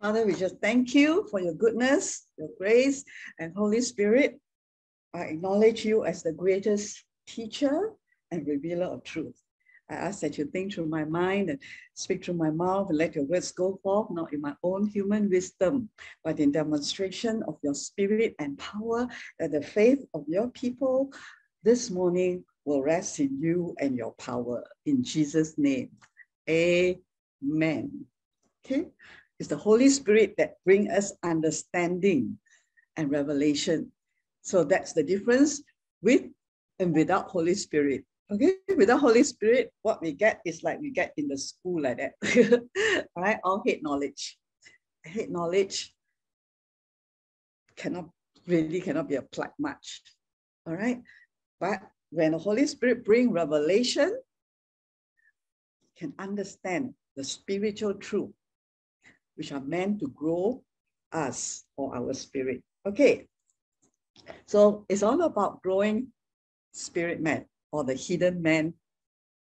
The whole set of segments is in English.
Father, we just thank you for your goodness, your grace, and Holy Spirit. I acknowledge you as the greatest teacher and revealer of truth. I ask that you think through my mind and speak through my mouth and let your words go forth, not in my own human wisdom, but in demonstration of your spirit and power, that the faith of your people this morning will rest in you and your power. In Jesus' name, amen. Okay, it's the Holy Spirit that bring us understanding and revelation. So that's the difference with and without Holy Spirit. Okay, without Holy Spirit, what we get is like we get in the school like that. All right, all hate knowledge. Hate knowledge cannot really cannot be applied much. All right, but when the Holy Spirit bring revelation, can understand the spiritual truth, which are meant to grow us or our spirit. Okay, so it's all about growing spirit man or the hidden man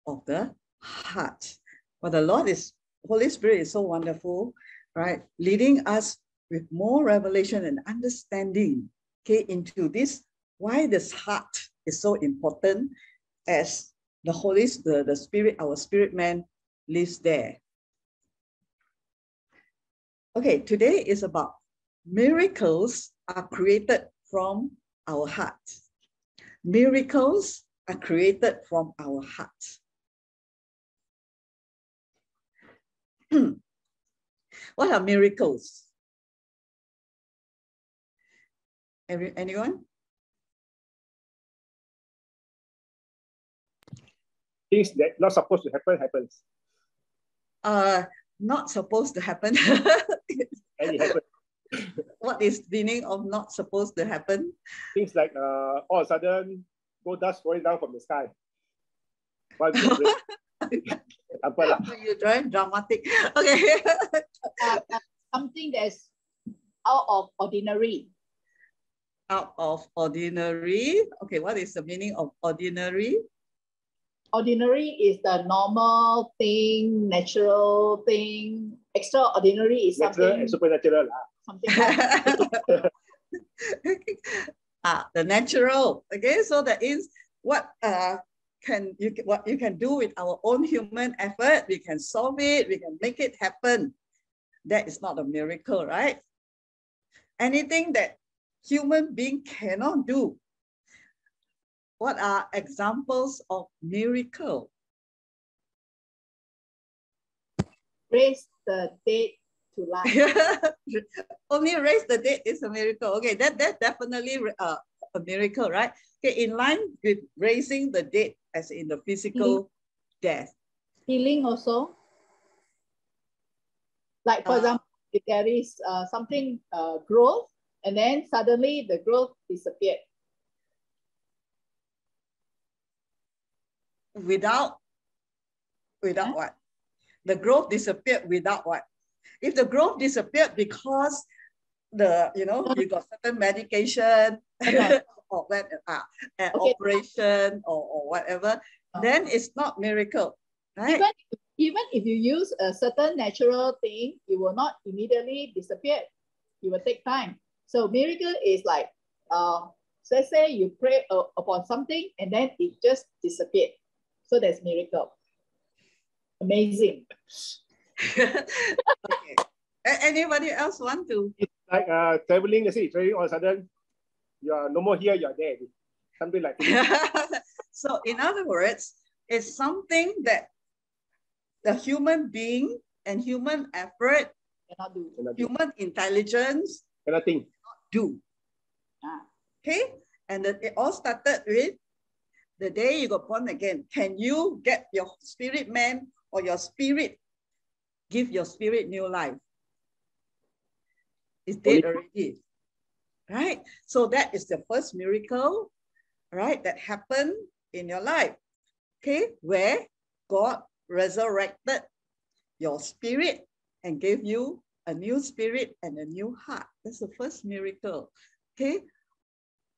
of the heart. But the Lord is, Holy Spirit is so wonderful, right? Leading us with more revelation and understanding, okay, into this, why this heart is so important as the Holy, the, the Spirit, our spirit man lives there. Okay, today is about miracles are created from our heart. Miracles are created from our heart. what are miracles? Every, anyone? Things that not supposed to happen happens. Uh, not supposed to happen. and it happens. what is meaning of not supposed to happen? Things like uh, all of a sudden gold dust falling down from the sky. One You're drawing dramatic. Okay. uh, uh, something that's out of ordinary. Out of ordinary. Okay, what is the meaning of ordinary? Ordinary is the normal thing, natural thing. Extraordinary is Natural something. and supernatural. Something like ah, the natural. Okay, so that is what uh can you what you can do with our own human effort. We can solve it. We can make it happen. That is not a miracle, right? Anything that human being cannot do. What are examples of miracle? raise the dead to life. Only raise the dead is a miracle. Okay, that that's definitely uh, a miracle, right? Okay, in line with raising the dead as in the physical death. Healing also. Like for Uh, example, if there is uh, something uh, growth and then suddenly the growth disappeared. Without, without what? The growth disappeared without what? If the growth disappeared because the, you know, you got certain medication Okay. or when, uh, an Okay. operation or, or whatever, Uh. then it's not miracle, right? Even, even if you use a certain natural thing, it will not immediately disappear. It will take time. So miracle is like, uh, so let's say you pray uh, upon something and then it just disappeared. So that's miracle. Amazing. okay. Anybody else want to? It's like uh, traveling, let's say, traveling all of a sudden, you are no more here, you are there. Something like so in other words, it's something that the human being and human effort, Cannot do. Cannot do. human intelligence Cannot think. do. Ah. Okay? And it all started with the day you got born again. Can you get your spirit man or your spirit, give your spirit new life? It's dead already. Right? So that is the first miracle, right, that happened in your life. Okay, where God resurrected your spirit and gave you a new spirit and a new heart. That's the first miracle. Okay.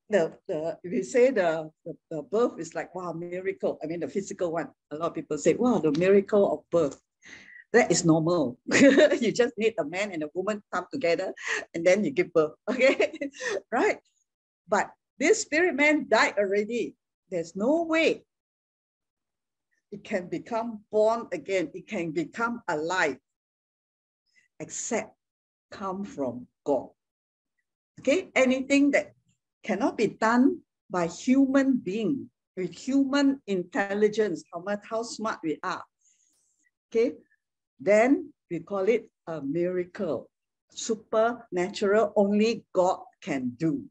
The, the if you say the, the, the birth is like wow miracle. I mean the physical one. A lot of people say, wow, the miracle of birth. That is normal. you just need a man and a woman come together and then you give birth. Okay, right? But this spirit man died already. There's no way it can become born again. It can become alive except come from God. Okay, anything that cannot be done by human being with human intelligence, how much how smart we are. Okay, then we call it a miracle, supernatural. Only God can do.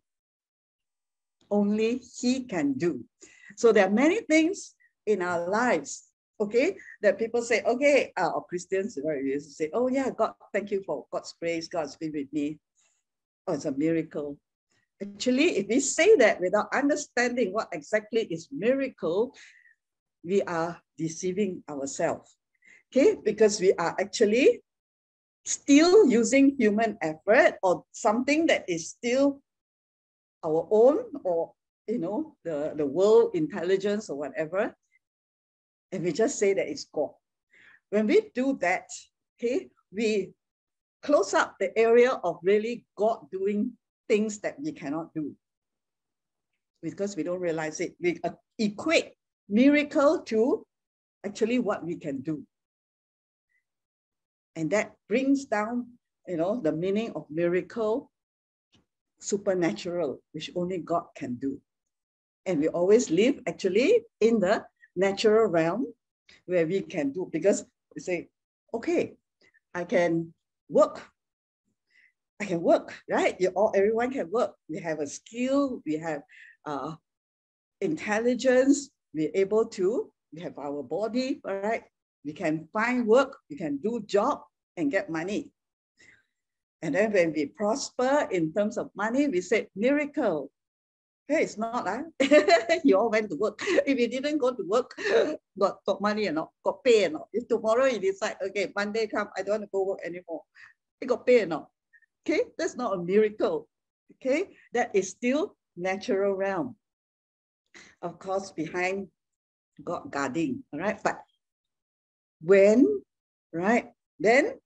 Only He can do. So there are many things in our lives, okay, that people say, okay, uh, or Christians, right, used to say, oh yeah, God, thank you for God's grace, God's been with me. Oh, it's a miracle. Actually, if we say that without understanding what exactly is miracle, we are deceiving ourselves. Okay, because we are actually still using human effort or something that is still our own or you know the, the world intelligence or whatever and we just say that it's God. When we do that, okay, we close up the area of really God doing things that we cannot do because we don't realize it. We uh, equate miracle to actually what we can do. And that brings down, you know, the meaning of miracle, supernatural, which only God can do. And we always live actually in the natural realm where we can do because we say, okay, I can work. I can work, right? You all everyone can work. We have a skill, we have uh, intelligence, we're able to, we have our body, all right? We can find work, we can do job and get money. And then when we prosper in terms of money, we say miracle. Hey, it's not. Huh? you all went to work. If you didn't go to work, got, got money or not, got pay or not. If tomorrow you decide, okay, Monday come, I don't want to go work anymore. You got pay or not? Okay, that's not a miracle. Okay, that is still natural realm. Of course, behind God guarding, all right? But when, right, then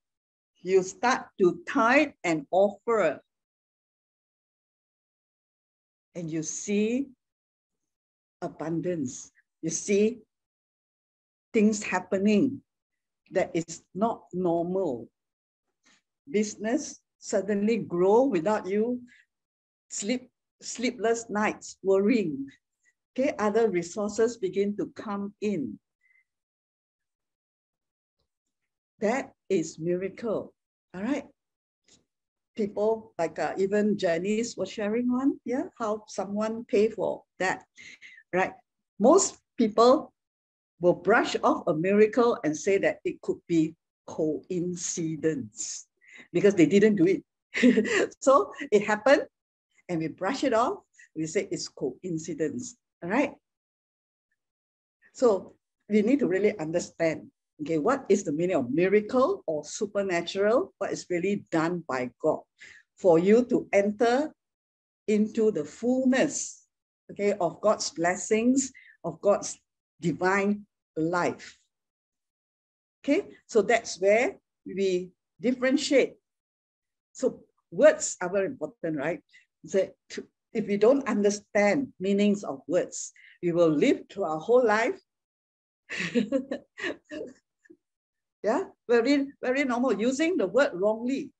you start to tithe and offer and you see abundance. You see things happening that is not normal. Business suddenly grow without you sleep sleepless nights worrying. Okay, other resources begin to come in. That is miracle. All right people like uh, even Janice was sharing one, yeah, how someone pay for that, right? Most people will brush off a miracle and say that it could be coincidence because they didn't do it. so it happened and we brush it off. We say it's coincidence, all right? So we need to really understand Okay, what is the meaning of miracle or supernatural? What is really done by God for you to enter into the fullness, okay, of God's blessings, of God's divine life. Okay, so that's where we differentiate. So words are very important, right? So if we don't understand meanings of words, we will live through our whole life Yeah, very, very normal, using the word wrongly.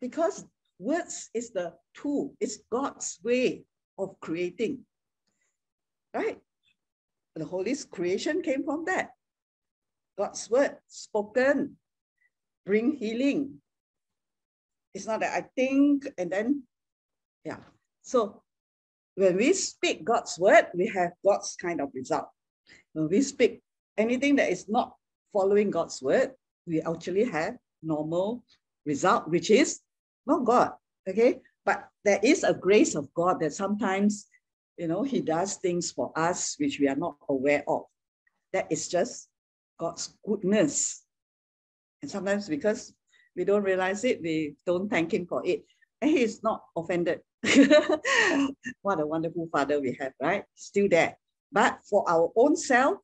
Because words is the tool, it's God's way of creating. Right? The Holy creation came from that. God's word spoken, bring healing. It's not that I think and then, yeah. So when we speak God's word, we have God's kind of result. When we speak anything that is not following God's word, we actually have normal result, which is not God. Okay. But there is a grace of God that sometimes, you know, He does things for us which we are not aware of. That is just God's goodness. And sometimes because we don't realize it, we don't thank Him for it. And He is not offended. what a wonderful Father we have, right? Still there. But for our own self,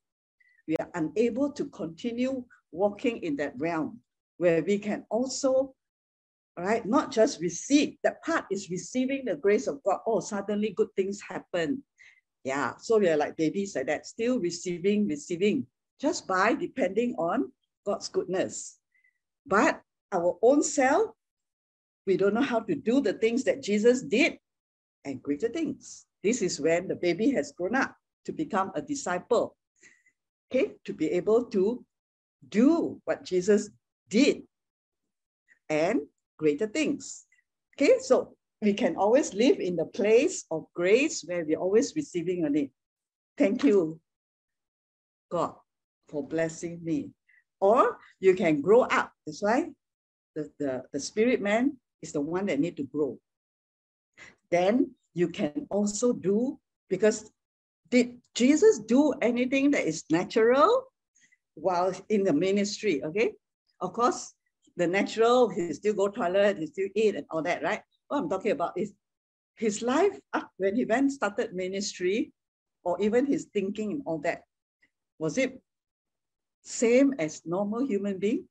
we are unable to continue walking in that realm where we can also, right, not just receive, that part is receiving the grace of God. Oh, suddenly good things happen. Yeah, so we are like babies like that, still receiving, receiving, just by depending on God's goodness. But our own self, we don't know how to do the things that Jesus did and greater things. This is when the baby has grown up to become a disciple, okay, to be able to do what Jesus did and greater things. Okay, so we can always live in the place of grace where we're always receiving on it. Thank you, God, for blessing me. Or you can grow up. That's why the, the, the spirit man is the one that need to grow. Then you can also do, because did Jesus do anything that is natural while in the ministry? Okay. Of course, the natural, he still go toilet, he still eat and all that, right? What I'm talking about is his life when he went started ministry or even his thinking and all that. Was it same as normal human being?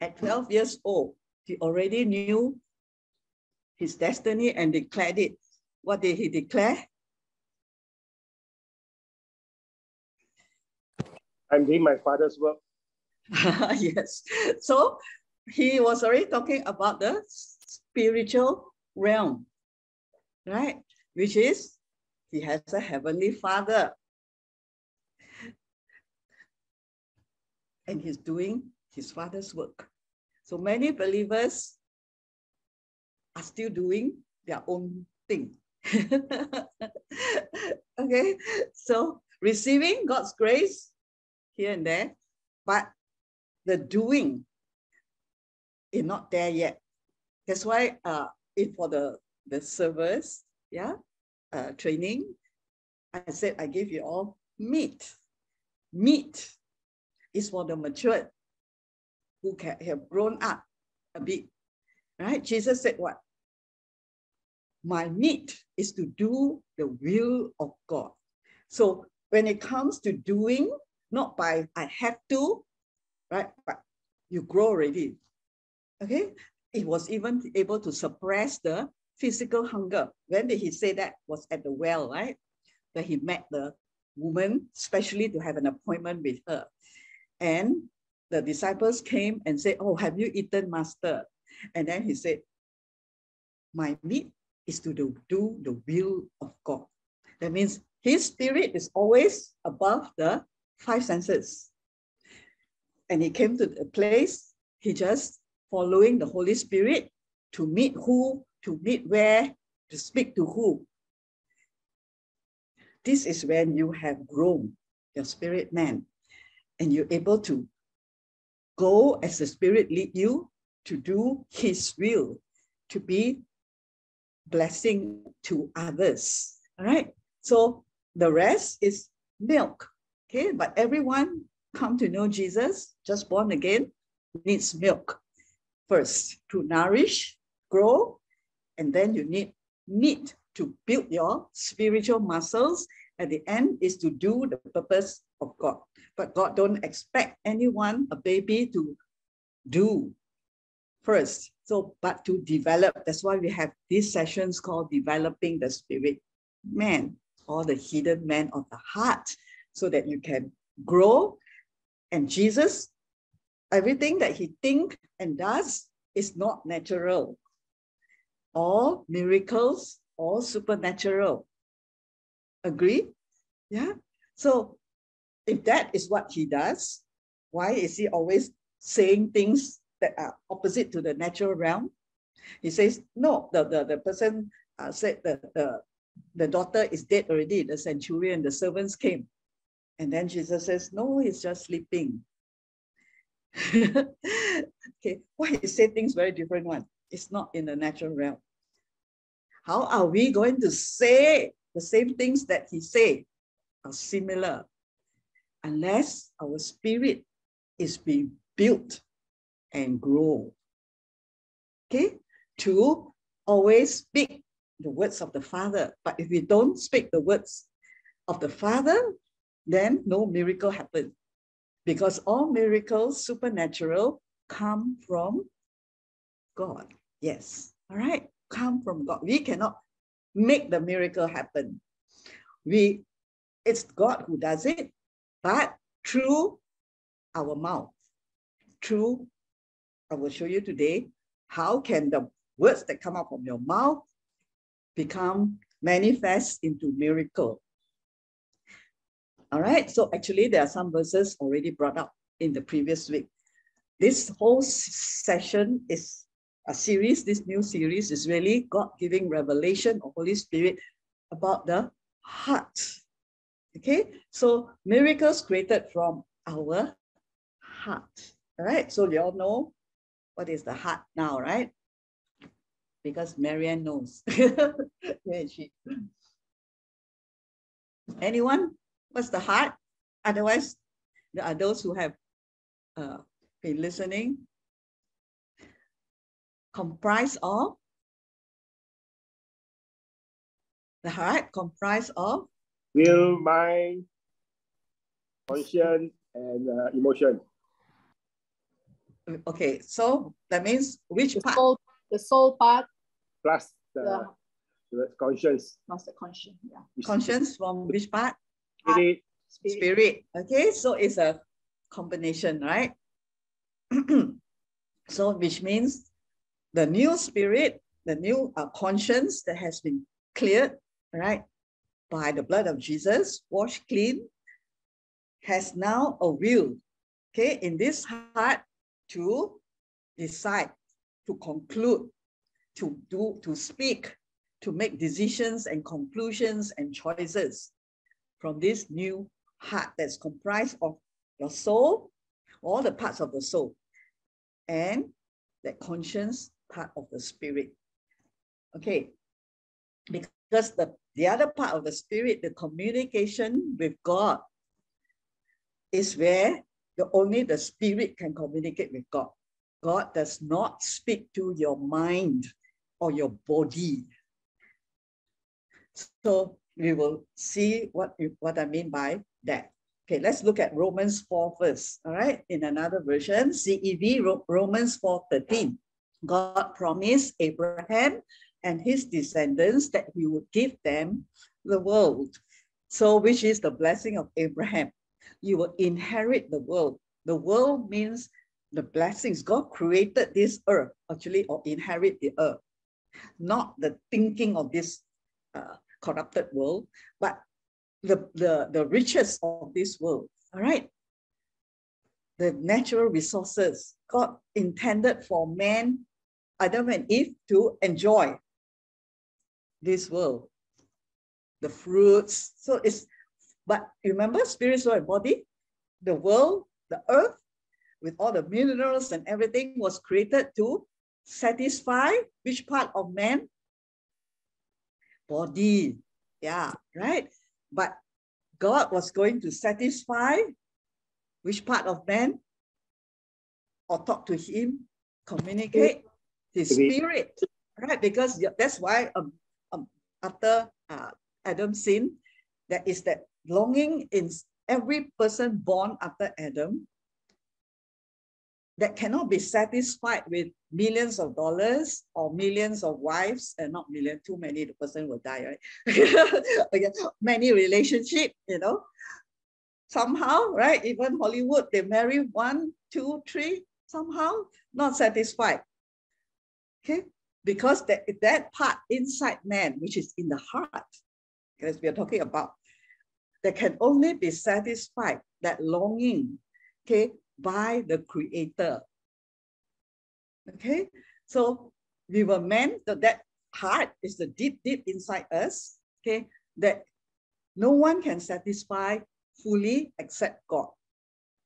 At 12 years old, he already knew his destiny and declared it. What did he declare? I'm doing my father's work. yes. So he was already talking about the spiritual realm, right? Which is he has a heavenly father. And he's doing his father's work. So many believers are still doing their own thing. okay, so receiving God's grace here and there, but the doing is not there yet. That's why uh, if for the, the servers, yeah, uh, training, I said I give you all meat. Meat is for the matured who can have grown up a bit, right? Jesus said what? My meat is to do the will of God. So when it comes to doing, not by I have to, right? But you grow already. Okay. It was even able to suppress the physical hunger. When did he say that? Was at the well, right? Where he met the woman, especially to have an appointment with her. And the disciples came and said, Oh, have you eaten, Master? And then he said, My meat is to do, do the will of God. That means his spirit is always above the five senses. And he came to a place, he just following the Holy Spirit to meet who, to meet where, to speak to who. This is when you have grown your spirit man and you're able to go as the spirit lead you to do his will, to be blessing to others. All right. So the rest is milk. Okay, but everyone come to know Jesus, just born again, needs milk first to nourish, grow, and then you need meat to build your spiritual muscles. At the end is to do the purpose of God. But God don't expect anyone, a baby, to do first. So, but to develop, that's why we have these sessions called developing the spirit man or the hidden man of the heart so that you can grow. And Jesus, everything that he think and does is not natural. All miracles, all supernatural. Agree? Yeah. So if that is what he does, why is he always saying things that are opposite to the natural realm? He says, no, the, the, the person uh, said that the, the daughter is dead already, the centurion, the servants came. And then Jesus says, no, he's just sleeping. okay, why he say things very different one? It's not in the natural realm. How are we going to say the same things that he said are similar unless our spirit is being built and grow? Okay, to always speak the words of the Father. But if we don't speak the words of the Father, then no miracle happens. Because all miracles, supernatural, come from God. Yes. All right. Come from God. We cannot make the miracle happen. We, it's God who does it, but through our mouth, through, I will show you today, how can the words that come out from your mouth become manifest into miracle. All right, so actually there are some verses already brought up in the previous week. This whole session is a series, this new series is really God giving revelation of Holy Spirit about the heart. Okay, so miracles created from our heart. All right, so you all know what is the heart now, right? Because Marianne knows. Anyone? What's the heart? Otherwise, there are those who have uh, been listening. Comprise of the heart comprise of will, mind, conscience, and uh, emotion. Okay, so that means which The part? soul, the soul part, Plus the, the the conscience, plus the conscience. Yeah. which Conscience from which part? Spirit, Spirit. Spirit. Okay, so it's a combination, right? so which means the new spirit, the new uh, conscience that has been cleared, right, by the blood of Jesus, washed clean, has now a will, okay, in this heart to decide, to conclude, to do, to speak, to make decisions and conclusions and choices from this new heart that's comprised of your soul, all the parts of the soul, and that conscience part of the spirit. Okay, because the, the other part of the spirit, the communication with God, is where the only the spirit can communicate with God. God does not speak to your mind or your body. So we will see what, what I mean by that. Okay, let's look at Romans 4 first. All right, in another version, CEV Romans 4 13. God promised Abraham and his descendants that he would give them the world. So, which is the blessing of Abraham? You will inherit the world. The world means the blessings. God created this earth, actually, or inherit the earth, not the thinking of this uh, corrupted world, but the, the, the riches of this world. All right. The natural resources God intended for man, Adam and Eve, to enjoy this world. The fruits. So it's, but remember, spirit, soul, and body, the world, the earth, with all the minerals and everything was created to satisfy which part of man? Body. Yeah, right? But God was going to satisfy which part of man? Or talk to him, communicate his Spirit. right? Because that's why um, um, after uh, Adam sinned, there is that longing in every person born after Adam that cannot be satisfied with millions of dollars or millions of wives and not million too many the person will die right okay. many relationship you know somehow right even hollywood they marry one two three somehow not satisfied okay? Because that that part inside man which is in the heart because we are talking about that can only be satisfied that longing okay by the creator. Okay? So we were meant that that heart is the deep deep inside us okay that no one can satisfy fully except god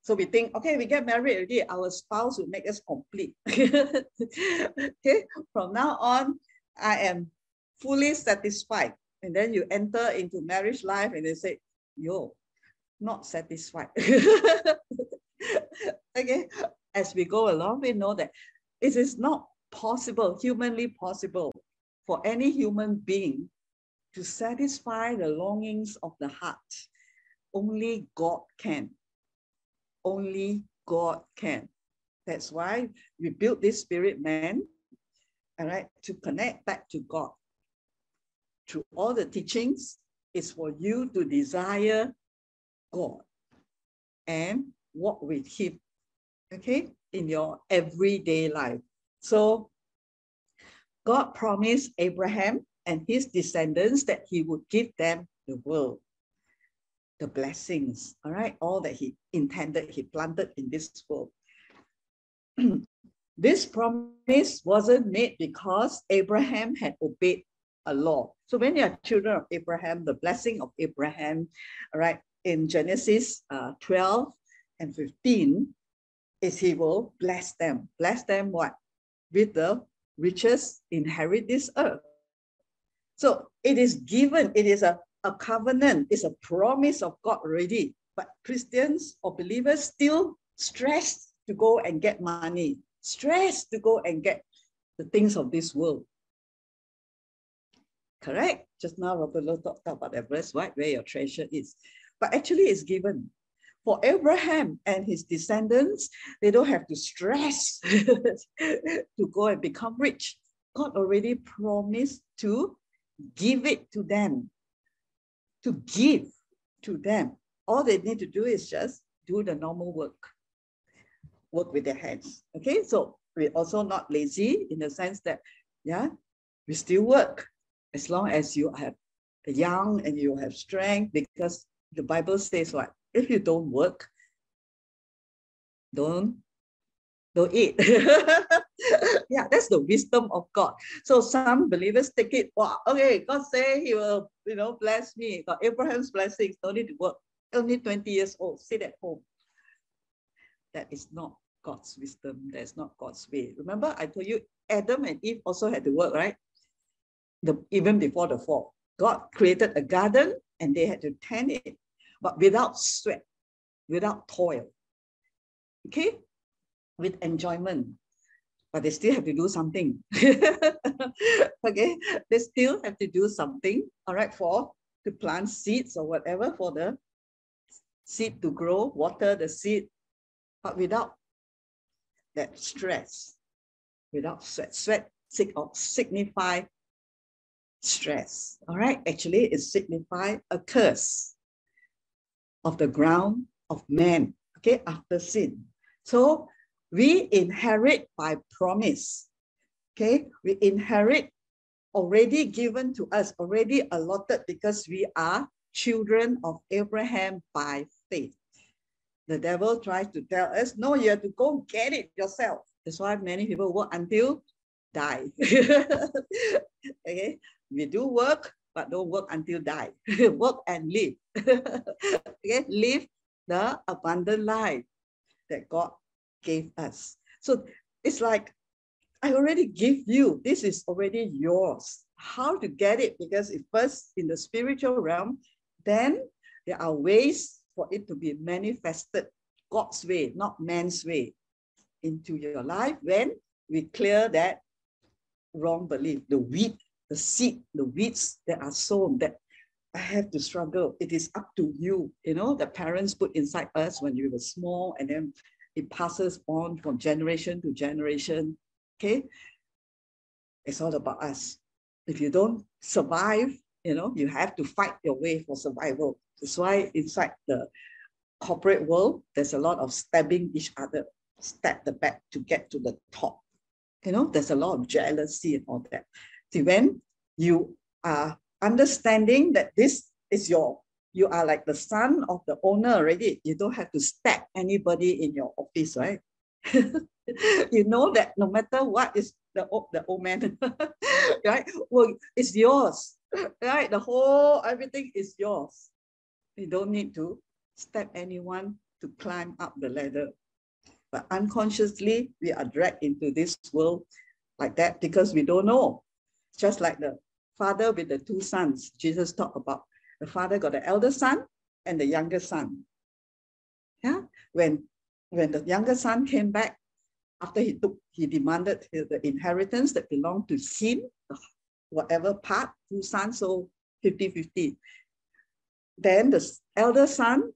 so we think okay we get married already our spouse will make us complete okay from now on i am fully satisfied and then you enter into marriage life and they say yo not satisfied okay as we go along we know that it is not possible humanly possible for any human being to satisfy the longings of the heart. Only God can. Only God can. That's why we built this spirit man, all right, to connect back to God. Through all the teachings, is for you to desire God and walk with Him, okay, in your everyday life. So, God promised Abraham and his descendants that He would give them the world, the blessings, all right, all that He intended, He planted in this world. this promise wasn't made because Abraham had obeyed a law. So when you are children of Abraham, the blessing of Abraham, all right, in Genesis uh, 12 and 15, is he will bless them. Bless them what? With the riches, inherit this earth. So it is given, it is a, a covenant, is a promise of God already. But Christians or believers still stress to go and get money, stress to go and get the things of this world. Correct? Just now, Robert Lowe talked about that verse, right? Where your treasure is. But actually, it's given. For Abraham and his descendants, they don't have to stress to go and become rich. God already promised to give it to them, to give to them. All they need to do is just do the normal work, work with their hands. Okay, so we're also not lazy in the sense that, yeah, we still work as long as you have young and you have strength, because the Bible says what? If you don't work, don't don't eat. yeah, that's the wisdom of God. So some believers take it, wow, okay, God say he will, you know, bless me. Got Abraham's blessings, don't need to work. Only 20 years old, sit at home. That is not God's wisdom. That's not God's way. Remember, I told you Adam and Eve also had to work, right? the, even before the fall. God created a garden and they had to tend it, but without sweat, without toil. Okay? With enjoyment. But they still have to do something. okay? They still have to do something, all right, for to plant seeds or whatever for the seed to grow, water the seed, but without that stress, without sweat. Sweat signify stress. All right, actually, it signifies a curse of the ground of man, okay, after sin. So we inherit by promise, okay? We inherit already given to us, already allotted because we are children of Abraham by faith. The devil tries to tell us, no, you have to go get it yourself. That's why many people work until die. okay, we do work, but don't work until die. work and live. okay, live the abundant life that God gave us. So it's like, I already give you, this is already yours. How to get it? Because if first in the spiritual realm, then there are ways for it to be manifested God's way, not man's way, into your life when we clear that wrong belief, the weed the seed, the weeds that are sown that I have to struggle. It is up to you. You know, the parents put inside us when we were small and then it passes on from generation to generation. Okay. It's all about us. If you don't survive, you know, you have to fight your way for survival. That's why inside the corporate world, there's a lot of stabbing each other, stab the back to get to the top. You know, there's a lot of jealousy and all that. See, when you are understanding that this is your, you are like the son of the owner already, you don't have to stack anybody in your office, right? you know that no matter what is the, the old man, right? Well, it's yours, right? The whole, everything is yours. You don't need to step anyone to climb up the ladder. But unconsciously, we are dragged into this world like that because we don't know just like the father with the two sons. Jesus talked about the father got the elder son and the younger son. Yeah, when when the younger son came back after he took, he demanded the inheritance that belonged to him, whatever part, two sons. So 50-50. Then the elder son,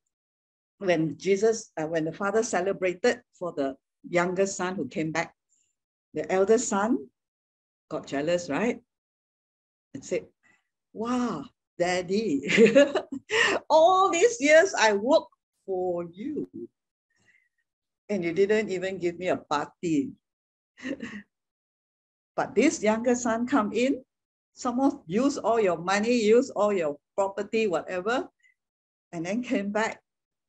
when Jesus, uh, when the father celebrated for the younger son who came back, the elder son got jealous, right? And said, wow, daddy, all these years I worked for you. And you didn't even give me a party. but this younger son come in, someone use all your money, use all your property, whatever, and then came back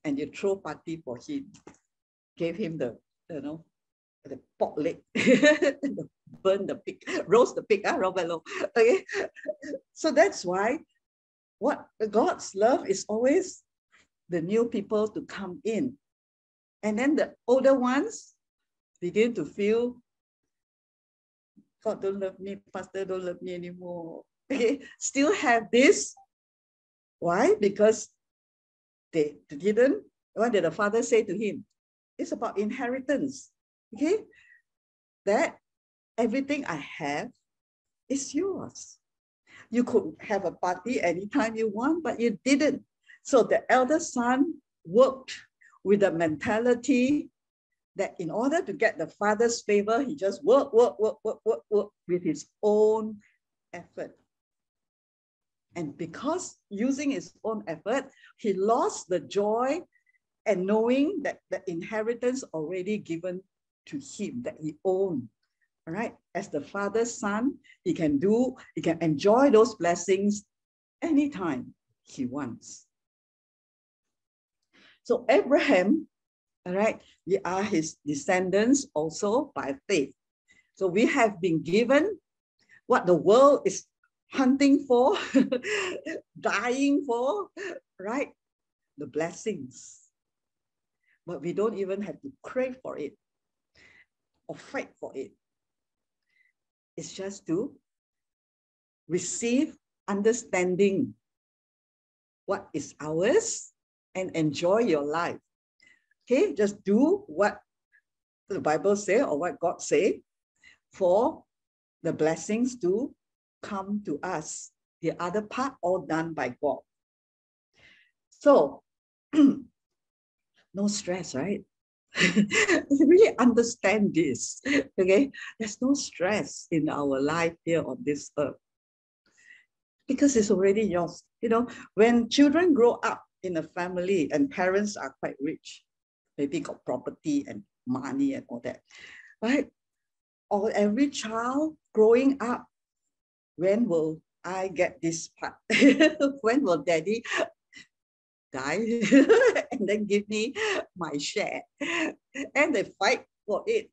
and you throw party for him, gave him the, you know, the pork leg, burn the pig, roast the pig, ah, Robert Lowe. Okay. So that's why what God's love is always the new people to come in. And then the older ones begin to feel God don't love me, Pastor don't love me anymore. Okay, still have this. Why? Because they didn't. What did the father say to him? It's about inheritance. Okay, that everything I have is yours. You could have a party anytime you want, but you didn't. So the elder son worked with the mentality that in order to get the father's favor, he just work, work, work, work, work, work with his own effort. And because using his own effort, he lost the joy and knowing that the inheritance already given to him that he owned. All right. As the father's son, he can do, he can enjoy those blessings anytime he wants. So Abraham all right, we are his descendants also by faith. So we have been given what the world is hunting for, dying for, right? The blessings. But we don't even have to crave for it or fight for it. It's just to receive understanding what is ours and enjoy your life. Okay, just do what the Bible say or what God say for the blessings to come to us. The other part all done by God. So no stress, right? really understand this. Okay, there's no stress in our life here on this earth because it's already yours. You know, when children grow up in a family and parents are quite rich, maybe got property and money and all that, right? Or every child growing up, when will I get this part? when will daddy die and then give me my share? And they fight for it.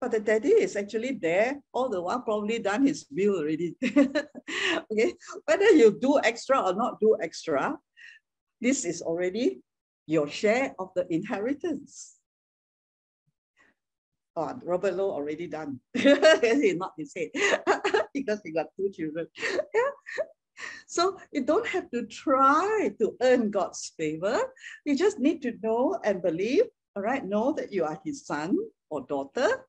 But the daddy is actually there all the while, probably done his will already. okay, whether you do extra or not do extra, this is already your share of the inheritance. Oh, Robert Lowe already done. he not his head because he got two children. yeah. So you don't have to try to earn God's favor. You just need to know and believe, all right, know that you are his son or daughter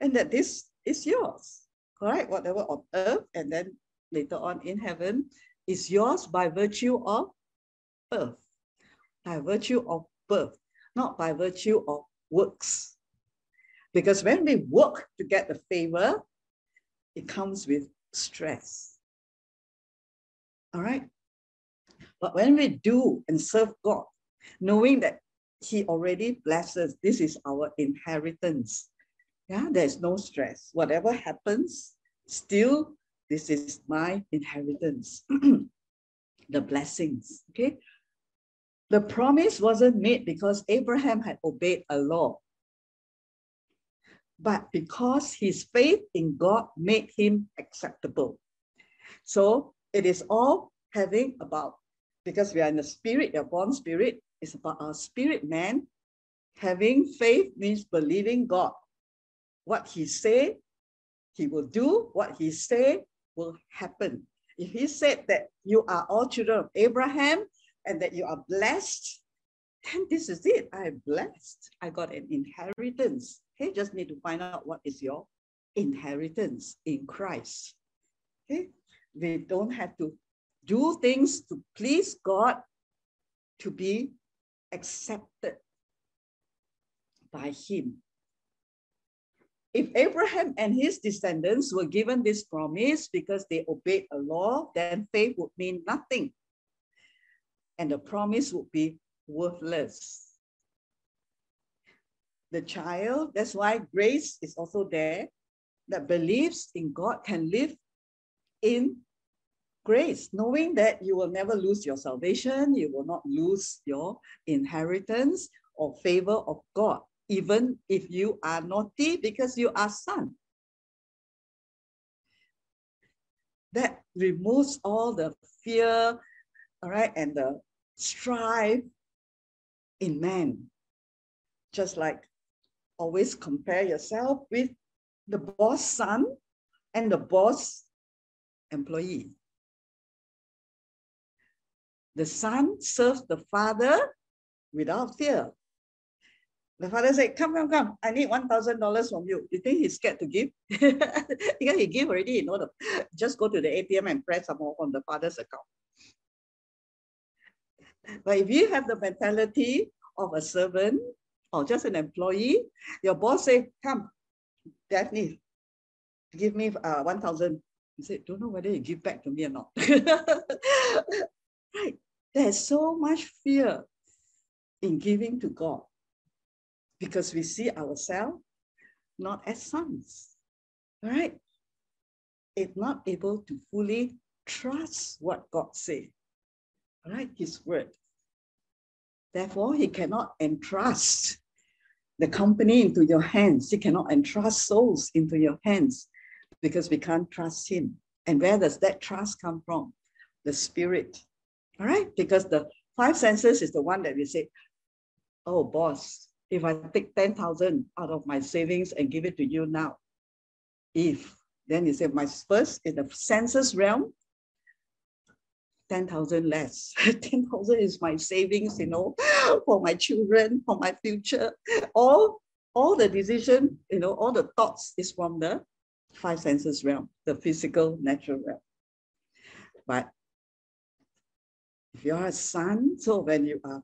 and that this is yours, all right, whatever on earth and then later on in heaven is yours by virtue of earth by virtue of birth, not by virtue of works. Because when we work to get the favor, it comes with stress. All right? But when we do and serve God, knowing that He already blesses, this is our inheritance. Yeah, there's no stress. Whatever happens, still, this is my inheritance. the blessings. Okay. The promise wasn't made because Abraham had obeyed a law, but because his faith in God made him acceptable. So it is all having about, because we are in the spirit, you're born spirit, it's about our spirit man. Having faith means believing God. What he say, he will do. What he say will happen. If he said that you are all children of Abraham, and that you are blessed, then this is it. I'm blessed. I got an inheritance. Okay, just need to find out what is your inheritance in Christ. Okay, we don't have to do things to please God to be accepted by Him. If Abraham and his descendants were given this promise because they obeyed a law, then faith would mean nothing. And the promise would be worthless. The child, that's why grace is also there, that believes in God can live in grace, knowing that you will never lose your salvation, you will not lose your inheritance or favor of God, even if you are naughty because you are son. That removes all the fear, all right, and the strife in man. Just like always compare yourself with the boss son and the boss employee. The son serves the father without fear. The father said, come, come, come, I need $1,000 from you. You think he's scared to give? because he gave already, you know, just go to the ATM and press some more on the father's account. But if you have the mentality of a servant or just an employee, your boss say, come, Daphne, give me uh, 1,000. He said, don't know whether you give back to me or not. right. There's so much fear in giving to God because we see ourselves not as sons, right? It's not able to fully trust what God says, right? His word. Therefore, he cannot entrust the company into your hands. He cannot entrust souls into your hands because we can't trust him. And where does that trust come from? The spirit. All right? Because the five senses is the one that we say, oh, boss, if I take 10,000 out of my savings and give it to you now, if, then you say, my first in the senses realm, 10,000 less. 10,000 is my savings, you know, for my children, for my future. All, all the decision, you know, all the thoughts is from the five senses realm, the physical, natural realm. But if you are a son, so when you are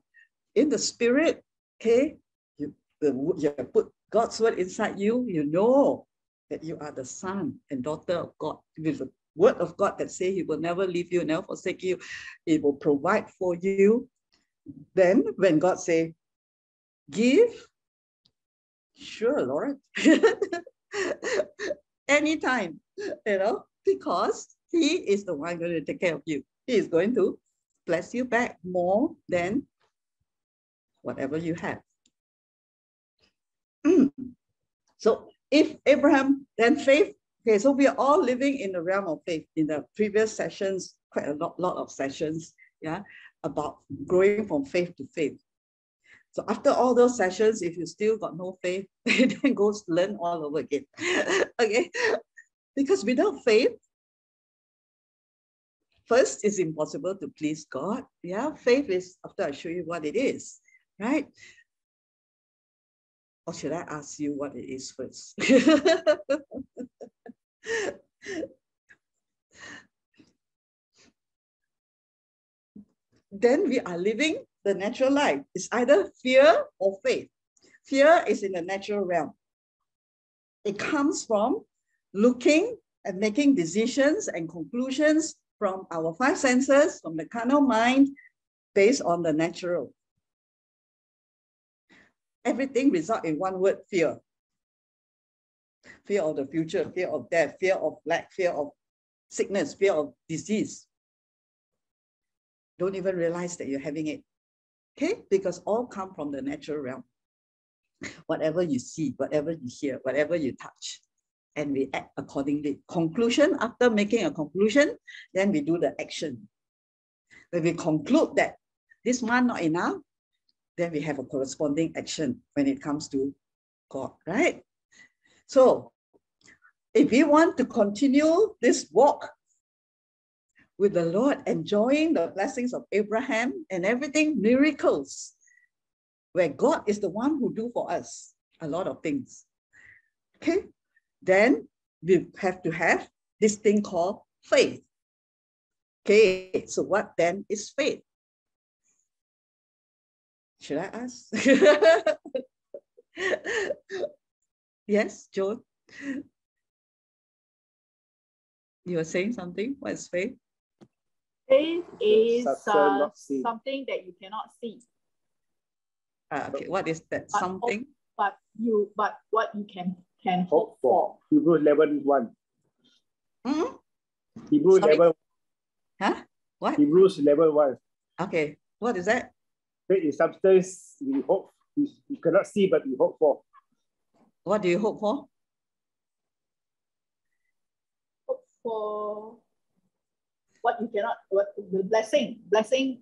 in the spirit, okay, you, the, you put God's word inside you, you know that you are the son and daughter of God with the word of God that say he will never leave you, never forsake you. He will provide for you. Then when God say, give, sure, Lord. Anytime, you know, because he is the one going to take care of you. He is going to bless you back more than whatever you have. Hmm. so if Abraham, then faith, okay, so we are all living in the realm of faith. In the previous sessions, quite a lot, lot of sessions, yeah, about growing from faith to faith. So after all those sessions, if you still got no faith, then go learn all over again. okay, because without faith, first it's impossible to please God. Yeah, faith is after I show you what it is, right? Or should I ask you what it is first? then we are living the natural life. It's either fear or faith. Fear is in the natural realm. It comes from looking and making decisions and conclusions from our five senses, from the carnal mind, based on the natural. Everything results in one word, fear. Fear of the future, fear of death, fear of lack, fear of sickness, fear of disease. Don't even realize that you're having it. Okay? Because all come from the natural realm. Whatever you see, whatever you hear, whatever you touch, and we act accordingly. Conclusion, after making a conclusion, then we do the action. When we conclude that this month not enough, then we have a corresponding action when it comes to God, right? So if we want to continue this walk with the Lord, enjoying the blessings of Abraham and everything, miracles, where God is the one who do for us a lot of things. Okay, then we have to have this thing called faith. Okay, so what then is faith? Should I ask? yes, Joan? You were saying something? What is faith? Faith is Substance uh, something that you cannot see, Ah, okay, what is that But something? but you but what you can can Hope hope for. for. Hebrews 11 1. Mhm. Hebrews Sorry. 11, Huh? What? Hebrews 11 1. Okay, what is that? Faith is substance we hope, we, we cannot see, but we hope for. What do you hope for? Hope for what you cannot what the blessing blessing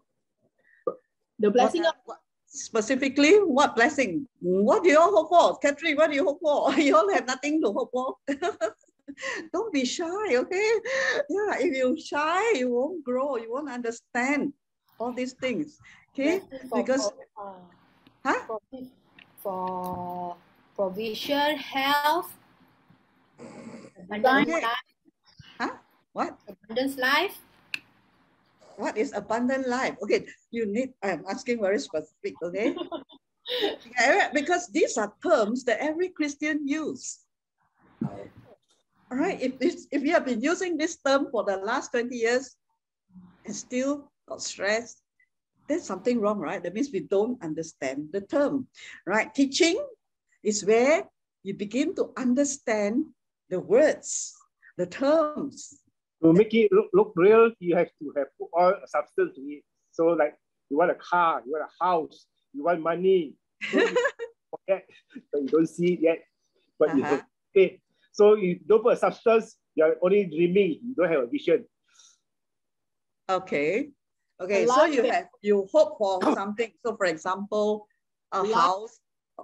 the blessing of What- what- specifically, what blessing? What do you all hope for? Catherine, what do you hope for? You all have nothing to hope for. Don't be shy, okay? Yeah, if you're shy, you won't grow, you won't understand all these things. Okay? For Because- pro- uh, Huh? for provision, health, abundance Okay. life, What? abundance life. What is abundant life? Okay, you need, I'm asking very specific, okay? Because these are terms that every Christian use. All right, if this, if you have been using this term for the last 20 years and still got stressed, there's something wrong, right? That means we don't understand the term, right? Teaching is where you begin to understand the words, the terms. To make it look, look real, you have to have put all substance to it. So like you want a car, you want a house, you want money. So you forget, but you don't see it yet. But you Uh-huh. have faith. So you don't put a substance, you're only dreaming, you don't have a vision. Okay. Okay, so you it- have you hope for something. So for example, a A house.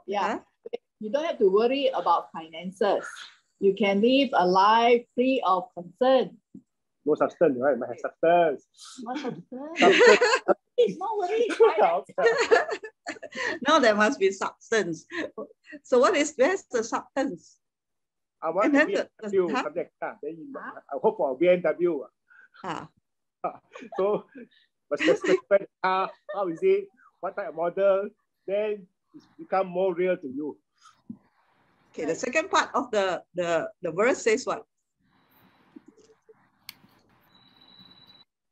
Yeah. Huh? you don't have to worry about finances. You can live a life free of concern. No substance, right? Might have substance. What concern? Substance. No worry. now there must be substance. So what is where's the substance? I want And the- BMW, huh? something like. Then you, Huh? Ah. I hope for a BMW. Ah, ah. So, but specify the car, how is it, what type of model, then it's become more real to you. okay, the second part of the, the, the verse says what?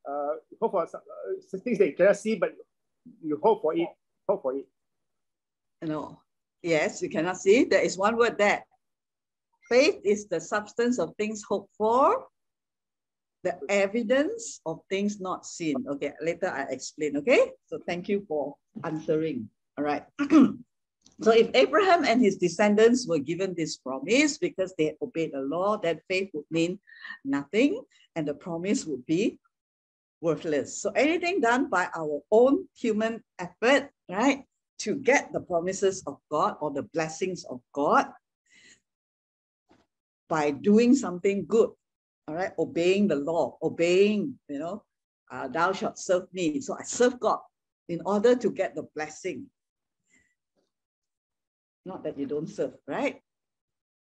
Uh, hope for some, uh, things that you cannot see, but you hope for it. Hope for it. No, yes, you cannot see. There is one word there. Faith is the substance of things hoped for, the evidence of things not seen. Okay, later I explain. Okay, so thank you for answering. All right. so if Abraham and his descendants were given this promise because they obeyed the law, that faith would mean nothing and the promise would be worthless. So anything done by our own human effort, right, to get the promises of God or the blessings of God by doing something good, all right, obeying the law, obeying, you know, uh, thou shalt serve me. So I serve God in order to get the blessing. Not that you don't serve, right?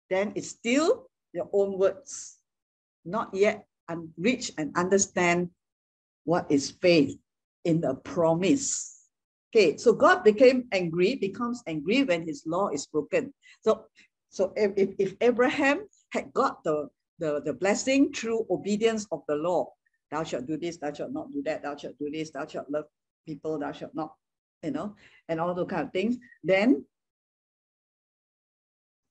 Then it's still your own words, not yet un- reach and understand what is faith in the promise. Okay, so God became angry, becomes angry when his law is broken. So, so if, if, Abraham had got the, the, the blessing through obedience of the law, thou shalt do this, thou shalt not do that, thou shalt do this, thou shalt love people, thou shalt not, you know, and all those kind of things, then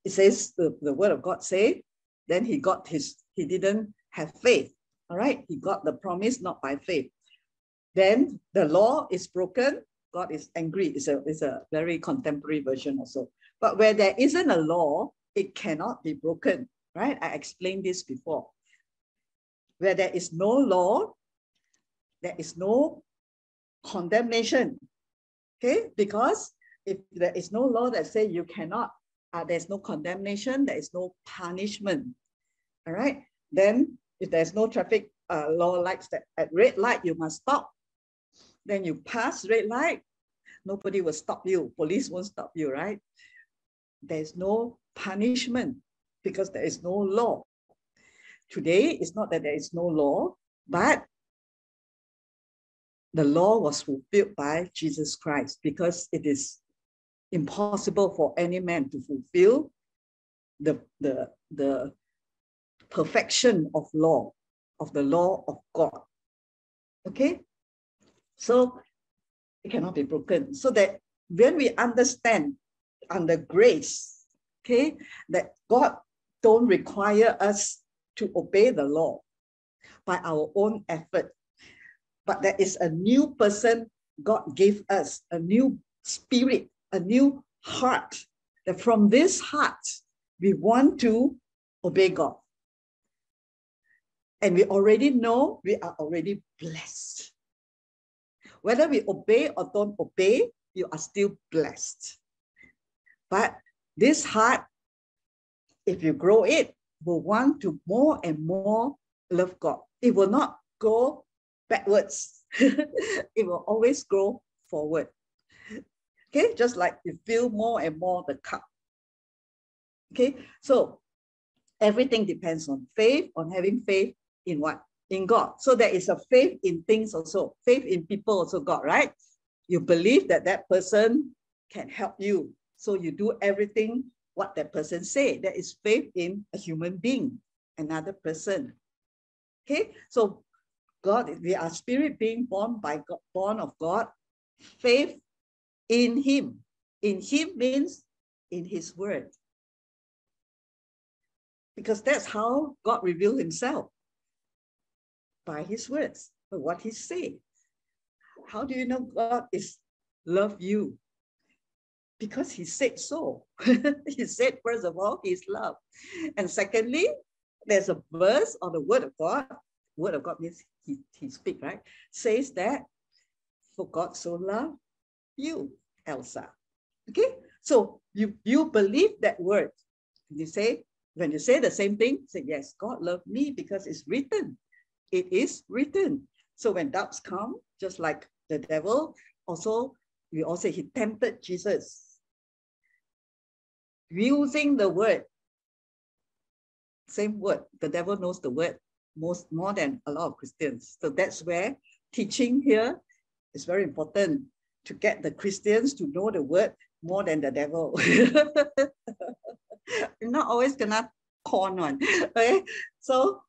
it says the, the word of God say, then he got his, he didn't have faith. All right, he got the promise not by faith. Then the law is broken, God is angry. It's a, it's a very contemporary version also. But where there isn't a law, it cannot be broken, right? I explained this before. Where there is no law, there is no condemnation. Okay, because if there is no law that say you cannot, uh, there's no condemnation, there is no punishment. All right, then if there's no traffic uh, law lights that at red light you must stop, then you pass red light, nobody will stop you. Police won't stop you, right? There's no punishment because there is no law. Today, it's not that there is no law, but the law was fulfilled by Jesus Christ because it is impossible for any man to fulfill the, the, the perfection of law, of the law of God. Okay? So it cannot be broken. So that when we understand under grace, okay, that God don't require us to obey the law by our own effort, but there is a new person God gave us, a new spirit, a new heart. That from this heart, we want to obey God. And we already know we are already blessed. Whether we obey or don't obey, you are still blessed. But this heart, if you grow it, will want to more and more love God. It will not go backwards. it will always grow forward. Okay, just like you fill more and more the cup. Okay, so everything depends on faith, on having faith in what? In God. So there is a faith in things also, faith in people also, God, right? You believe that that person can help you. So you do everything what that person say. That is faith in a human being, another person. Okay, so God, we are spirit being born by God, born of God, faith in Him. In Him means in His word. Because that's how God revealed Himself by His words, by what He said. How do you know God is love you? Because He said so. he said, first of all, He's love. And secondly, there's a verse on the word of God. Word of God means He, he speak, right? Says that for God so loved you, Elsa. Okay, so you you believe that word. You say when you say the same thing, say yes, God loved me because it's written. It is written. So when doubts come, just like the devil, also we also he tempted Jesus using the word. Same word. The devil knows the word most more than a lot of Christians. So that's where teaching here is very important to get the Christians to know the word more than the devil. You're not always gonna con one. Okay, so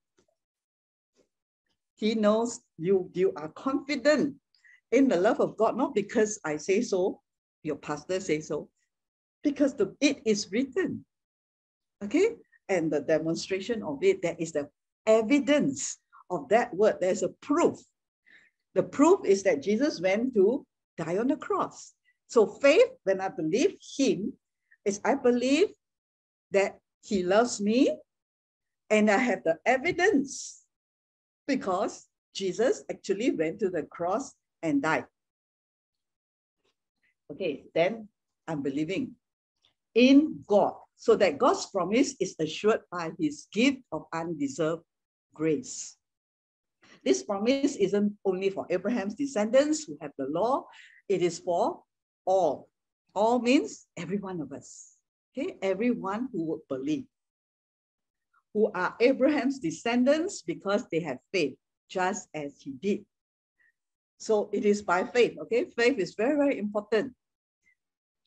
he knows you you are confident in the love of God, not because I say so, your pastor say so, because the it is written. Okay, and the demonstration of it, there is the evidence of that word. There's a proof. The proof is that Jesus went to die on the cross. So faith, when I believe him, is I believe that he loves me and I have the evidence because Jesus actually went to the cross and died. Okay, then I'm believing in God so that God's promise is assured by his gift of undeserved grace. This promise isn't only for Abraham's descendants who have the law, it is for all. All means every one of us. Okay, everyone who would believe, who are Abraham's descendants because they have faith, just as he did. So it is by faith. Okay, faith is very, very important.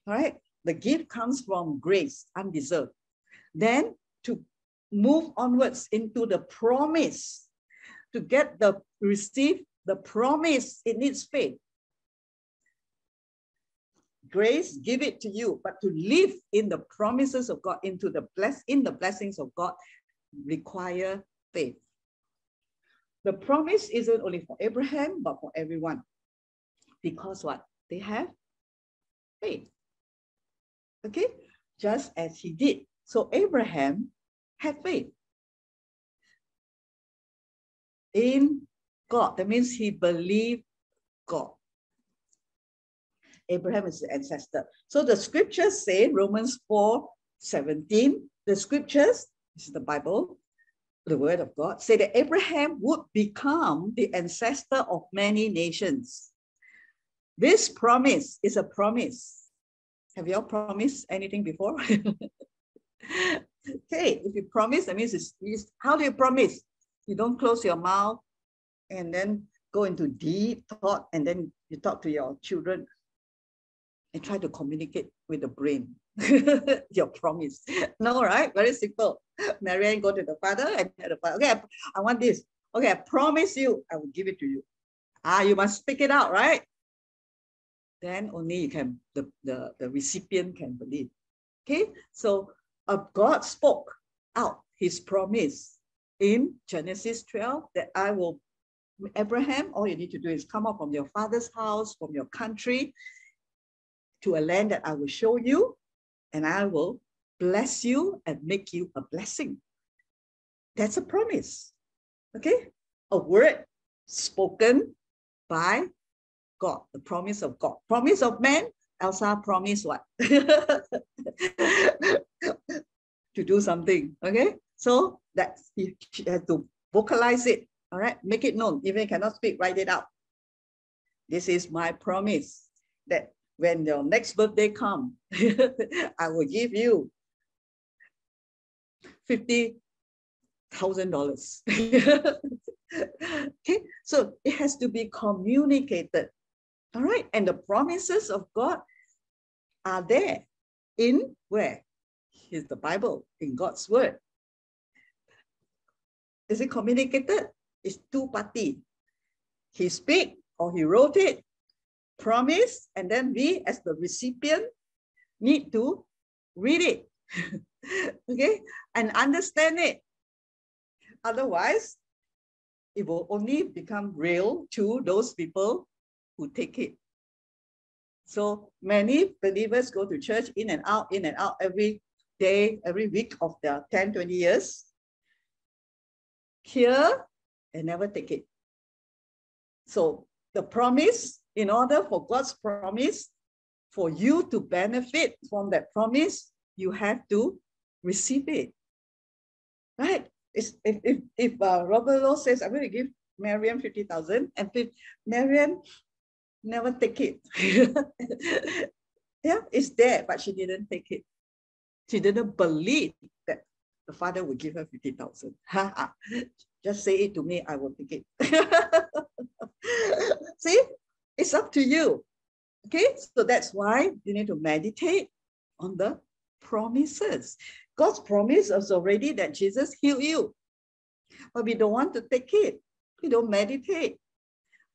All right, the gift comes from grace, undeserved. Then to move onwards into the promise, to get the receive the promise, it needs faith grace, give it to you, but to live in the promises of God, into the bless in the blessings of God, require faith. The promise isn't only for Abraham, but for everyone. Because what? They have faith. Okay? Just as he did. So Abraham had faith in God. That means he believed God. Abraham is the ancestor. So the scriptures say, Romans 4 17, the scriptures, this is the Bible, the word of God, say that Abraham would become the ancestor of many nations. This promise is a promise. Have you all promised anything before? okay, if you promise, that means it's, it's how do you promise? You don't close your mouth and then go into deep thought and then you talk to your children and try to communicate with the brain. your promise. No, right? Very simple. Marianne go to the father and tell the father, okay, I, I want this. Okay, I promise you, I will give it to you. Ah, you must speak it out, right? Then only you can, the, the, the recipient can believe. Okay, so uh, God spoke out his promise in Genesis 12 that I will, Abraham, all you need to do is come up from your father's house, from your country, to a land that I will show you, and I will bless you and make you a blessing. That's a promise. Okay? A word spoken by God, the promise of God. Promise of man, Elsa promised what? to do something. Okay? So that she had to vocalize it. All right, make it known. Even cannot speak, write it out. This is my promise that when your next birthday come, I will give you fifty thousand dollars. okay, so it has to be communicated. All right, and the promises of God are there in where? Is the Bible, in God's word. Is it communicated? It's two party. He speak or he wrote it, promise, and then we as the recipient need to read it, okay, and understand it. Otherwise, it will only become real to those people who take it. So many believers go to church in and out, in and out every day, every week of their 10, 20 years. Hear and never take it. So the promise, in order for God's promise, for you to benefit from that promise, you have to receive it. Right? It's, if if, if uh, Robert Lowe says, I'm going to give Mariam 50,000, and if never take it, yeah, it's there, but she didn't take it. She didn't believe that the father would give her 50,000. Just say it to me, I will take it. See, it's up to you. Okay, so that's why you need to meditate on the promises. God's promise is already that Jesus healed you. But we don't want to take it. We don't meditate.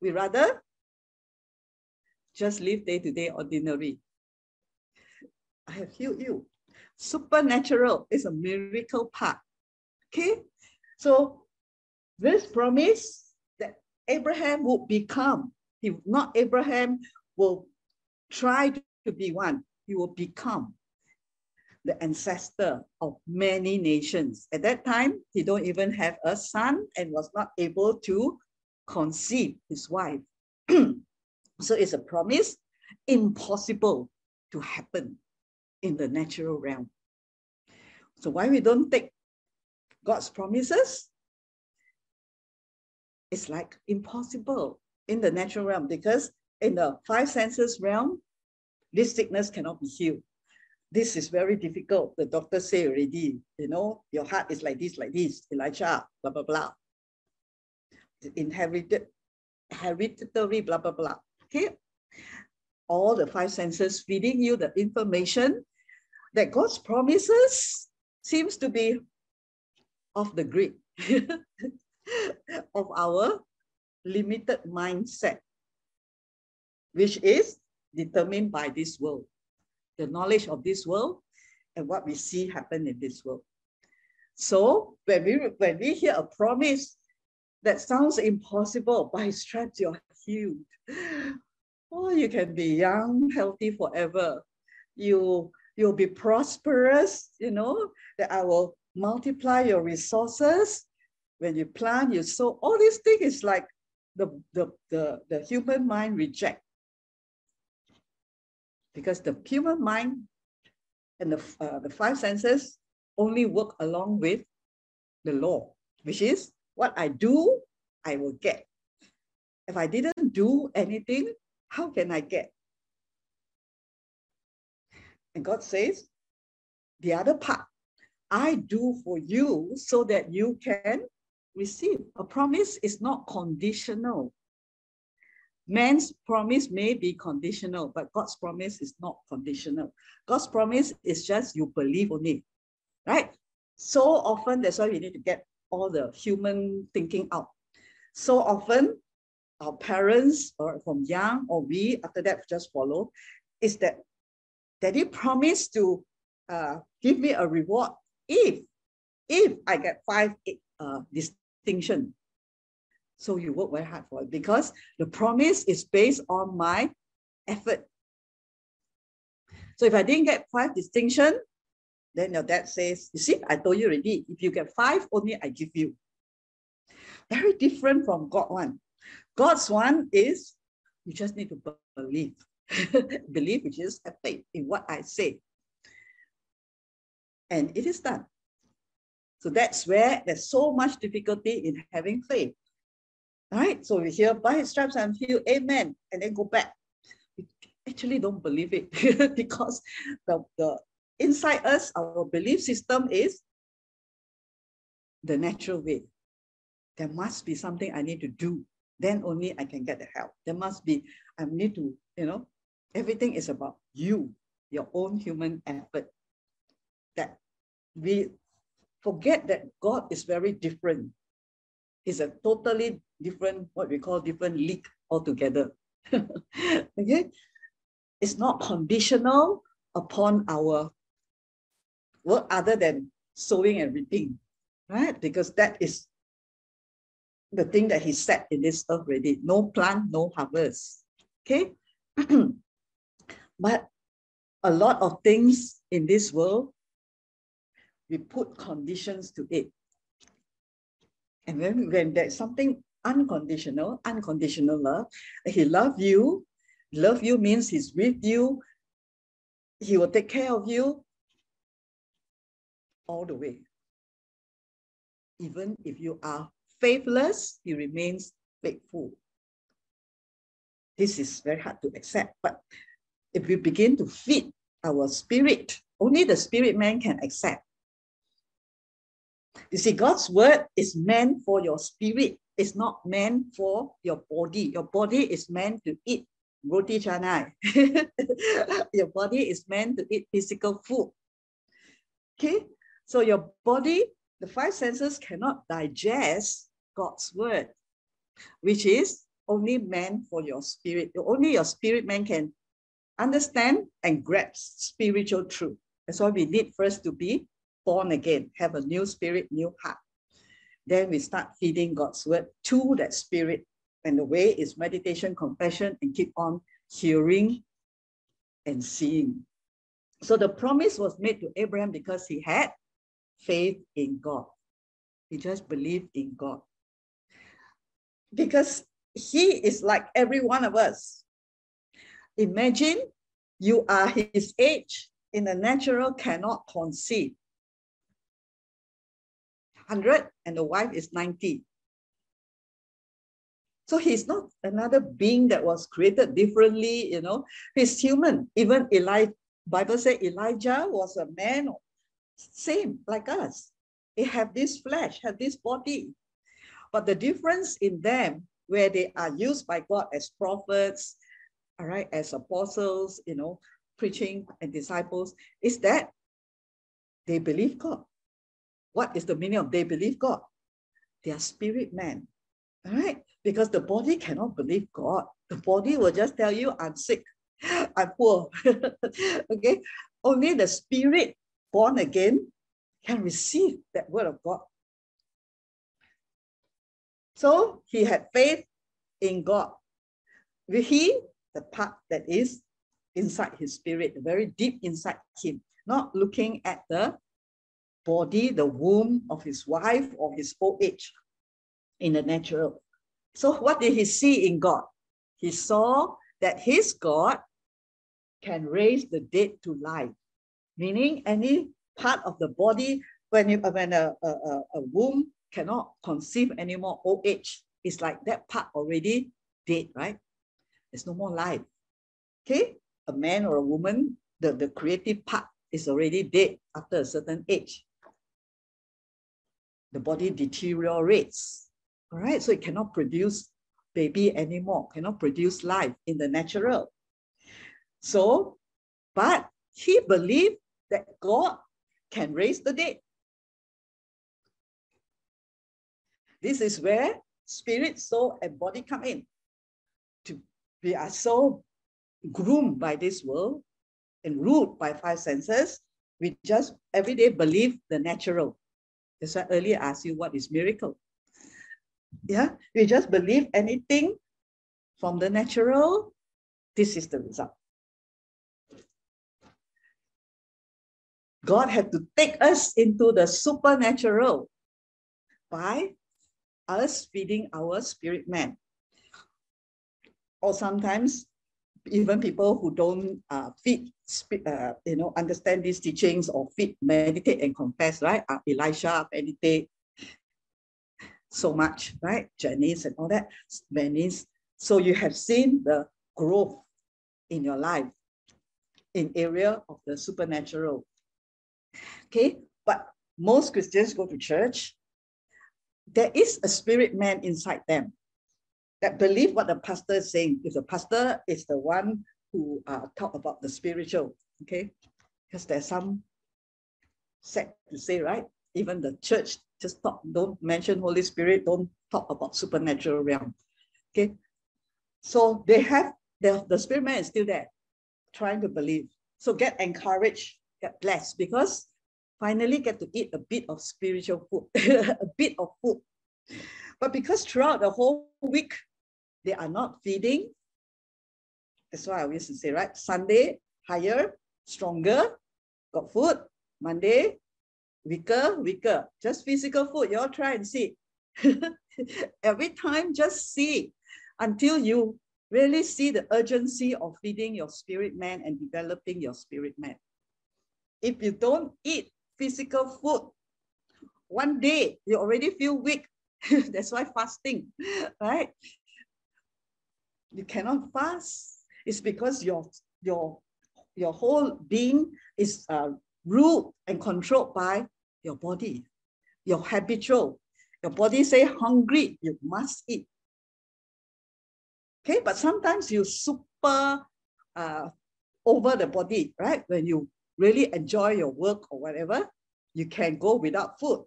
We rather just live day to day ordinary. I have healed you. Supernatural is a miracle part. Okay? So this promise that Abraham would become, he, not Abraham will try to be one, he will become the ancestor of many nations. At that time, he don't even have a son and was not able to conceive his wife. so it's a promise impossible to happen in the natural realm. So why we don't take God's promises? It's like impossible in the natural realm because in the five senses realm, this sickness cannot be healed this is very difficult. The doctor say already, you know, your heart is like this, like this, Elijah, blah, blah, blah. Inherited, hereditary, blah, blah, blah. Okay. All the five senses feeding you the information that God's promises seems to be off the grid of our limited mindset, which is determined by this world the knowledge of this world and what we see happen in this world. So when we, when we hear a promise that sounds impossible, by stripes you're healed. Oh, you can be young, healthy forever. You, you'll be prosperous, you know, that I will multiply your resources. When you plant, you sow. All these things is like the, the, the, the human mind reject because the human mind and the, uh, the five senses only work along with the law, which is what I do, I will get. If I didn't do anything, how can I get? And God says, the other part, I do for you so that you can receive. A promise is not conditional. Man's promise may be conditional, but God's promise is not conditional. God's promise is just you believe only, right? So often, that's why we need to get all the human thinking out. So often, our parents or from young or we after that just follow is that daddy promised to uh, give me a reward if if I get five uh, distinction. So you work very hard for it because the promise is based on my effort. So if I didn't get five distinction, then your dad says, you see, I told you already, if you get five, only I give you. Very different from God one. God's one is you just need to believe. believe, which is have faith in what I say. And it is done. So that's where there's so much difficulty in having faith. All right, so we hear by his stripes healed, amen, and then go back. We actually don't believe it because the, the inside us, our belief system is the natural way. There must be something I need to do. Then only I can get the help. There must be, I need to, you know, everything is about you, your own human effort. That we forget that God is very different. He's a totally different, what we call different league altogether. okay? It's not conditional upon our work other than sowing and reaping, right? Because that is the thing that he said in this earth already. No plant, no harvest. Okay? but a lot of things in this world, we put conditions to it. And then when there's something unconditional, unconditional love, he loves you, love you means he's with you, he will take care of you all the way. Even if you are faithless, he remains faithful. This is very hard to accept, but if we begin to feed our spirit, only the spirit man can accept. You see, God's word is meant for your spirit. It's not meant for your body. Your body is meant to eat roti canai. your body is meant to eat physical food. Okay, so your body, the five senses cannot digest God's word, which is only meant for your spirit. Only your spirit man can understand and grasp spiritual truth. That's why we need first to be born again, have a new spirit, new heart. Then we start feeding God's word to that spirit. And the way is meditation, confession, and keep on hearing and seeing. So the promise was made to Abraham because he had faith in God. He just believed in God because he is like every one of us. Imagine you are his age in the natural cannot conceive. 100 and the wife is 90. So he's not another being that was created differently, you know. He's human. Even Elijah, Bible says Elijah was a man, same like us. He have this flesh, have this body. But the difference in them, where they are used by God as prophets, all right, as apostles, you know, preaching and disciples, is that they believe God. What is the meaning of they believe God? They are spirit man, all right? Because the body cannot believe God. The body will just tell you, I'm sick, I'm poor, okay? Only the spirit born again can receive that word of God so he had faith in God. He, the part that is inside his spirit, very deep inside him, not looking at the body, the womb of his wife or his old age in the natural. So what did he see in God? He saw that his God can raise the dead to life, meaning any part of the body, when, you, when a, a, a womb cannot conceive anymore, old age. It's like that part already dead, right? There's no more life. Okay? A man or a woman, the, the creative part is already dead after a certain age. The body deteriorates. All right, so it cannot produce baby anymore, cannot produce life in the natural. So, but he believed that God can raise the dead. This is where spirit, soul, and body come in. To, we are so groomed by this world and ruled by five senses. We just every day believe the natural. That's why earlier I asked you what is miracle. Yeah, we just believe anything from the natural. This is the result. God had to take us into the supernatural by us feeding our spirit man. Or sometimes even people who don't uh, feed, uh, you know, understand these teachings or feed, meditate and confess, right? Uh, Elisha meditate so much, right? Janice and all that, Venice. So you have seen the growth in your life in area of the supernatural. Okay, but most Christians go to church. There is a spirit man inside them that believe what the pastor is saying. If the pastor is the one who uh, talk about the spiritual, okay, because there's some sect to say, right? Even the church just talk, don't mention Holy Spirit, don't talk about supernatural realm. Okay. So they have the, the spirit man is still there, trying to believe. So get encouraged, get blessed because finally get to eat a bit of spiritual food, a bit of food. But because throughout the whole week, they are not feeding, that's why I used to say, right? Sunday, higher, stronger, got food. Monday, weaker, weaker. Just physical food. You all try and see. Every time, just see until you really see the urgency of feeding your spirit man and developing your spirit man. If you don't eat physical food, one day you already feel weak. That's why fasting, right? You cannot fast. It's because your your your whole being is uh, ruled and controlled by your body, your habitual. Your body say hungry, you must eat. Okay, but sometimes you super uh, over the body, right? When you really enjoy your work or whatever, you can go without food.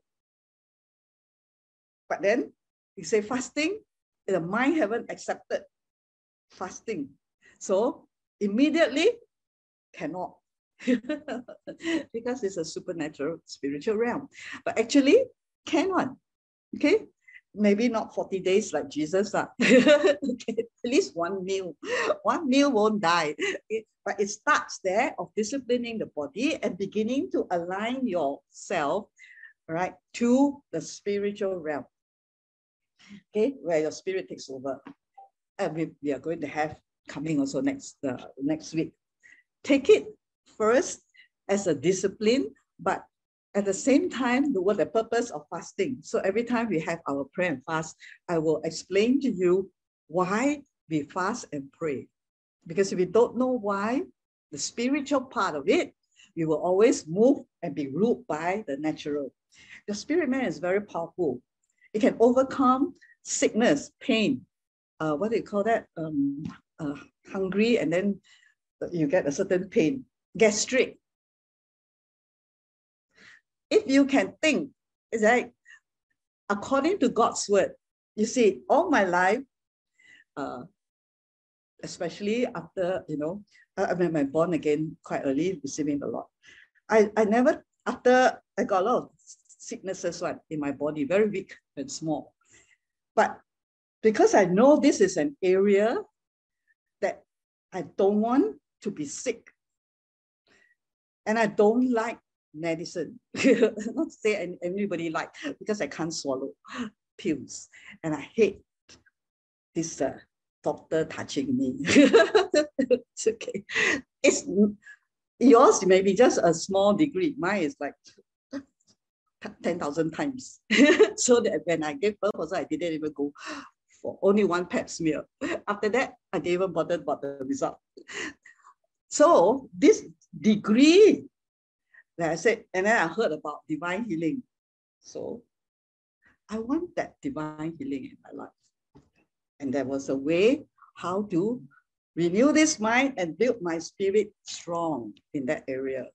But then you say fasting, the mind haven't accepted fasting. So immediately cannot because it's a supernatural spiritual realm. But actually, can one. Okay. Maybe not 40 days like Jesus. Uh. okay. At least one meal. One meal won't die. It, but it starts there of disciplining the body and beginning to align yourself right to the spiritual realm. Okay, where your spirit takes over. And we, we are going to have coming also next uh, next week. Take it first as a discipline, but at the same time, the what the purpose of fasting. So every time we have our prayer and fast, I will explain to you why we fast and pray. Because if we don't know why, the spiritual part of it, we will always move and be ruled by the natural. The spirit man is very powerful. It can overcome sickness, pain. Uh, what do you call that? Um, uh, hungry, and then you get a certain pain gastric. If you can think, it's like according to God's word, you see, all my life, uh, especially after, you know, I mean, I born again quite early, receiving the Lord. I, I never, after I got a lot of sicknesses right, in my body, very weak and small. But because I know this is an area that I don't want to be sick and I don't like medicine. Not to say anybody like, because I can't swallow pills. And I hate this uh, doctor touching me. it's okay. It's yours may be just a small degree. Mine is like 10,000 times. so that when I gave birth also, I didn't even go for only one pap smear. After that, I didn't even bother about the result. So this degree. Like I said, and then I heard about divine healing. So I want that divine healing in my life. And there was a way how to renew this mind and build my spirit strong in that area.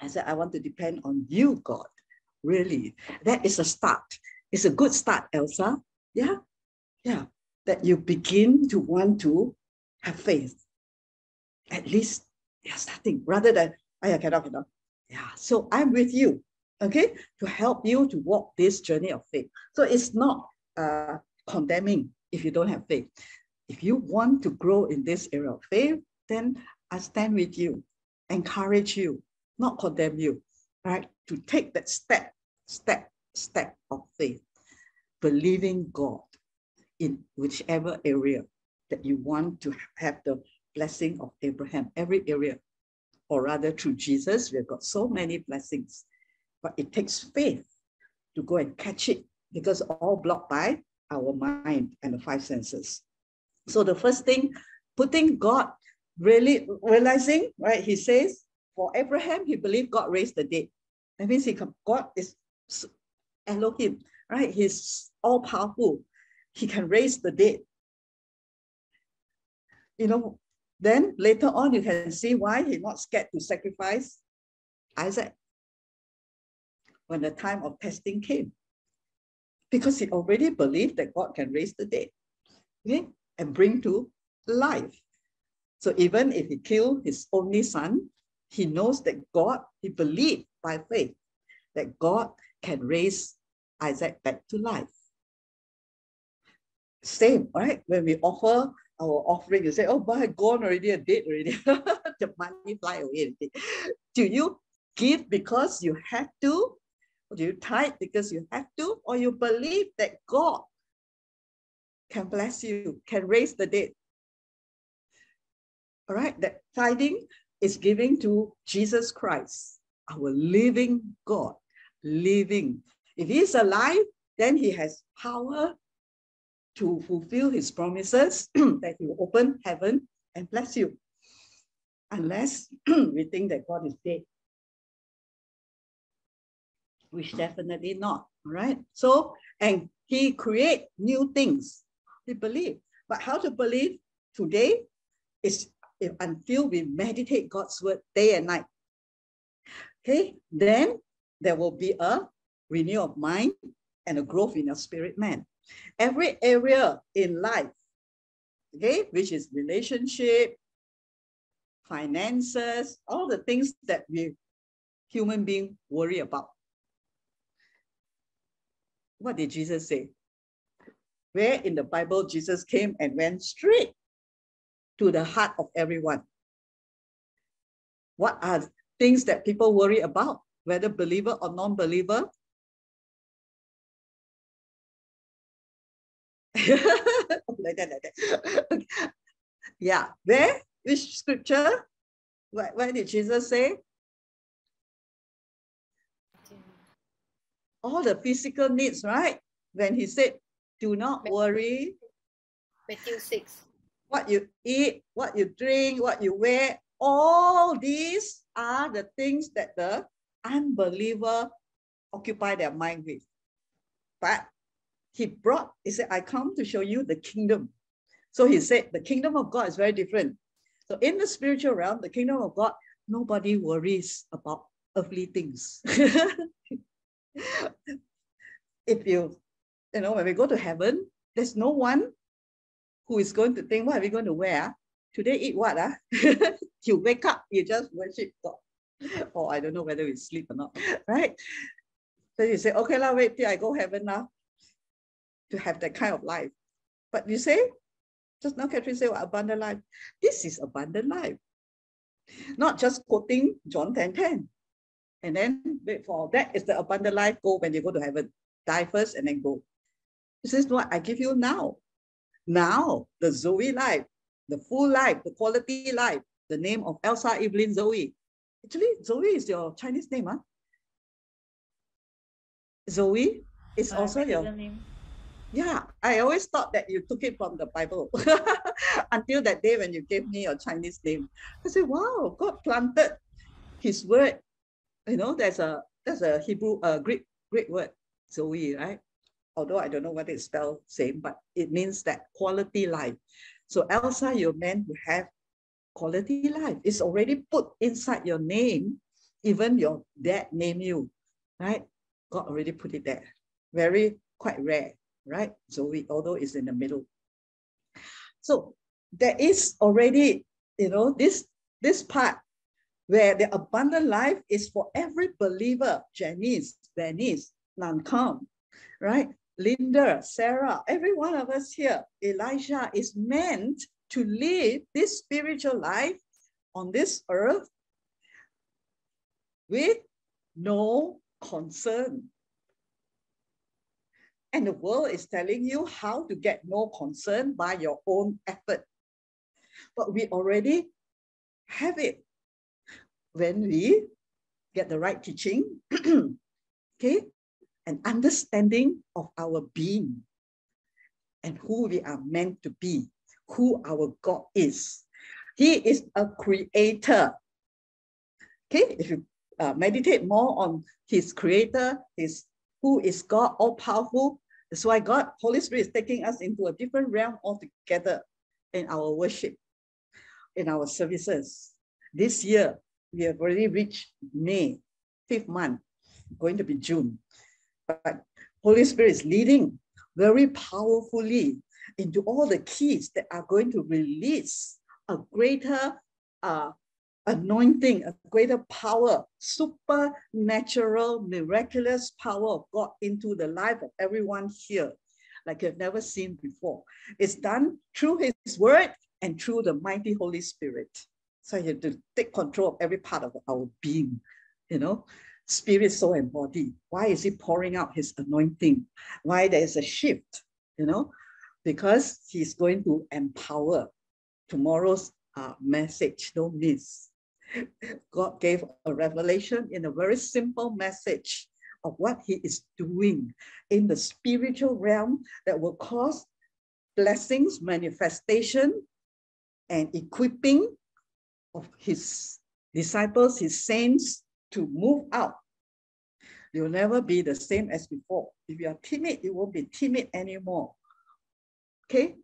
I said, I want to depend on you, God. Really. That is a start. It's a good start, Elsa. Yeah. Yeah. That you begin to want to have faith. At least you're starting rather than, I cannot, cannot. Yeah. So I'm with you, okay, to help you to walk this journey of faith. So it's not uh, condemning if you don't have faith. If you want to grow in this area of faith, then I stand with you, encourage you, not condemn you, right? To take that step, step, step of faith, believing God in whichever area that you want to have the blessing of Abraham, every area, or rather through Jesus, we've got so many blessings, but it takes faith to go and catch it because all blocked by our mind and the five senses. So the first thing, putting God really realizing, right? He says, for Abraham, he believed God raised the dead. That means he God is Elohim, right? He's all powerful. He can raise the dead. You know, then later on, you can see why he's not scared to sacrifice Isaac when the time of testing came. Because he already believed that God can raise the dead okay, and bring to life. So even if he killed his only son, he knows that God, he believed by faith that God can raise Isaac back to life. Same, right? When we offer our offering, you say, oh, but gone already, a dead already. the money fly away. Do you give because you have to? Or do you tithe because you have to? Or you believe that God can bless you, can raise the dead? All right, that tithing is giving to Jesus Christ, our living God, living. If he's alive, then he has power to fulfill his promises that he will open heaven and bless you. Unless we think that God is dead. Which definitely not, right? So, and he create new things. He believe. But how to believe today is if, until we meditate God's word day and night. Okay, then there will be a renewal of mind and a growth in your spirit man. Every area in life, okay, which is relationship, finances, all the things that we human being worry about. What did Jesus say? Where in the Bible Jesus came and went straight to the heart of everyone. What are things that people worry about, whether believer or non-believer? like that, like that. yeah, where? Which scripture? What, what did Jesus say? All the physical needs, right? When he said, do not worry. Matthew 6. What you eat, what you drink, what you wear, all these are the things that the unbeliever occupy their mind with. But he brought, he said, I come to show you the kingdom. So he said, the kingdom of God is very different. So in the spiritual realm, the kingdom of God, nobody worries about earthly things. if you, you know, when we go to heaven, there's no one who is going to think, what are we going to wear? Today eat what? Uh? you wake up, you just worship God. Or I don't know whether we sleep or not, right? So you say, okay, la, wait till I go heaven now to have that kind of life. But you say, just now Catherine said, well, abundant life. This is abundant life. Not just quoting John 10 10. And then wait for that is the abundant life go when you go to heaven. Die first and then go. This is what I give you now. Now, the Zoe life, the full life, the quality life, the name of Elsa Evelyn Zoe. Actually, Zoe is your Chinese name, huh? Zoe is uh, also your name. Yeah, I always thought that you took it from the Bible until that day when you gave me your Chinese name. I said, wow, God planted his word. You know, there's a there's a Hebrew, uh, Greek, Greek word, Zoe, right? although I don't know what it's spelled same, but it means that quality life. So Elsa, you're meant to have quality life. It's already put inside your name, even your dad name you, right? God already put it there. Very quite rare, right? So we, although it's in the middle. So there is already, you know, this, this part where the abundant life is for every believer, Janice, Venice, Nankam, right? Linda, Sarah, every one of us here, Elijah is meant to live this spiritual life on this earth with no concern. And the world is telling you how to get no concern by your own effort. But we already have it when we get the right teaching, okay, an understanding of our being and who we are meant to be, who our God is. He is a creator. Okay, if you uh, meditate more on his creator, his who is God, all powerful. That's why God, Holy Spirit is taking us into a different realm altogether in our worship, in our services. This year, we have already reached May, fifth month, going to be June. But Holy Spirit is leading very powerfully into all the keys that are going to release a greater uh, anointing, a greater power, supernatural, miraculous power of God into the life of everyone here, like you've never seen before. It's done through His Word and through the mighty Holy Spirit. So you have to take control of every part of our being, you know, spirit, soul, and body. Why is he pouring out his anointing? Why there's a shift, you know? Because he's going to empower tomorrow's uh, message. Don't miss. God gave a revelation in a very simple message of what he is doing in the spiritual realm that will cause blessings, manifestation, and equipping of his disciples, his saints, to move out. You'll never be the same as before. If you are timid, you won't be timid anymore. Okay,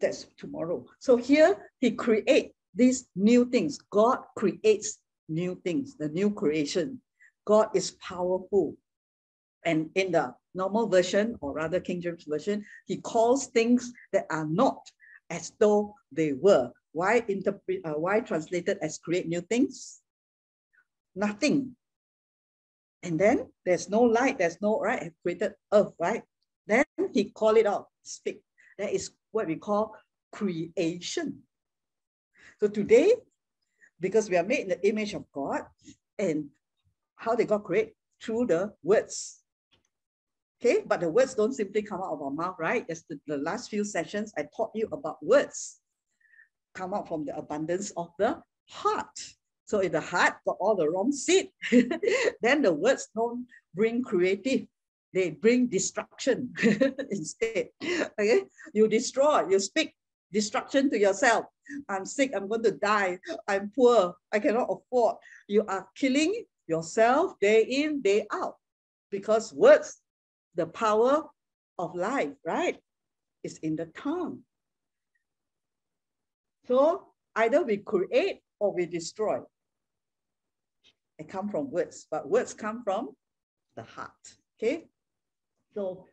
that's tomorrow. So here he create these new things. God creates new things, the new creation. God is powerful. And in the normal version, or rather King James Version, he calls things that are not as though they were. Why interpret? Uh, why translated as create new things? Nothing. And then there's no light, there's no right. Have created earth, right? Then he call it out, speak. That is what we call creation. So today, because we are made in the image of God, and how they got create? Through the words. Okay, but the words don't simply come out of our mouth, right? As the, the last few sessions, I taught you about words come out from the abundance of the heart. So if the heart got all the wrong seed, then the words don't bring creative. They bring destruction instead. Okay, you destroy, you speak destruction to yourself. I'm sick, I'm going to die, I'm poor, I cannot afford. You are killing yourself day in, day out. Because words, the power of life, right? Is in the tongue. So either we create or we destroy. It come from words, but words come from the heart. Okay. So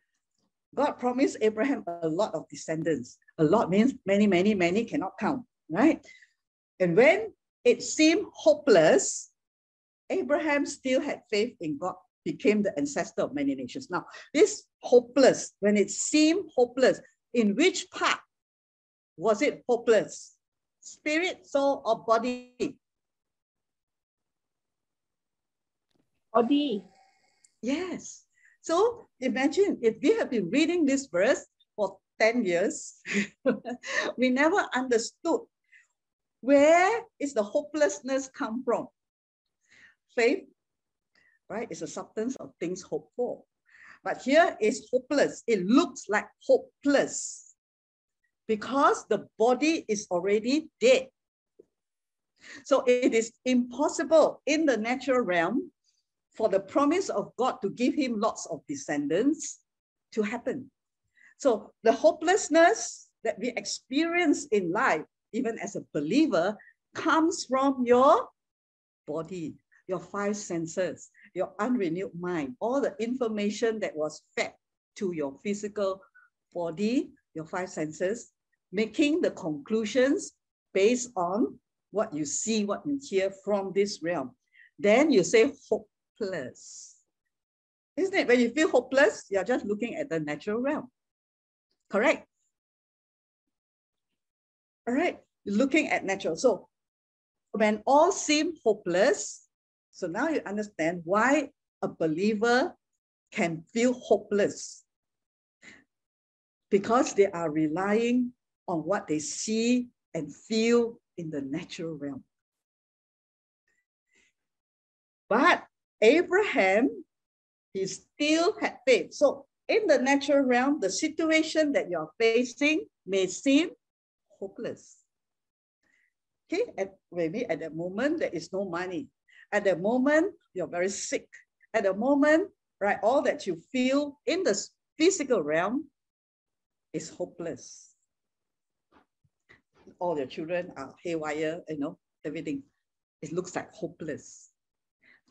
God promised Abraham a lot of descendants. A lot means many, many, many cannot count, right? And when it seemed hopeless, Abraham still had faith in God, became the ancestor of many nations. Now, this hopeless, when it seemed hopeless, in which part was it hopeless? spirit, soul, or body? Body. Yes. So imagine if we have been reading this verse for 10 years, we never understood where is the hopelessness come from. Faith, right, is a substance of things hoped for. But here is hopeless. It looks like hopeless because the body is already dead. So it is impossible in the natural realm for the promise of God to give him lots of descendants to happen. So the hopelessness that we experience in life, even as a believer, comes from your body, your five senses, your unrenewed mind, all the information that was fed to your physical body, your five senses, making the conclusions based on what you see, what you hear from this realm. Then you say hopeless. Isn't it? When you feel hopeless, you're just looking at the natural realm. Correct? All right, looking at natural. So when all seem hopeless, so now you understand why a believer can feel hopeless because they are relying on what they see and feel in the natural realm. But Abraham, he still had faith. So in the natural realm, the situation that you're facing may seem hopeless. Okay, at, maybe at the moment there is no money. At the moment, you're very sick. At the moment, right, all that you feel in the physical realm is hopeless. All your children are haywire, you know, everything. It looks like hopeless.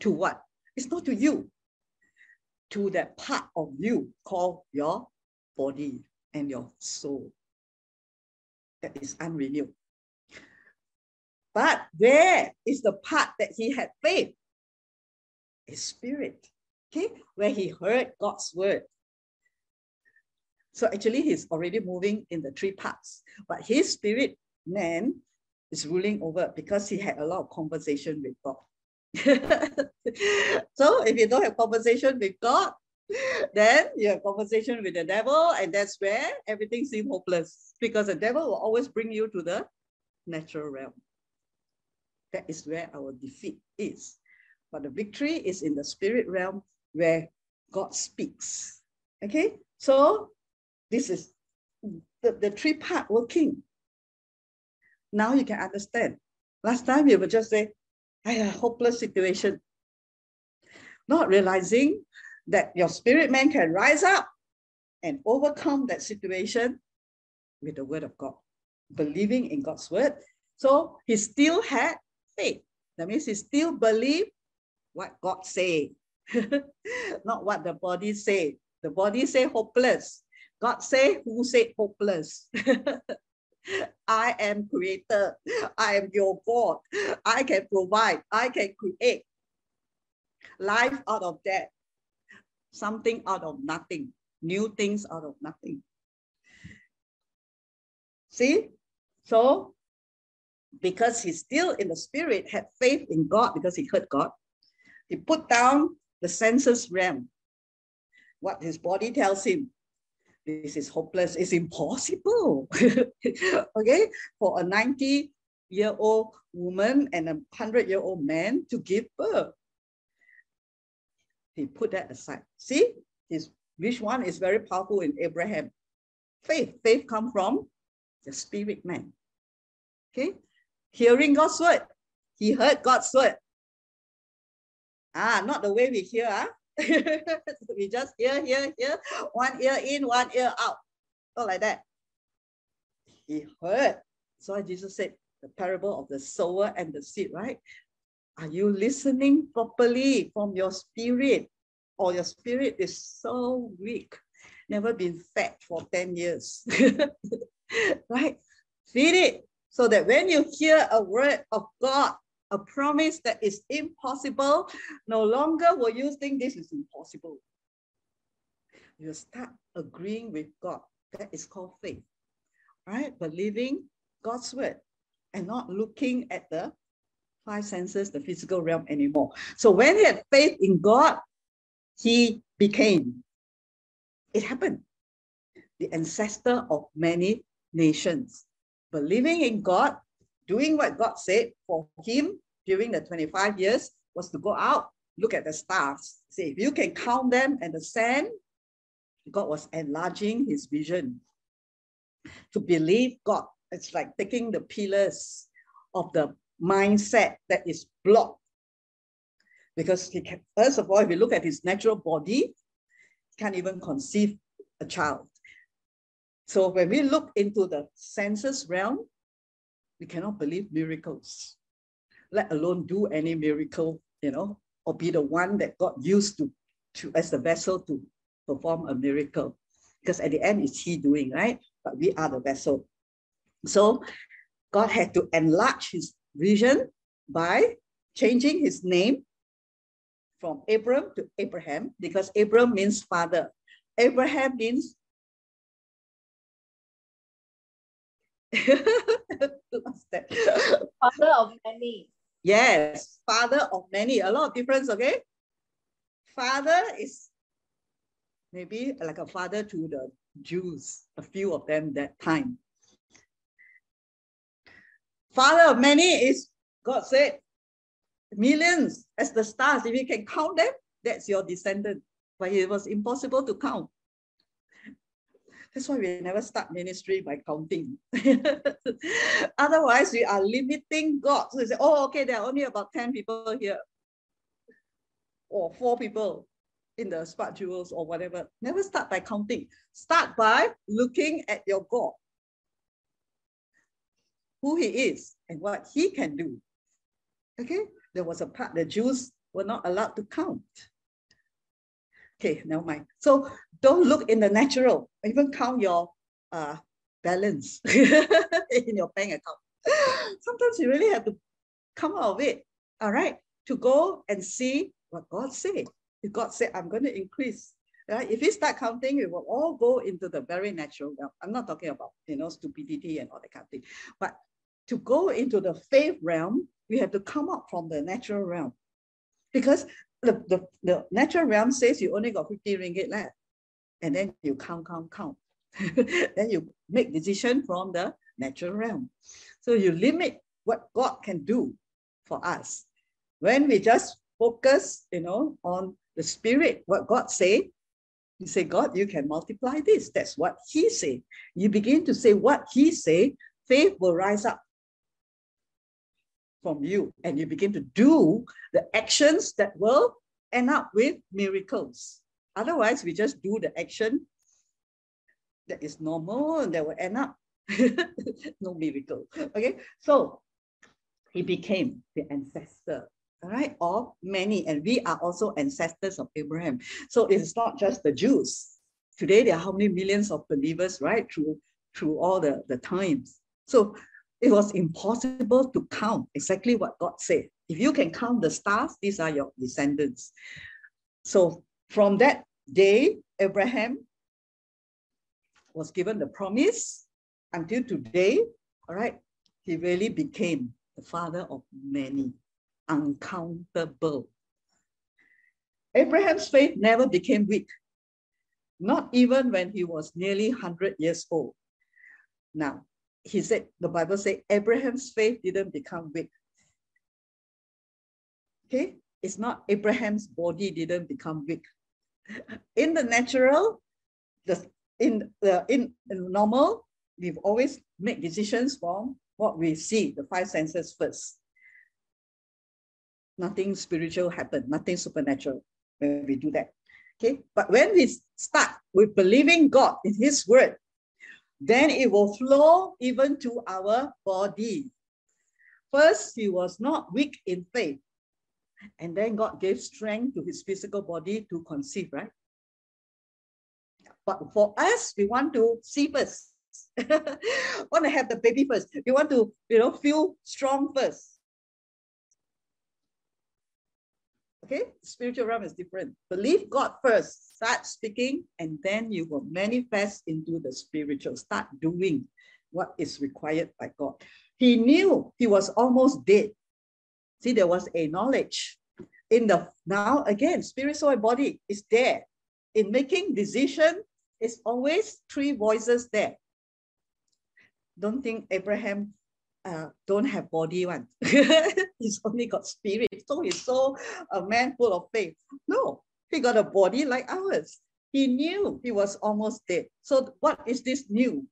To what? It's not to you, to that part of you called your body and your soul that is unrenewed. But where is the part that he had faith? His spirit, okay, where he heard God's word. So actually, he's already moving in the three parts, but his spirit man is ruling over because he had a lot of conversation with God. so if you don't have conversation with God, then you have conversation with the devil, and that's where everything seems hopeless because the devil will always bring you to the natural realm. That is where our defeat is. But the victory is in the spirit realm where God speaks. Okay, so this is the, the three part working. Now you can understand. Last time you would just say, I a hopeless situation. Not realizing that your spirit man can rise up and overcome that situation with the word of God, believing in God's word. So he still had faith. That means he still believed what God say, not what the body say. The body say hopeless. God say, who said hopeless? I am creator. I am your God. I can provide. I can create life out of that something out of nothing, new things out of nothing. See? So, because he's still in the spirit, had faith in God because he heard God, he put down the senses realm. What his body tells him, this is hopeless, it's impossible. okay? For a 90 year old woman and a 100 year old man to give birth he put that aside. See, his which one is very powerful in Abraham? Faith. Faith come from the spirit man. Okay, hearing God's word. He heard God's word. Ah, not the way we hear. Ah. we just hear, hear, hear, one ear in, one ear out. Not like that. He heard. So Jesus said the parable of the sower and the seed, right? Are you listening properly from your spirit? Or your spirit is so weak, never been fed for 10 years. right? Feed it so that when you hear a word of God, a promise that is impossible, no longer will you think this is impossible. You start agreeing with God. That is called faith. Right? Believing God's word and not looking at the five senses, the physical realm anymore. So when he had faith in God, he became. It happened. The ancestor of many nations, believing in God, doing what God said for him during the 25 years was to go out, look at the stars. Say, if you can count them and the sand, God was enlarging his vision. To believe God, it's like taking the pillars of the mindset that is blocked. Because he can, first of all, if you look at his natural body, can't even conceive a child. So when we look into the senses realm, we cannot believe miracles, let alone do any miracle, you know, or be the one that God used to, to as the vessel to perform a miracle. Because at the end, it's He doing, right? But we are the vessel. So God had to enlarge his vision by changing his name from Abram to Abraham because Abram means father. Abraham means Father of many. Yes, father of many. A lot of difference, okay? Father is maybe like a father to the Jews, a few of them that time. Father of many is, God said, millions as the stars. If you can count them, that's your descendant. But it was impossible to count. That's why we never start ministry by counting. Otherwise, we are limiting God. So you say, oh, okay, there are only about 10 people here. Or four people in the smart jewels or whatever. Never start by counting. Start by looking at your God. Who he is and what he can do. Okay, there was a part the Jews were not allowed to count. Okay, never mind. So don't look in the natural, even count your uh, balance in your bank account. Sometimes you really have to come out of it, all right, to go and see what God said. If God said, I'm going to increase, right? If you start counting, it will all go into the very natural realm. I'm not talking about, you know, stupidity and all that kind of thing, but to go into the faith realm, we have to come up from the natural realm. Because the, the, the natural realm says you only got 50 ringgit left. And then you count, count, count. then you make decision from the natural realm. So you limit what God can do for us. When we just focus, you know, on the spirit, what God say, you say, God, you can multiply this. That's what he say. You begin to say what he say, faith will rise up from you and you begin to do the actions that will end up with miracles. Otherwise, we just do the action that is normal and that will end up no miracle. Okay, so he became the ancestor, all right, of many, and we are also ancestors of Abraham. So it's not just the Jews. Today, there are how many millions of believers, right, through through all the, the times. So it was impossible to count exactly what God said. If you can count the stars, these are your descendants. So from that day, Abraham was given the promise until today, all right, he really became the father of many, uncountable. Abraham's faith never became weak, not even when he was nearly 100 years old. Now, he said, the Bible said, Abraham's faith didn't become weak. Okay, it's not Abraham's body didn't become weak. In the natural, the in the in, in normal, we've always make decisions from what we see, the five senses first. Nothing spiritual happened, nothing supernatural when we do that. Okay, but when we start with believing God in His word, then it will flow even to our body. First, he was not weak in faith. And then God gave strength to his physical body to conceive, right? But for us, we want to see first. want to have the baby first. We want to, you know, feel strong first. Okay, spiritual realm is different. Believe God first. Start speaking, and then you will manifest into the spiritual. Start doing what is required by God. He knew he was almost dead. See, there was a knowledge in the now again, spirit, soul, and body is there. In making decision, it's always three voices there. Don't think Abraham uh, don't have body one. he's only got spirit. So he's so a man full of faith. No, he got a body like ours. He knew he was almost dead. So what is this new?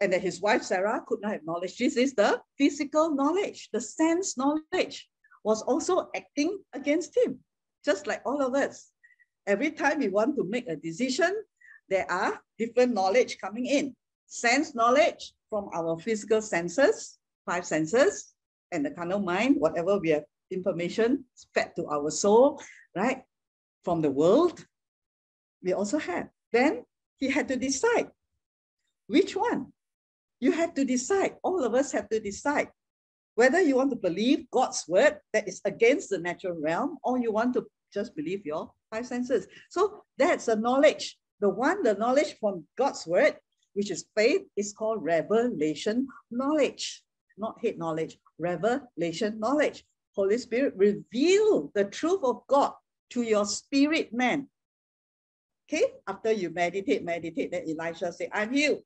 And that his wife Sarah could not acknowledge. This is the physical knowledge, the sense knowledge was also acting against him, just like all of us. Every time we want to make a decision, there are different knowledge coming in. Sense knowledge from our physical senses, five senses, and the carnal mind, whatever we have information fed to our soul, right? From the world, we also have. Then he had to decide which one. You have to decide. All of us have to decide whether you want to believe God's word that is against the natural realm or you want to just believe your five senses. So that's the knowledge. The one, the knowledge from God's word, which is faith, is called revelation knowledge, not head knowledge, revelation knowledge. Holy Spirit reveal the truth of God to your spirit man. Okay, after you meditate, meditate, then Elisha say, I'm healed.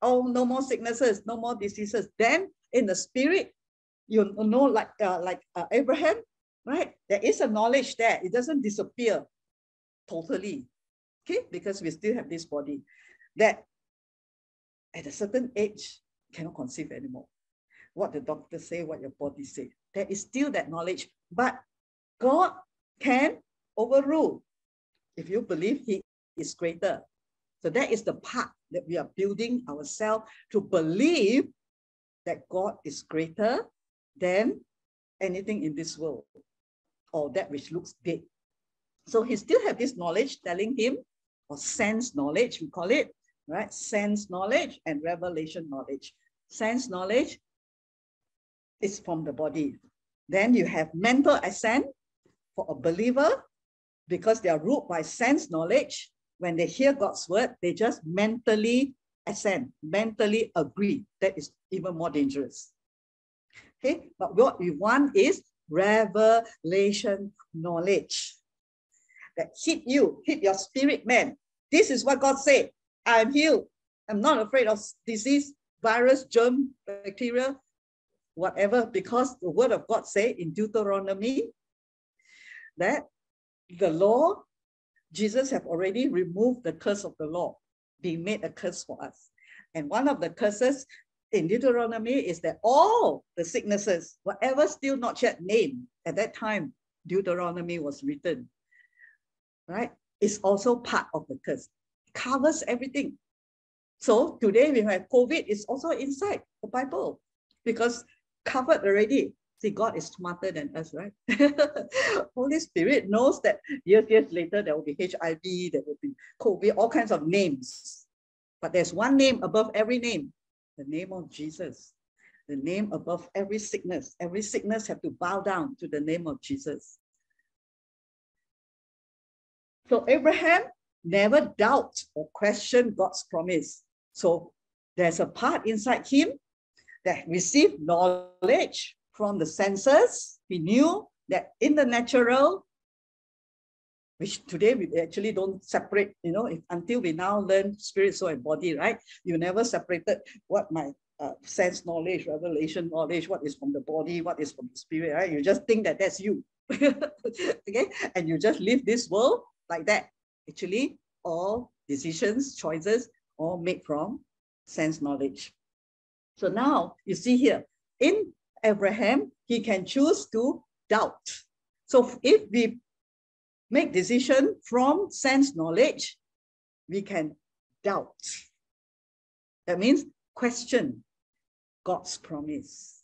Oh, no more sicknesses, no more diseases. Then in the spirit, you know, like uh, like uh, Abraham, right? There is a knowledge there. It doesn't disappear totally, okay? Because we still have this body that at a certain age cannot conceive anymore. What the doctor say, what your body say, there is still that knowledge, but God can overrule if you believe He is greater. So that is the part that we are building ourselves to believe that God is greater than anything in this world or that which looks dead. So he still have this knowledge telling him, or sense knowledge, we call it, right? Sense knowledge and revelation knowledge. Sense knowledge is from the body. Then you have mental assent for a believer because they are ruled by sense knowledge. When they hear God's word, they just mentally assent, mentally agree. That is even more dangerous. Okay, but what we want is revelation knowledge that hit you, hit your spirit man. This is what God said. I am healed. I'm not afraid of disease, virus, germ, bacteria, whatever, because the word of God say in Deuteronomy that the law, Jesus have already removed the curse of the law, being made a curse for us. And one of the curses in Deuteronomy is that all the sicknesses, whatever still not yet named at that time, Deuteronomy was written, right? Is also part of the curse. Covers everything. So today we have COVID is also inside the Bible because covered already. See, God is smarter than us, right? Holy Spirit knows that years, years later, there will be HIV, there will be COVID, all kinds of names. But there's one name above every name, the name of Jesus. The name above every sickness. Every sickness have to bow down to the name of Jesus. So Abraham never doubt or question God's promise. So there's a part inside him that received knowledge from the senses. He knew that in the natural, which today we actually don't separate, you know, if, until we now learn spirit, soul, and body, right? You never separated what my uh, sense knowledge, revelation knowledge, what is from the body, what is from the spirit, right? You just think that that's you, okay? And you just live this world like that. Actually, all decisions, choices, all made from sense knowledge. So now you see here, in Abraham, he can choose to doubt. So if we make decision from sense knowledge, we can doubt. That means question God's promise.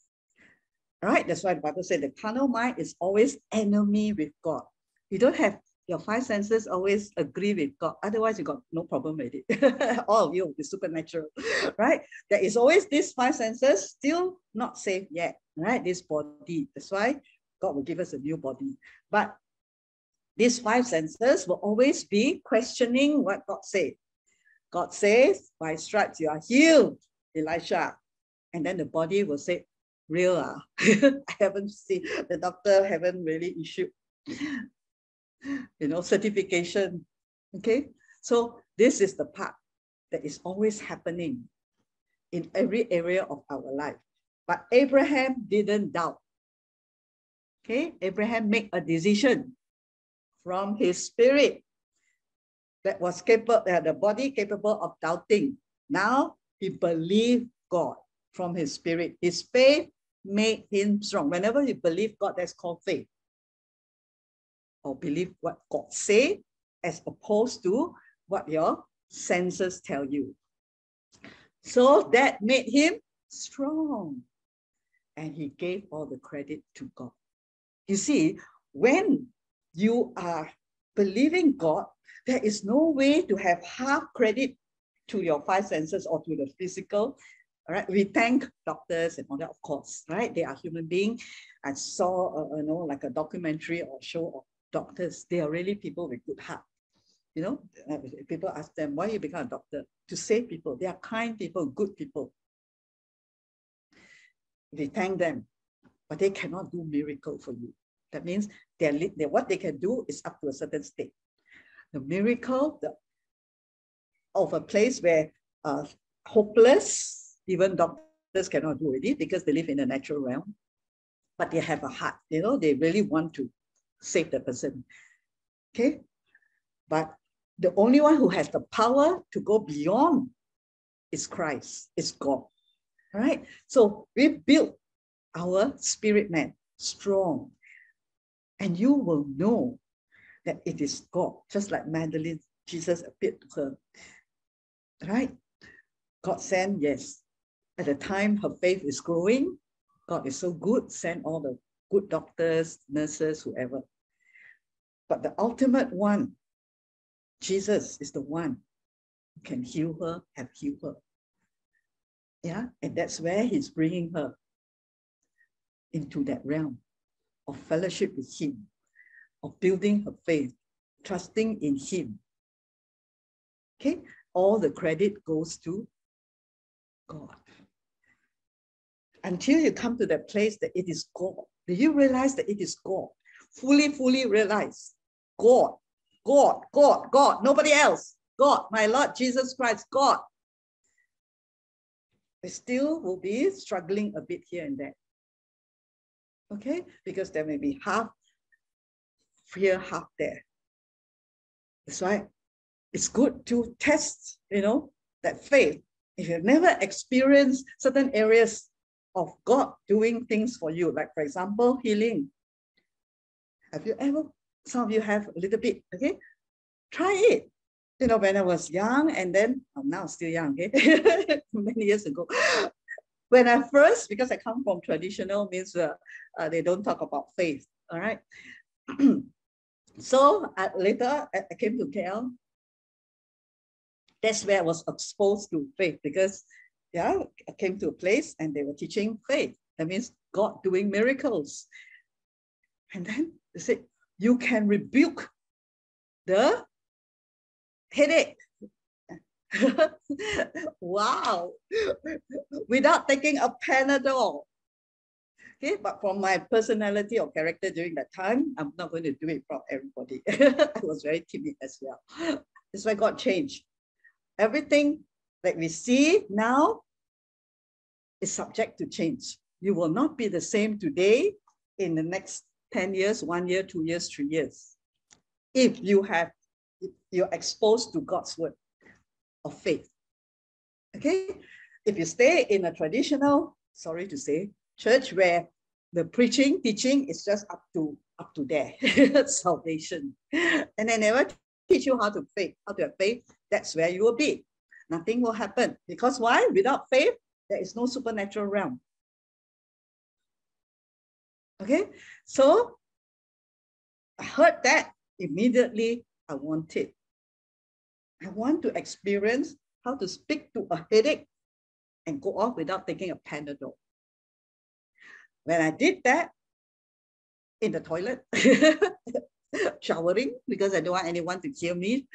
Right, that's why the Bible said the carnal mind is always enemy with God. You don't have your five senses always agree with God. Otherwise, you got no problem with it. All of you is supernatural, right? There is always these five senses still not safe yet, right? This body. That's why God will give us a new body. But these five senses will always be questioning what God said. God says, by stripes you are healed, Elisha. And then the body will say, real ah. I haven't seen, the doctor haven't really issued you know, certification. Okay, so this is the part that is always happening in every area of our life. But Abraham didn't doubt. Okay, Abraham made a decision from his spirit that was capable, that the body capable of doubting. Now he believed God from his spirit. His faith made him strong. Whenever you believe God, that's called faith or believe what God say, as opposed to what your senses tell you. So that made him strong. And he gave all the credit to God. You see, when you are believing God, there is no way to have half credit to your five senses or to the physical. All right, we thank doctors and all that, of course, right? They are human beings. I saw, uh, you know, like a documentary or show doctors. They are really people with good heart. You know, uh, people ask them, why you become a doctor? To save people. They are kind people, good people. We thank them, but they cannot do miracle for you. That means they're, they're, what they can do is up to a certain state. The miracle the, of a place where uh, hopeless, even doctors cannot do it because they live in the natural realm, but they have a heart, you know, they really want to save the person. Okay? But the only one who has the power to go beyond is Christ, is God. All right? So we build our spirit man strong. And you will know that it is God, just like Magdalene, Jesus appeared to her. Right? God sent, yes. At the time her faith is growing, God is so good, send all the good doctors, nurses, whoever. But the ultimate one, Jesus is the one who can heal her, have healed her. Yeah, and that's where he's bringing her into that realm of fellowship with him, of building her faith, trusting in him. Okay, all the credit goes to God. Until you come to that place that it is God. Do you realize that it is God? Fully, fully realize God, God, God, God, nobody else. God, my Lord Jesus Christ, God. I still will be struggling a bit here and there. Okay, because there may be half here, half there. That's why it's good to test, you know, that faith. If you've never experienced certain areas of God doing things for you, like for example, healing. Have you ever, some of you have a little bit, okay? Try it. You know, when I was young and then, I'm now still young, okay? Many years ago. When I first, because I come from traditional, means uh, uh, they don't talk about faith, all right? so uh, later, I, I came to KL. That's where I was exposed to faith because yeah, I came to a place and they were teaching faith. That means God doing miracles. And then they said, you can rebuke the headache. wow. Without taking a Panadol. Okay, but from my personality or character during that time, I'm not going to do it for everybody. I was very timid as well. That's why God changed. Everything that we see now is subject to change. You will not be the same today in the next 10 years, one year, two years, three years. If you have, if you're exposed to God's word of faith. Okay? If you stay in a traditional, sorry to say, church where the preaching, teaching is just up to up to there, salvation. And they never teach you how to faith, how to have faith, that's where you will be. Nothing will happen. Because why? Without faith, there is no supernatural realm. Okay, so I heard that immediately I want it. I want to experience how to speak to a headache and go off without taking a Panadol. When I did that in the toilet, showering because I don't want anyone to hear me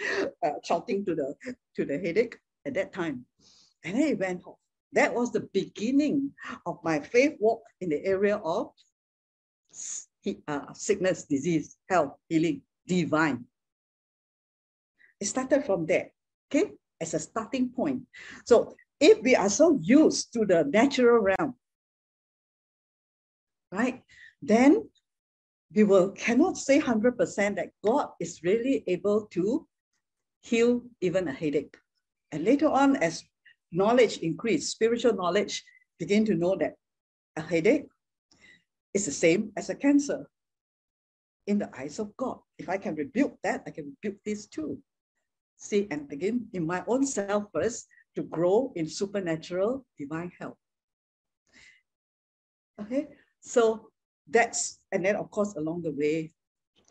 uh, shouting to the to the headache at that time. And then it went off. That was the beginning of my faith walk in the area of uh, sickness, disease, health, healing, divine. It started from there, okay, as a starting point. So if we are so used to the natural realm, right, then we will cannot say 100% that God is really able to heal even a headache. And later on, as knowledge increased, spiritual knowledge, begin to know that a headache is the same as a cancer in the eyes of God. If I can rebuke that, I can rebuke this too. see and begin in my own self first to grow in supernatural divine health. Okay, so that's, and then of course, along the way,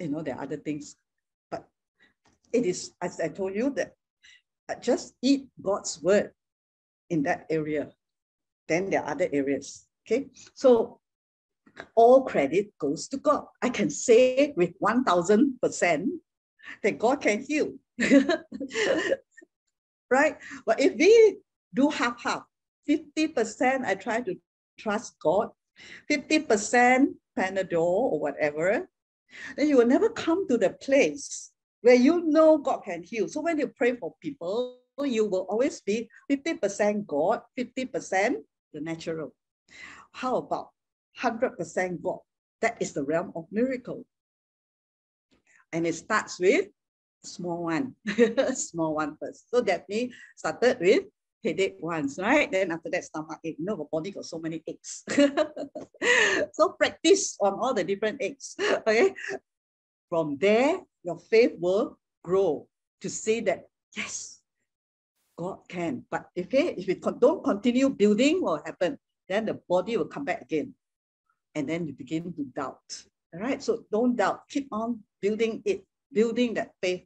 you know, there are other things, but it is, as I told you, that just eat God's word in that area. Then there are other areas. Okay, so all credit goes to God. I can say with 1000% that God can heal. right? But if we do half half, 50% I try to trust God, 50% Panadol or whatever, then you will never come to the place where you know God can heal. So when you pray for people, you will always be 50% God, 50% the natural. How about 100% God? That is the realm of miracle. And it starts with small one, small one first. So that we started with headache once, right? Then after that, stomach ache. You know, the body got so many aches. so practice on all the different aches, okay? From there, your faith will grow to see that, yes, God can. But if, if we don't continue building, what will happen? Then the body will come back again. And then you begin to doubt. All right. So don't doubt. Keep on building it, building that faith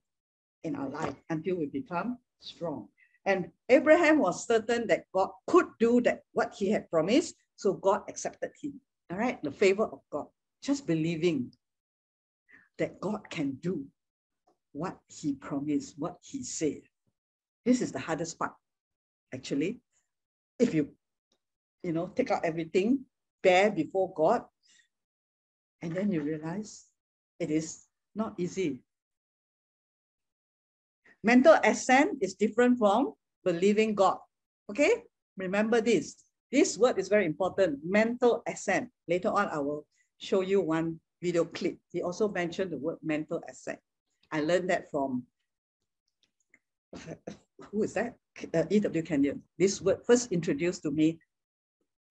in our life until we become strong. And Abraham was certain that God could do that what he had promised. So God accepted him. All right. The favor of God. Just believing that God can do what he promised, what he said. This is the hardest part, actually. If you, you know, take out everything, bear before God, and then you realize it is not easy. Mental assent is different from believing God. Okay? Remember this. This word is very important. Mental assent. Later on, I will show you one video clip. He also mentioned the word mental assent. I learned that from who is that? Uh, E.W. Kenyon. This word first introduced to me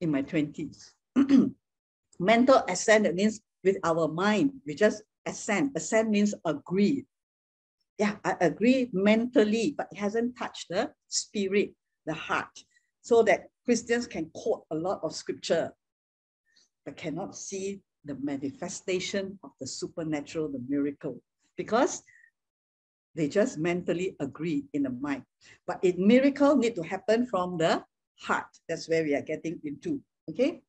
in my 20s. Mental assent means with our mind, we just assent. Assent means agree. Yeah, I agree mentally, but it hasn't touched the spirit, the heart. So that Christians can quote a lot of scripture, but cannot see the manifestation of the supernatural, the miracle, because they just mentally agree in the mind. But a miracle need to happen from the heart. That's where we are getting into, okay?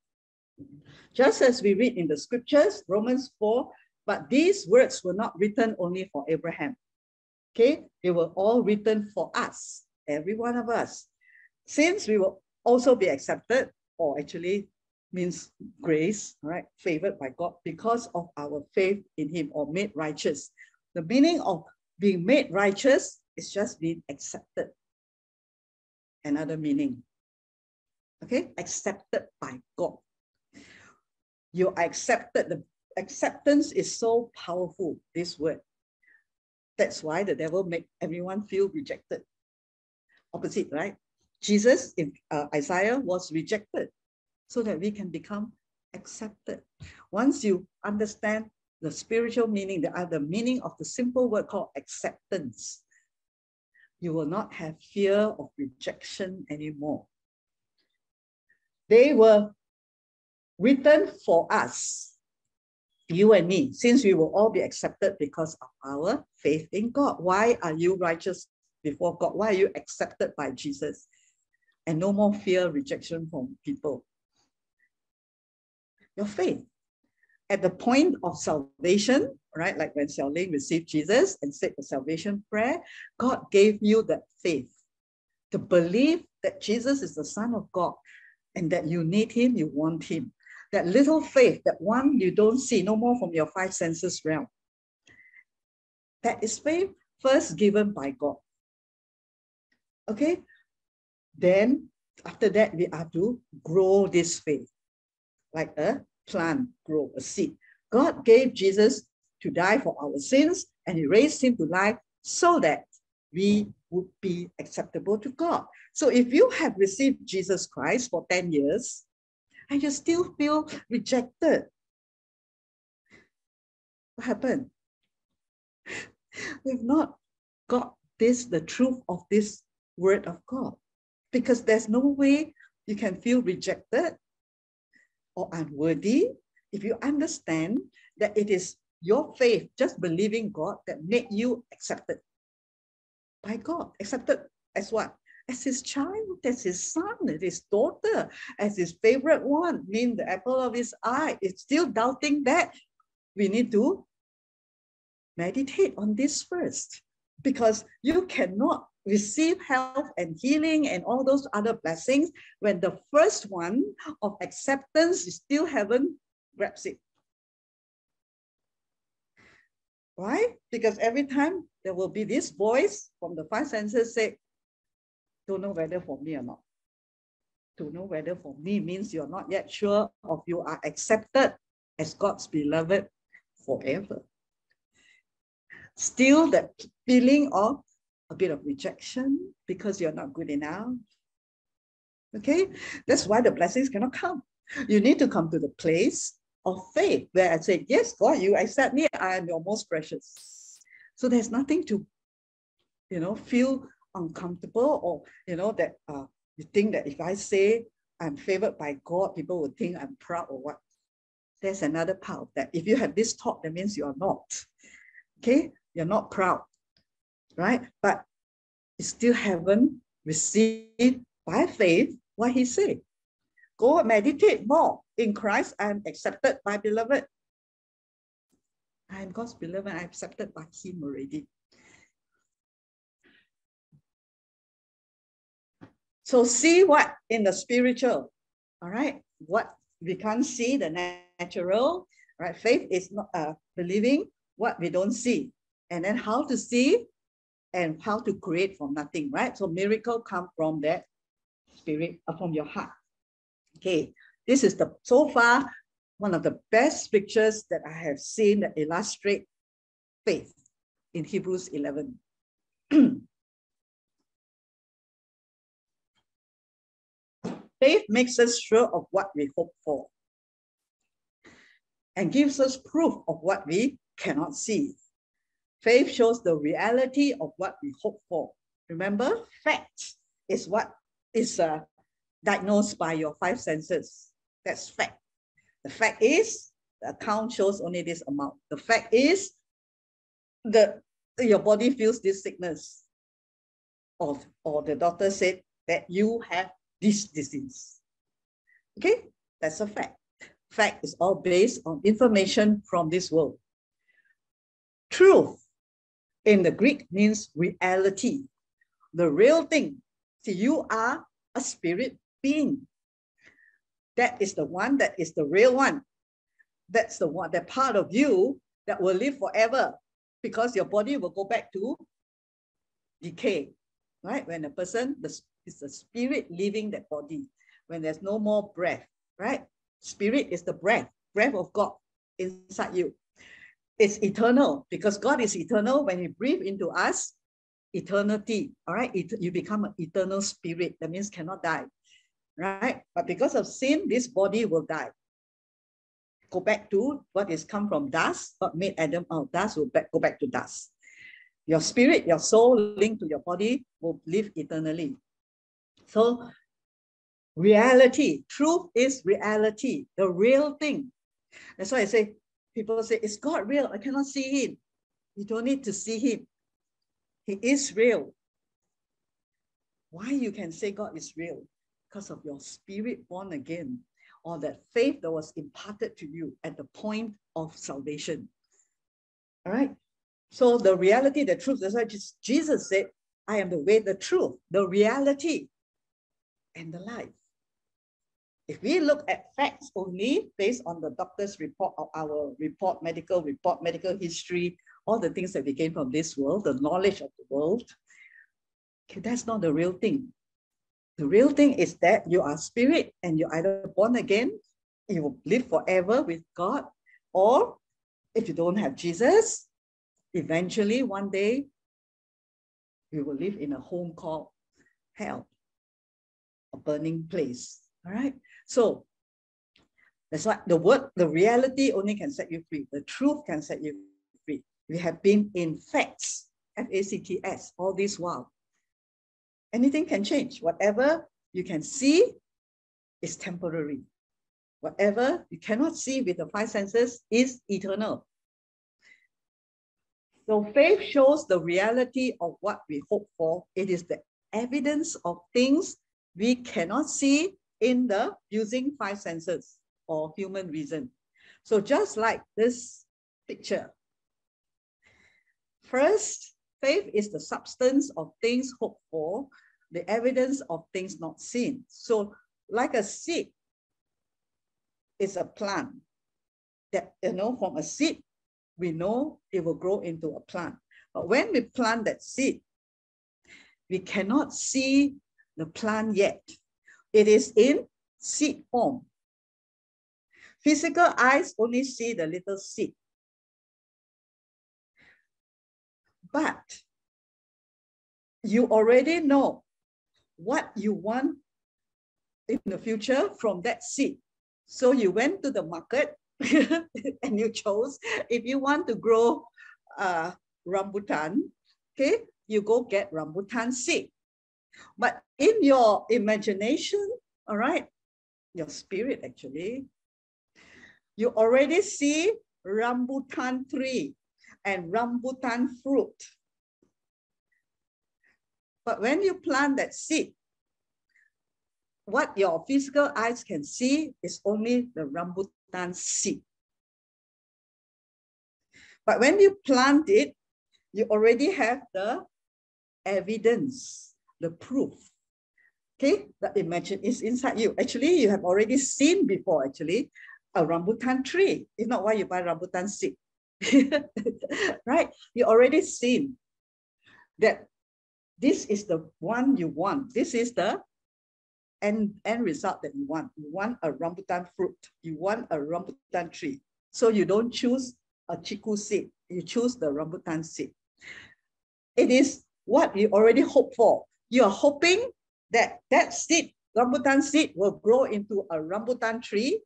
Just as we read in the scriptures, Romans 4, but these words were not written only for Abraham. Okay, they were all written for us, every one of us. Since we will also be accepted, or actually means grace, right? Favored by God because of our faith in Him or made righteous. The meaning of being made righteous is just being accepted. Another meaning. Okay, accepted by God. You are accepted. The acceptance is so powerful, this word. That's why the devil make everyone feel rejected. Opposite, right? Jesus in uh, Isaiah was rejected so that we can become accepted. Once you understand the spiritual meaning, the other meaning of the simple word called acceptance. You will not have fear of rejection anymore. They were written for us, you and me, since we will all be accepted because of our faith in God. Why are you righteous before God? Why are you accepted by Jesus? And no more fear, rejection from people. Your faith at the point of salvation, right? Like when Xiao Ling received Jesus and said the salvation prayer, God gave you that faith to believe that Jesus is the Son of God and that you need Him, you want Him. That little faith, that one you don't see, no more from your five senses realm. That is faith first given by God. Okay? Then after that, we are to grow this faith like a plant grow, a seed. God gave Jesus to die for our sins and he raised him to life so that we would be acceptable to God. So if you have received Jesus Christ for 10 years and you still feel rejected, what happened? We've not got this the truth of this word of God. Because there's no way you can feel rejected or unworthy if you understand that it is your faith, just believing God, that made you accepted by God. Accepted as what? As his child, as his son, as his daughter, as his favorite one, mean the apple of his eye. It's still doubting that. We need to meditate on this first because you cannot receive health and healing and all those other blessings when the first one of acceptance you still haven't grasped it. Why? Because every time there will be this voice from the five senses say, don't know whether for me or not. To know whether for me means you're not yet sure of you are accepted as God's beloved forever. Still that feeling of a bit of rejection because you're not good enough. Okay, that's why the blessings cannot come. You need to come to the place of faith where I say, Yes, God, you accept me, I am your most precious. So there's nothing to, you know, feel uncomfortable or, you know, that uh, you think that if I say I'm favored by God, people will think I'm proud or what. There's another part of that. If you have this thought, that means you're not. Okay, you're not proud, right? But you still haven't received by faith what he said. Go meditate more in Christ. I am accepted by beloved. I am God's beloved. I am accepted by him already. So see what in the spiritual, all right? What we can't see the natural, right? Faith is not uh, believing what we don't see. And then how to see and how to create from nothing, right? So miracle come from that spirit, uh, from your heart. Okay, this is the so far one of the best pictures that I have seen that illustrate faith in Hebrews 11. faith makes us sure of what we hope for and gives us proof of what we cannot see. Faith shows the reality of what we hope for. Remember, fact is what is uh, diagnosed by your five senses. That's fact. The fact is, the account shows only this amount. The fact is, the your body feels this sickness. Or, or the doctor said that you have this disease. Okay, that's a fact. Fact is all based on information from this world. Truth in the Greek means reality, the real thing. See, you are a spirit being. That is the one that is the real one. That's the one, that part of you that will live forever because your body will go back to decay, right? When a person is the spirit leaving that body, when there's no more breath, right? Spirit is the breath, breath of God inside you. It's eternal because God is eternal. When He breathe into us, eternity, all right? It, you become an eternal spirit. That means cannot die right? But because of sin, this body will die. Go back to what is come from dust, what made Adam out of dust will back, go back to dust. Your spirit, your soul linked to your body will live eternally. So reality, truth is reality, the real thing. That's why I say, people say, is God real? I cannot see him. You don't need to see him. He is real. Why you can say God is real? because of your spirit born again or that faith that was imparted to you at the point of salvation. All right. So the reality, the truth, that's why Jesus said, I am the way, the truth, the reality, and the life. If we look at facts only based on the doctor's report or our report, medical report, medical history, all the things that we gain from this world, the knowledge of the world, okay, that's not the real thing. The real thing is that you are spirit and you're either born again, you will live forever with God, or if you don't have Jesus, eventually one day you will live in a home called hell, a burning place. All right. So that's why the word, the reality only can set you free. The truth can set you free. We have been in facts F-A-C-T-S, all this while. Anything can change. Whatever you can see is temporary. Whatever you cannot see with the five senses is eternal. So faith shows the reality of what we hope for. It is the evidence of things we cannot see in the using five senses or human reason. So just like this picture. First, faith is the substance of things hoped for, the evidence of things not seen. So like a seed is a plant that, you know, from a seed, we know it will grow into a plant. But when we plant that seed, we cannot see the plant yet. It is in seed form. Physical eyes only see the little seed. But you already know what you want in the future from that seed. So you went to the market and you chose, if you want to grow uh, rambutan, okay, you go get rambutan seed. But in your imagination, all right, your spirit actually, you already see rambutan tree and rambutan fruit. But when you plant that seed, what your physical eyes can see is only the rambutan seed. But when you plant it, you already have the evidence, the proof. Okay, the imagine is inside you. Actually, you have already seen before, actually, a rambutan tree. If not, why you buy rambutan seed? right? You already seen that this is the one you want. This is the end, end result that you want. You want a rambutan fruit. You want a rambutan tree. So you don't choose a chiku seed. You choose the rambutan seed. It is what you already hope for. You are hoping that that seed, rambutan seed, will grow into a rambutan tree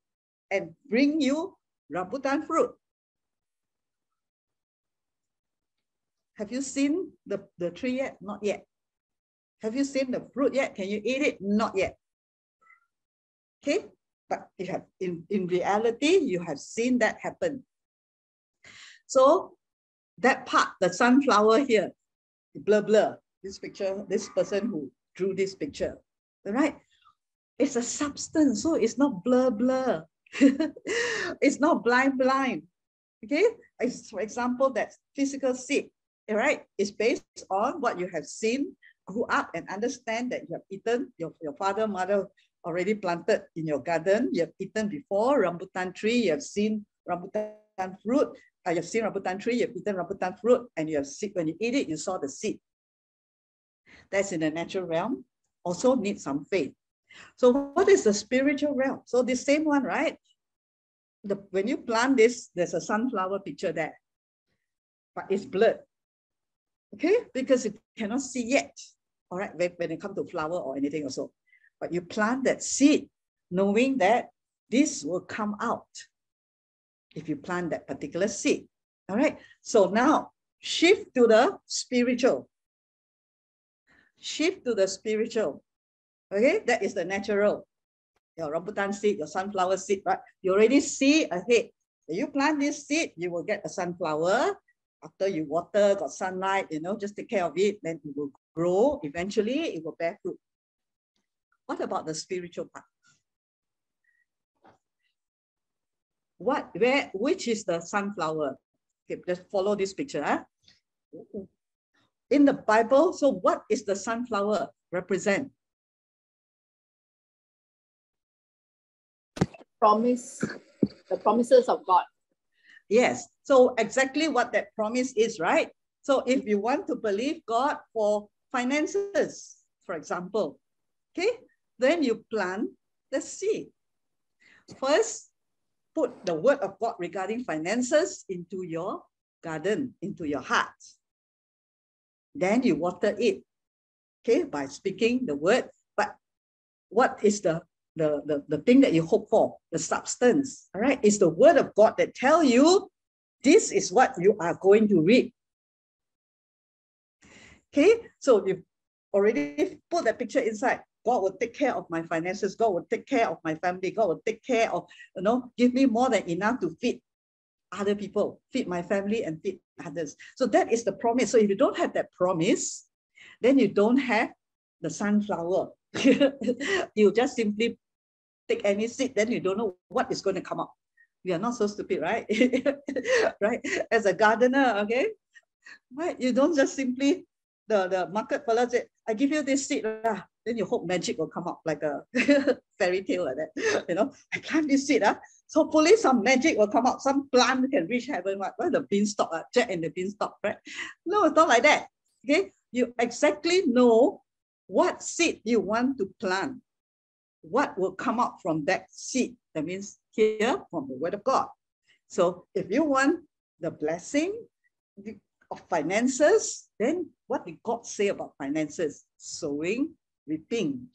and bring you rambutan fruit. Have you seen the, the tree yet? Not yet. Have you seen the fruit yet? Can you eat it? Not yet. Okay, but you have in, in reality, you have seen that happen. So that part, the sunflower here, blur blur, this picture, this person who drew this picture, right? It's a substance, so it's not blur blur. it's not blind blind. Okay, it's, for example, that physical seed right? It's based on what you have seen, grew up and understand that you have eaten, your, your father, mother already planted in your garden, you have eaten before, rambutan tree, you have seen rambutan fruit, uh, you have seen rambutan tree, you have eaten rambutan fruit, and you have seen, when you eat it, you saw the seed. That's in the natural realm, also need some faith. So what is the spiritual realm? So the same one, right? The, when you plant this, there's a sunflower picture there, but it's blurred okay? Because you cannot see yet, all right, when, when it comes to flower or anything also. But you plant that seed knowing that this will come out if you plant that particular seed, all right? So now shift to the spiritual. Shift to the spiritual, okay? That is the natural. Your rambutan seed, your sunflower seed, right? You already see ahead. If you plant this seed, you will get a sunflower after you water, got sunlight, you know, just take care of it, then it will grow. Eventually, it will bear fruit. What about the spiritual part? What, where, which is the sunflower? Okay, just follow this picture. Huh? In the Bible, so what is the sunflower represent? Promise, the promises of God. Yes. So exactly what that promise is, right? So if you want to believe God for finances, for example, okay, then you plant the seed. First, put the word of God regarding finances into your garden, into your heart. Then you water it, okay, by speaking the word. But what is the the, the, the thing that you hope for, the substance, all right, is the word of God that tell you this is what you are going to read. Okay, so you've already put that picture inside. God will take care of my finances. God will take care of my family. God will take care of, you know, give me more than enough to feed other people, feed my family and feed others. So that is the promise. So if you don't have that promise, then you don't have the sunflower. you just simply take any seed, then you don't know what is going to come up. We are not so stupid, right? right? As a gardener, okay? Right? You don't just simply, the, the market fellow said, I give you this seed, lah. Then you hope magic will come up like a fairy tale like that. You know, I plant this seed, ah. so hopefully some magic will come out, some plant can reach heaven. What, what the beanstalk, uh, Jack and the beanstalk, right? No, it's not like that. Okay, you exactly know what seed you want to plant what will come out from that seed. That means here from the word of God. So if you want the blessing of finances, then what did God say about finances? Sowing, reaping.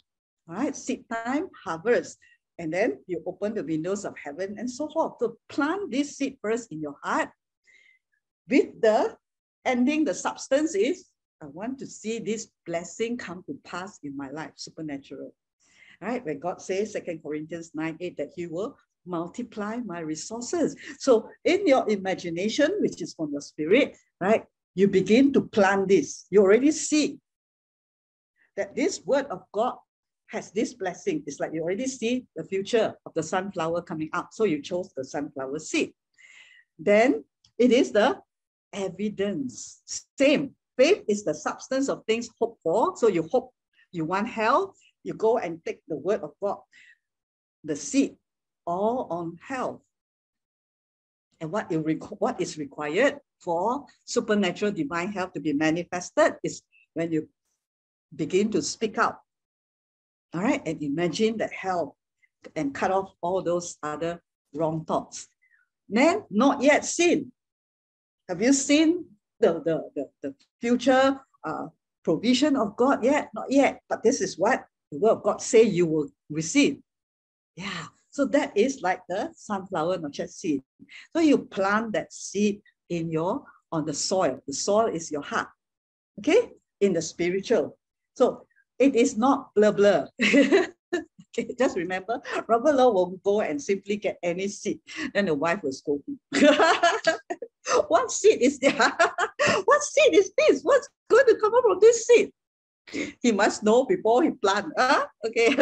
Right, seed time, harvest. And then you open the windows of heaven and so forth. So plant this seed first in your heart. With the ending, the substance is I want to see this blessing come to pass in my life, supernatural right? when God says, Second Corinthians 9, 8, that he will multiply my resources. So in your imagination, which is from the spirit, right? You begin to plan this. You already see that this word of God has this blessing. It's like you already see the future of the sunflower coming up. So you chose the sunflower seed. Then it is the evidence. Same. Faith is the substance of things hoped for. So you hope you want health, you go and take the word of God, the seed, all on health. And what, it what is required for supernatural divine health to be manifested is when you begin to speak out. All right, and imagine that help and cut off all those other wrong thoughts. Then, not yet seen. Have you seen the, the, the, the future uh, provision of God yet? Not yet, but this is what the word of God say you will receive. Yeah. So that is like the sunflower nurture seed. So you plant that seed in your on the soil. The soil is your heart. Okay, in the spiritual. So it is not blah blah. okay, just remember, Robert Lowe won't go and simply get any seed. Then the wife will scold him. what seed is there? what seed is this? What's going to come out from this seed? he must know before he plant. Uh, okay.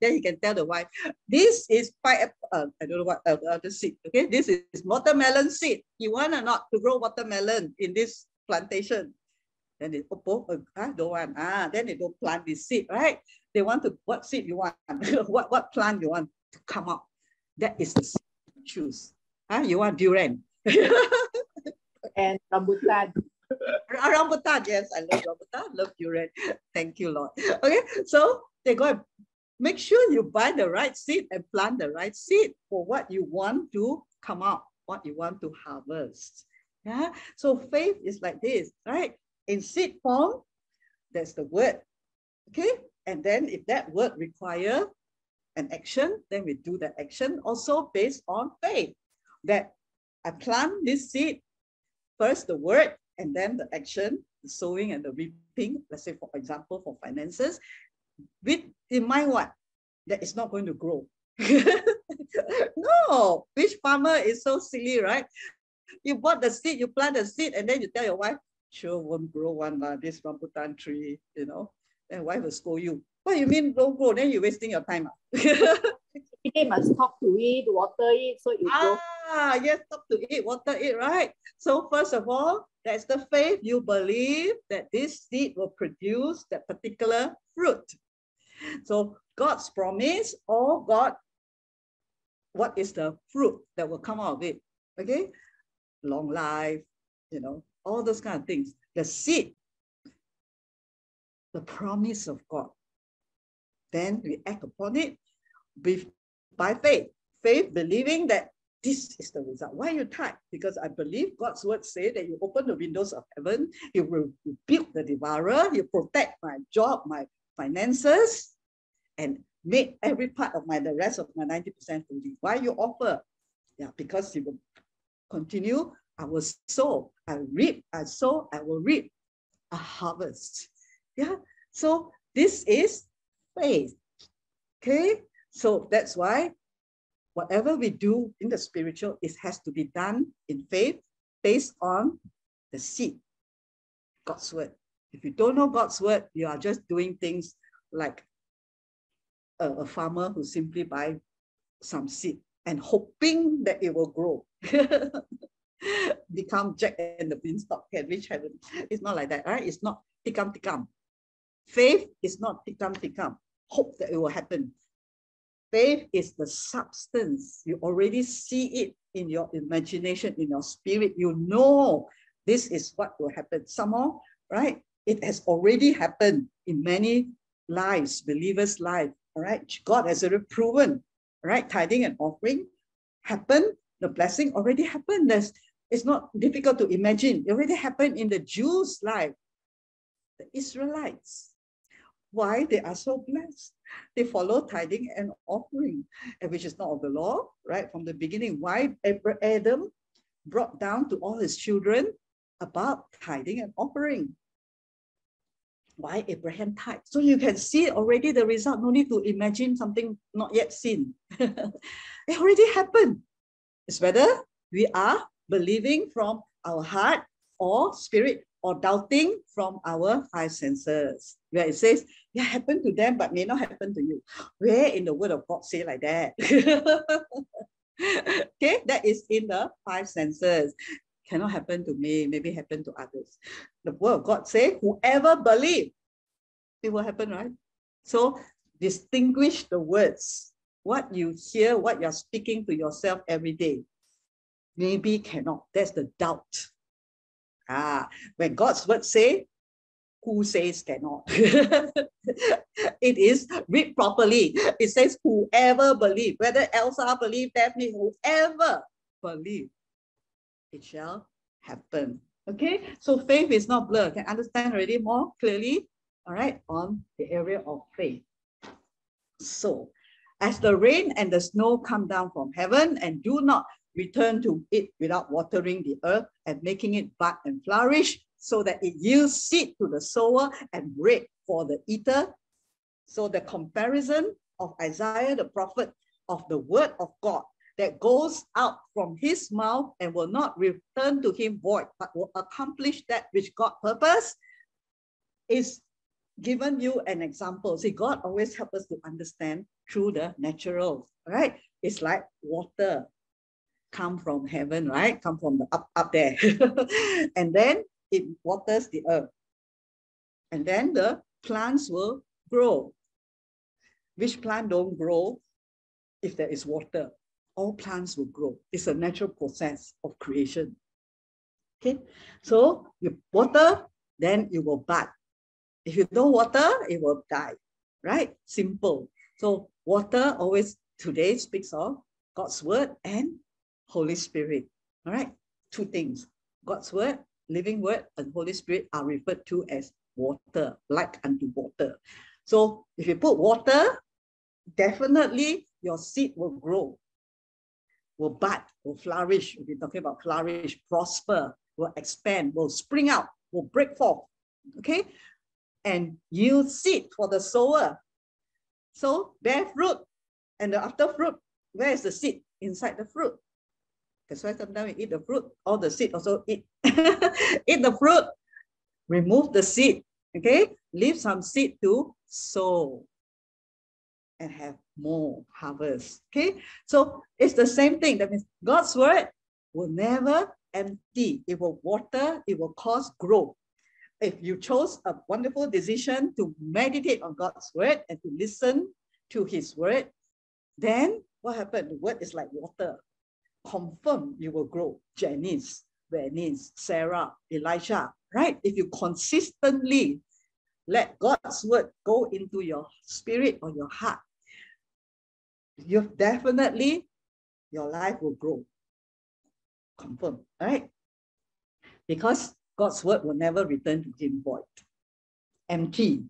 then he can tell the wife, this is pipe, uh, I don't know what uh, other seed. Okay, this is watermelon seed. You want or not to grow watermelon in this plantation? Then they oh, uh, ah, don't want. Ah, then they don't plant this seed, right? They want to what seed you want, what what plant you want to come up. That is the seed you choose. Ah, you want durian. and rambutan. rambutan, yes, I love rambutan, love durian. Thank you, Lord. Okay, so they go and make sure you buy the right seed and plant the right seed for what you want to come out, what you want to harvest. Yeah, so faith is like this, right? In seed form, there's the word. Okay, and then if that word require an action, then we do the action also based on faith. That I plant this seed, first the word, and then the action, the sowing and the reaping, let's say for example, for finances, with in mind what? That is not going to grow. no, which farmer is so silly, right? You bought the seed, you plant the seed, and then you tell your wife, sure won't grow one, uh, this rambutan tree, you know. Then wife will scold you. What you mean don't grow? Then you're wasting your time. Uh. they must talk to it, water it, so it ah, Ah, yes, talk to it, water it, right? So first of all, that's the faith. You believe that this seed will produce that particular fruit. So God's promise or God, what is the fruit that will come out of it? Okay, long life, you know, all those kind of things. The seed, the promise of God. Then we act upon it with by faith. Faith believing that this is the result. Why you tithe? Because I believe God's word say that you open the windows of heaven, you will rebuke the devourer, you protect my job, my finances, and make every part of my the rest of my 90% holy. Why you offer? Yeah, because you will continue. I will sow, I reap, I sow, I will reap. a harvest. Yeah. So this is faith. Okay. So that's why whatever we do in the spiritual, it has to be done in faith based on the seed, God's word. If you don't know God's word, you are just doing things like a, a farmer who simply buy some seed and hoping that it will grow. Become Jack and the beanstalk can reach heaven. It's not like that, right? It's not tikam tikam. Faith is not tikam tikam. Hope that it will happen. Faith is the substance. You already see it in your imagination, in your spirit. You know this is what will happen. Some more, right? It has already happened in many lives, believers' life. All right. God has already proven, right? Tithing and offering happened. The blessing already happened. There's, it's not difficult to imagine. It already happened in the Jews' life, the Israelites. Why they are so blessed? They follow tithing and offering, which is not of the law, right? From the beginning, why Adam brought down to all his children about tithing and offering. Why Abraham tithe? So you can see already the result. No need to imagine something not yet seen. it already happened. It's whether we are believing from our heart or spirit or doubting from our five senses. Where it says, yeah, happened to them, but may not happen to you. Where in the word of God say like that? okay, that is in the five senses cannot happen to me, maybe happen to others. The word of God say, whoever believe, it will happen, right? So distinguish the words, what you hear, what you're speaking to yourself every day. Maybe cannot. That's the doubt. Ah, when God's word say, who says cannot? it is read properly. It says whoever believe, whether Elsa believe, Daphne, whoever believe it shall happen. Okay, so faith is not blur. Can understand already more clearly, all right, on the area of faith. So, as the rain and the snow come down from heaven and do not return to it without watering the earth and making it bud and flourish, so that it yields seed to the sower and bread for the eater. So the comparison of Isaiah the prophet of the word of God that goes out from his mouth and will not return to him void, but will accomplish that which God purpose, is given you an example. See, God always helps us to understand through the natural, right? It's like water come from heaven, right? Come from the up, up there. and then it waters the earth. And then the plants will grow. Which plant don't grow if there is water? all plants will grow. It's a natural process of creation. Okay, so you water, then it will bud. If you don't water, it will die, right? Simple. So water always today speaks of God's word and Holy Spirit. All right, two things. God's word, living word, and Holy Spirit are referred to as water, like unto water. So if you put water, definitely your seed will grow will bud, will flourish. We're talking about flourish, prosper, will expand, will spring out, will break forth. Okay? And yield seed for the sower. So bear fruit. And the after fruit, where is the seed? Inside the fruit. That's why sometimes we eat the fruit, all the seed also eat. eat the fruit, remove the seed. Okay? Leave some seed to sow and have more harvest. Okay, so it's the same thing. That means God's word will never empty. It will water, it will cause growth. If you chose a wonderful decision to meditate on God's word and to listen to his word, then what happened? The word is like water. Confirm you will grow. Janice, Bernice, Sarah, Elijah, right? If you consistently let God's word go into your spirit or your heart, you definitely, your life will grow. Confirm, right? Because God's word will never return to him void, empty,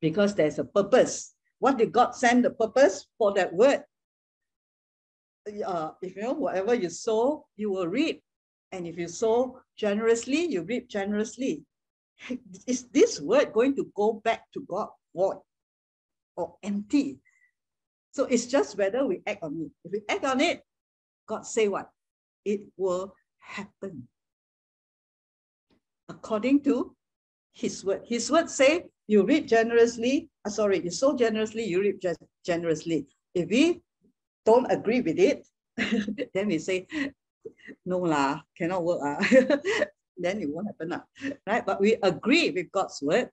because there's a purpose. What did God send the purpose for that word? Uh, if you know whatever you sow, you will reap. And if you sow generously, you reap generously. is this word going to go back to God void or empty? So it's just whether we act on it. If we act on it, God say what? It will happen. According to his word. His word say, you reap generously. Uh, sorry, you sow generously, you reap generously. If we don't agree with it, then we say, no lah, cannot work. Ah. then it won't happen. Ah. Right? But we agree with God's word,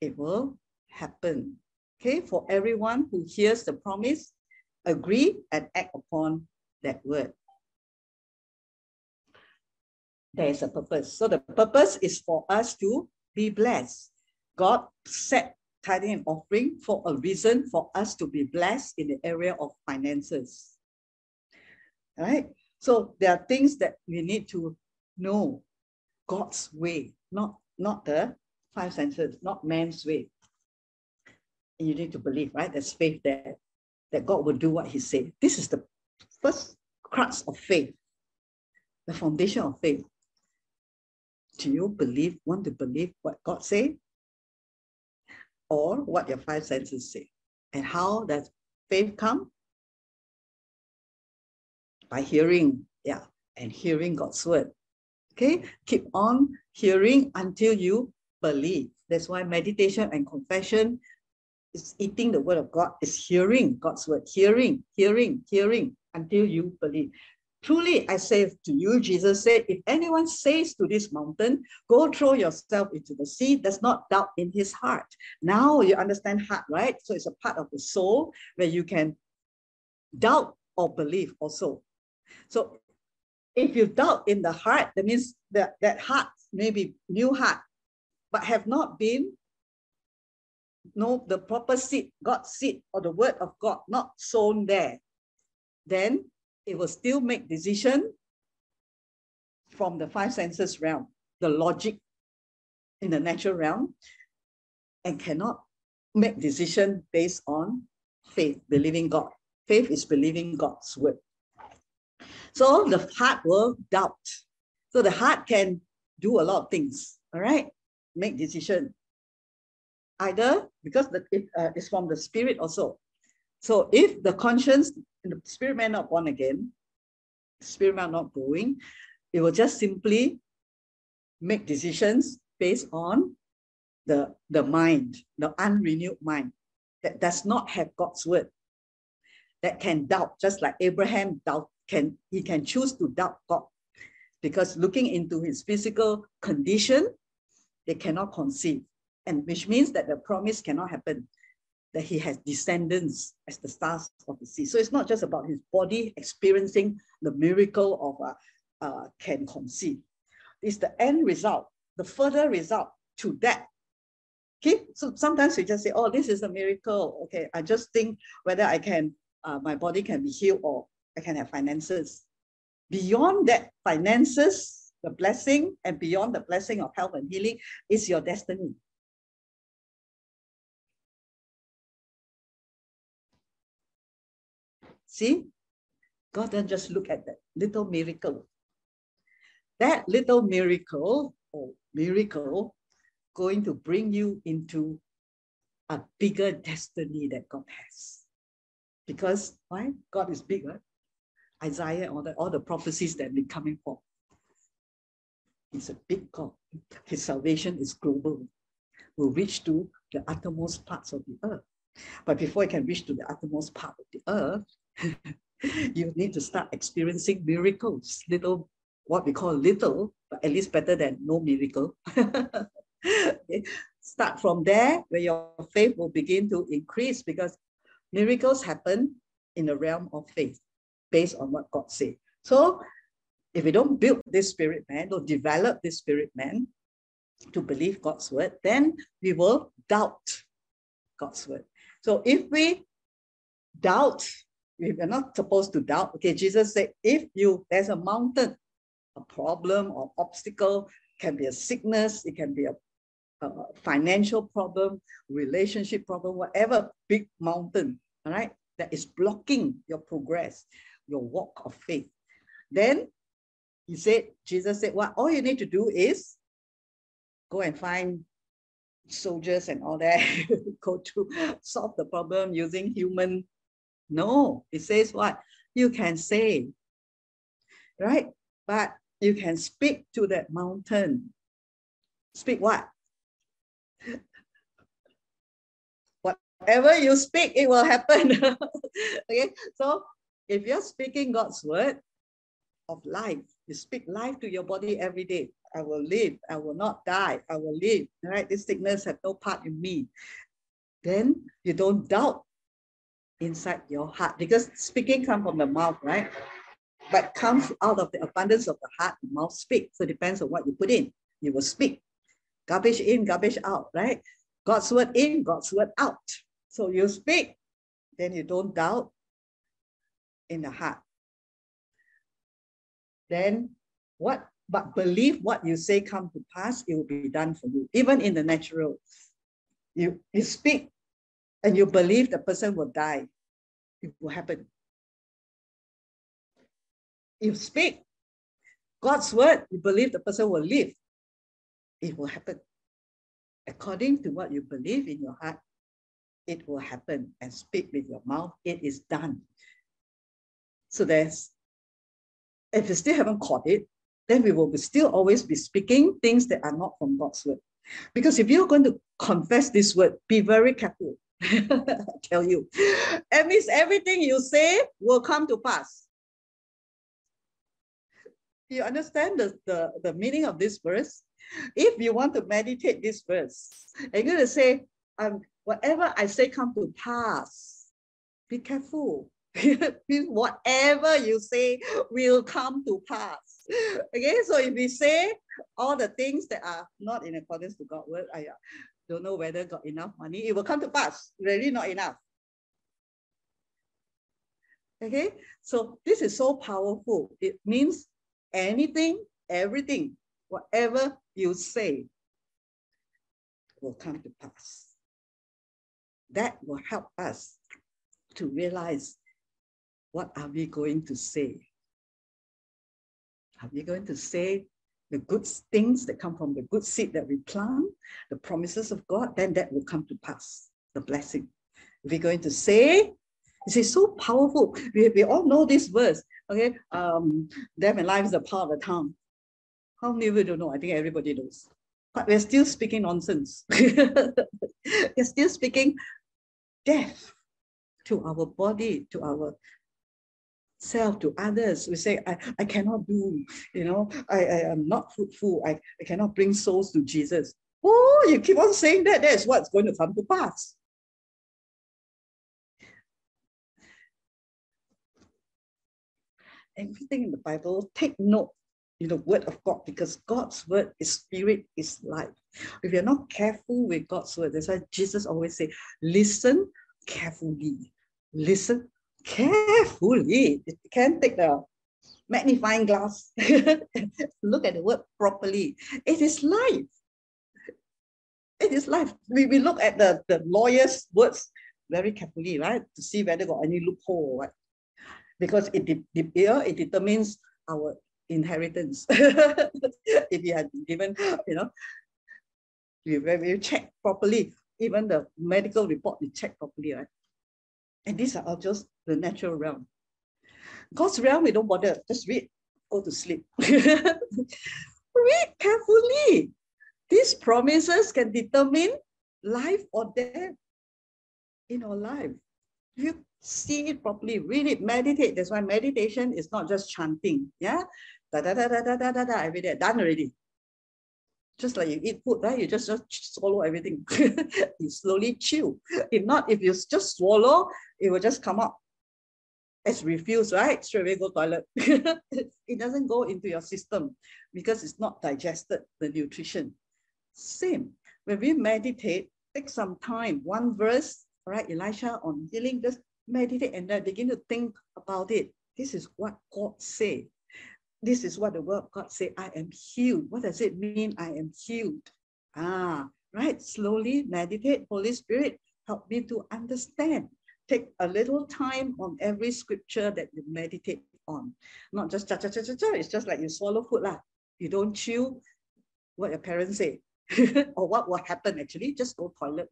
it will happen. Okay, for everyone who hears the promise, agree and act upon that word. There is a purpose. So the purpose is for us to be blessed. God set tithing and offering for a reason for us to be blessed in the area of finances. Right? So there are things that we need to know God's way, not, not the five senses, not man's way. And you need to believe, right? There's faith there that God will do what He said. This is the first crux of faith, the foundation of faith. Do you believe, want to believe what God say? Or what your five senses say? And how does faith come? By hearing, yeah, and hearing God's word. Okay, keep on hearing until you believe. That's why meditation and confession is eating the word of God, is hearing God's word, hearing, hearing, hearing until you believe. Truly, I say to you, Jesus said, if anyone says to this mountain, go throw yourself into the sea, does not doubt in his heart. Now you understand heart, right? So it's a part of the soul where you can doubt or believe also. So if you doubt in the heart, that means that that heart may be new heart, but have not been no the proper seed, God's seed or the word of God not sown there, then it will still make decision from the five senses realm, the logic in the natural realm, and cannot make decision based on faith, believing God. Faith is believing God's word. So the heart will doubt. So the heart can do a lot of things, all right? Make decision. Either because the, it uh, is from the spirit also. So if the conscience the spirit man not born again, spirit man not going, it will just simply make decisions based on the, the mind, the unrenewed mind that does not have God's word, that can doubt, just like Abraham doubt, can he can choose to doubt God. Because looking into his physical condition, they cannot conceive. And which means that the promise cannot happen that he has descendants as the stars of the sea. So it's not just about his body experiencing the miracle of uh, uh, can conceive. It's the end result, the further result to that. Okay, so sometimes we just say, oh, this is a miracle. Okay, I just think whether I can, uh, my body can be healed or I can have finances. Beyond that, finances, the blessing, and beyond the blessing of health and healing is your destiny. See, God doesn't just look at that little miracle. That little miracle or miracle going to bring you into a bigger destiny that God has. Because why? God is bigger. Isaiah, all the, all the prophecies that have been coming forth. He's a big God. His salvation is global, will reach to the uttermost parts of the earth. But before it can reach to the uttermost part of the earth, you need to start experiencing miracles, little, what we call little, but at least better than no miracle. okay. Start from there where your faith will begin to increase because miracles happen in the realm of faith based on what God said. So if we don't build this spirit man, don't develop this spirit man to believe God's word, then we will doubt God's word. So if we doubt we're not supposed to doubt. Okay, Jesus said, if you there's a mountain, a problem or obstacle, can be a sickness, it can be a, a financial problem, relationship problem, whatever big mountain, all right, that is blocking your progress, your walk of faith. Then he said, Jesus said, well, all you need to do is go and find soldiers and all that, go to solve the problem using human. No, it says what? You can say, right? But you can speak to that mountain. Speak what? Whatever you speak, it will happen. okay, so if you're speaking God's word of life, you speak life to your body every day. I will live. I will not die. I will live. Right? This sickness have no part in me. Then you don't doubt inside your heart because speaking come from the mouth, right? But comes out of the abundance of the heart, the mouth speaks. So it depends on what you put in. You will speak. Garbage in, garbage out, right? God's word in, God's word out. So you speak, then you don't doubt in the heart. Then what but believe what you say come to pass, it will be done for you. Even in the natural, you, you speak and you believe the person will die, it will happen. You speak God's word, you believe the person will live, it will happen. According to what you believe in your heart, it will happen and speak with your mouth, it is done. So there's, if you still haven't caught it, then we will still always be speaking things that are not from God's word. Because if you're going to confess this word, be very careful. Tell you, it means everything you say will come to pass. You understand the, the, the meaning of this verse? If you want to meditate this verse, you're going to say, um, whatever I say come to pass. Be careful. whatever you say will come to pass. Okay, so if we say all the things that are not in accordance to God's word, I don't know whether got enough money, it will come to pass. Really not enough. Okay, so this is so powerful. It means anything, everything, whatever you say will come to pass. That will help us to realize what are we going to say? Are we going to say the good things that come from the good seed that we plant, the promises of God? Then that will come to pass, the blessing. If we're going to say, this is so powerful. We, we all know this verse, okay? Um, death and life is the power of the tongue. How many of you don't know? I think everybody knows. But we're still speaking nonsense. we're still speaking death to our body, to our self to others. We say, I, I cannot do, you know, I, I am not fruitful. I, I cannot bring souls to Jesus. Oh, you keep on saying that, that's what's going to come to pass. Everything in the Bible, take note in the word of God because God's word is spirit, is life. If you're not careful with God's word, that's why Jesus always say, listen carefully. Listen carefully. You can take the magnifying glass, look at the word properly. It is life. It is life. We, we look at the, the lawyer's words very carefully, right? To see whether got any loophole or what. Because it, it, it determines our inheritance. if you had given, you know, we, we check properly. Even the medical report, you check properly, right? And these are all just the natural realm. God's realm, we don't bother, just read, go to sleep. read carefully. These promises can determine life or death in our life. If you see it properly, read it, meditate. That's why meditation is not just chanting. Yeah. Da da da da da da da da every day. Done already. Just like you eat food, right? You just, just swallow everything. you slowly chew. If not, if you just swallow, it will just come up as refuse, right? Straight away go toilet. it doesn't go into your system because it's not digested, the nutrition. Same. When we meditate, take some time, one verse, right, Elisha on healing, just meditate and then begin to think about it. This is what God said. This is what the word God said, I am healed. What does it mean, I am healed? Ah, right, slowly meditate. Holy Spirit, help me to understand. Take a little time on every scripture that you meditate on. Not just cha cha cha cha cha. It's just like you swallow food lah. You don't chew what your parents say. or what will happen actually, just go toilet.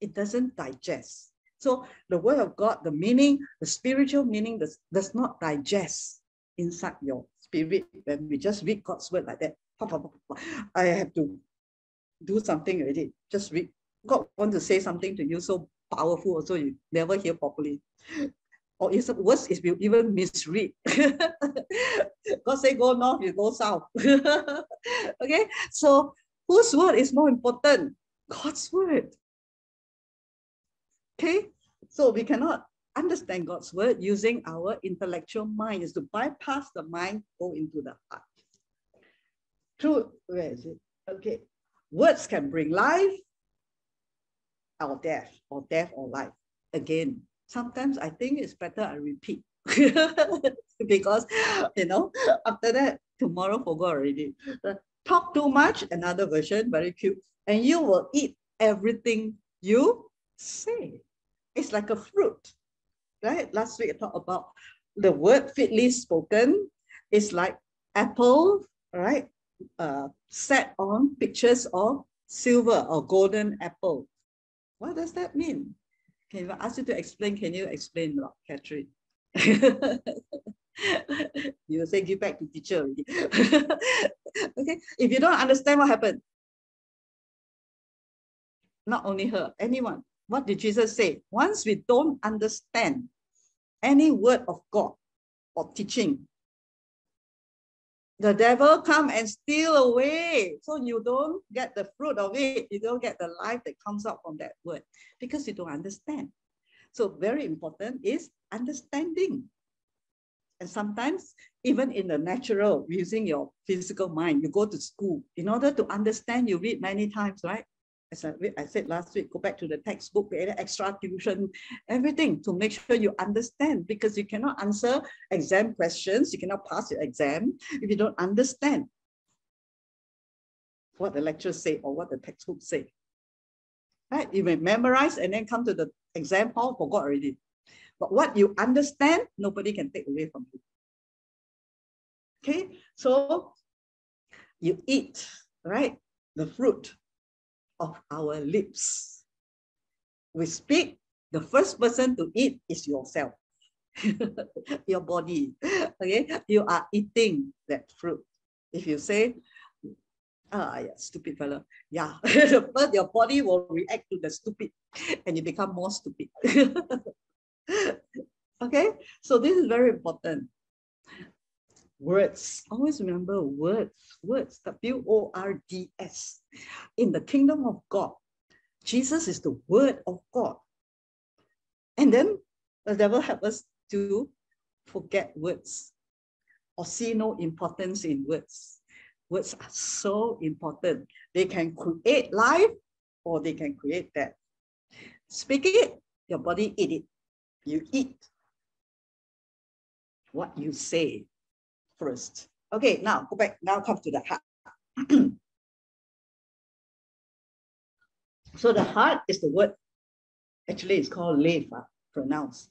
It doesn't digest. So the word of God, the meaning, the spiritual meaning does, does not digest inside your spirit when we just read God's word like that. I have to do something already. Just read. God want to say something to you so powerful, also you never hear properly. Or it's worse if you even misread. God say go north, you go south. okay, so whose word is more important? God's word. Okay, so we cannot understand God's word using our intellectual mind. Is to bypass the mind, go into the heart. True, where is it? Okay, words can bring life or death, or death or life. Again, sometimes I think it's better I repeat because you know after that tomorrow forgot already. Talk too much, another version, very cute, and you will eat everything you say. It's like a fruit, right? Last week I talked about the word fitly spoken is like apple, right? Uh, set on pictures of silver or golden apple. What does that mean? Can I ask you to explain? Can you explain, Catherine? you say give back to teacher okay, if you don't understand what happened, not only her, anyone, what did Jesus say? Once we don't understand any word of God or teaching, the devil come and steal away. So you don't get the fruit of it. You don't get the life that comes out from that word because you don't understand. So very important is understanding. And sometimes even in the natural, using your physical mind, you go to school. In order to understand, you read many times, right? As I, I said last week, go back to the textbook, extra tuition, everything to make sure you understand because you cannot answer exam questions, you cannot pass your exam if you don't understand what the lecture say or what the textbook say. Right? You may memorize and then come to the exam hall, forgot already. But what you understand, nobody can take away from you. Okay, so you eat, right? The fruit of our lips. We speak, the first person to eat is yourself, your body. Okay, you are eating that fruit. If you say, ah, yeah, stupid fellow, yeah, but your body will react to the stupid and you become more stupid. okay, so this is very important words. Always remember words, words, W O R D S. In the kingdom of God, Jesus is the word of God. And then the devil help us to forget words or see no importance in words. Words are so important. They can create life or they can create death. Speak it, your body eat it. You eat what you say first. Okay, now go back, now come to the heart. so the heart is the word, actually it's called leva, pronounced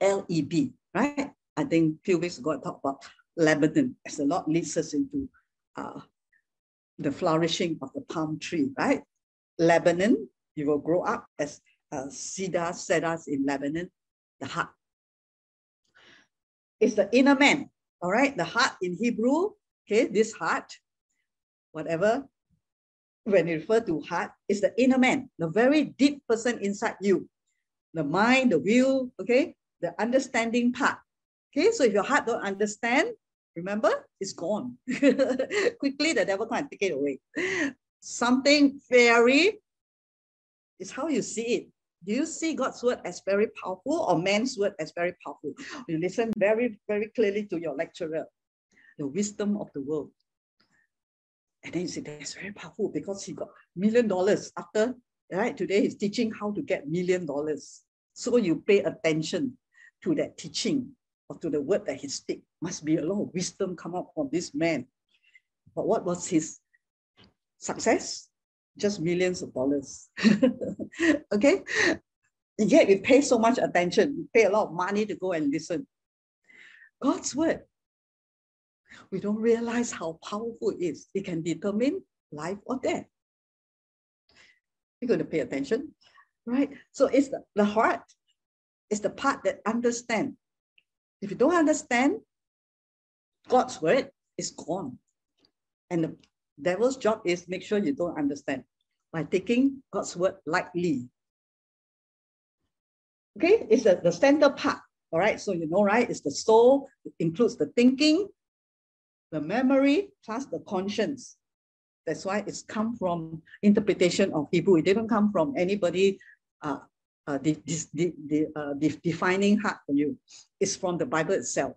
L-E-B, right? I think a few weeks ago I talked about Lebanon as the Lord leads us into uh, the flourishing of the palm tree, right? Lebanon, you will grow up as uh, cedar, cedars in Lebanon, the heart. It's the inner man, all right, the heart in Hebrew, okay, this heart, whatever, when you refer to heart, is the inner man, the very deep person inside you. The mind, the will, okay, the understanding part. Okay, so if your heart don't understand, remember, it's gone. Quickly, the devil can take it away. Something very is how you see it. Do you see God's word as very powerful or man's word as very powerful? You listen very, very clearly to your lecturer, the wisdom of the world. And then you say, that's very powerful because he got million dollars after, right? Today he's teaching how to get million dollars. So you pay attention to that teaching or to the word that he speak. Must be a lot of wisdom come out from this man. But what was his success? just millions of dollars. okay? Yet we pay so much attention, we pay a lot of money to go and listen. God's word, we don't realize how powerful it is. It can determine life or death. You're going to pay attention, right? So it's the, the heart, it's the part that understand. If you don't understand, God's word is gone. And the devil's job is make sure you don't understand by taking God's word lightly. Okay, it's the, the center part. All right, so you know, right? It's the soul, it includes the thinking, the memory, plus the conscience. That's why it's come from interpretation of Hebrew. It didn't come from anybody uh, uh, de de de uh, defining heart for you. It's from the Bible itself.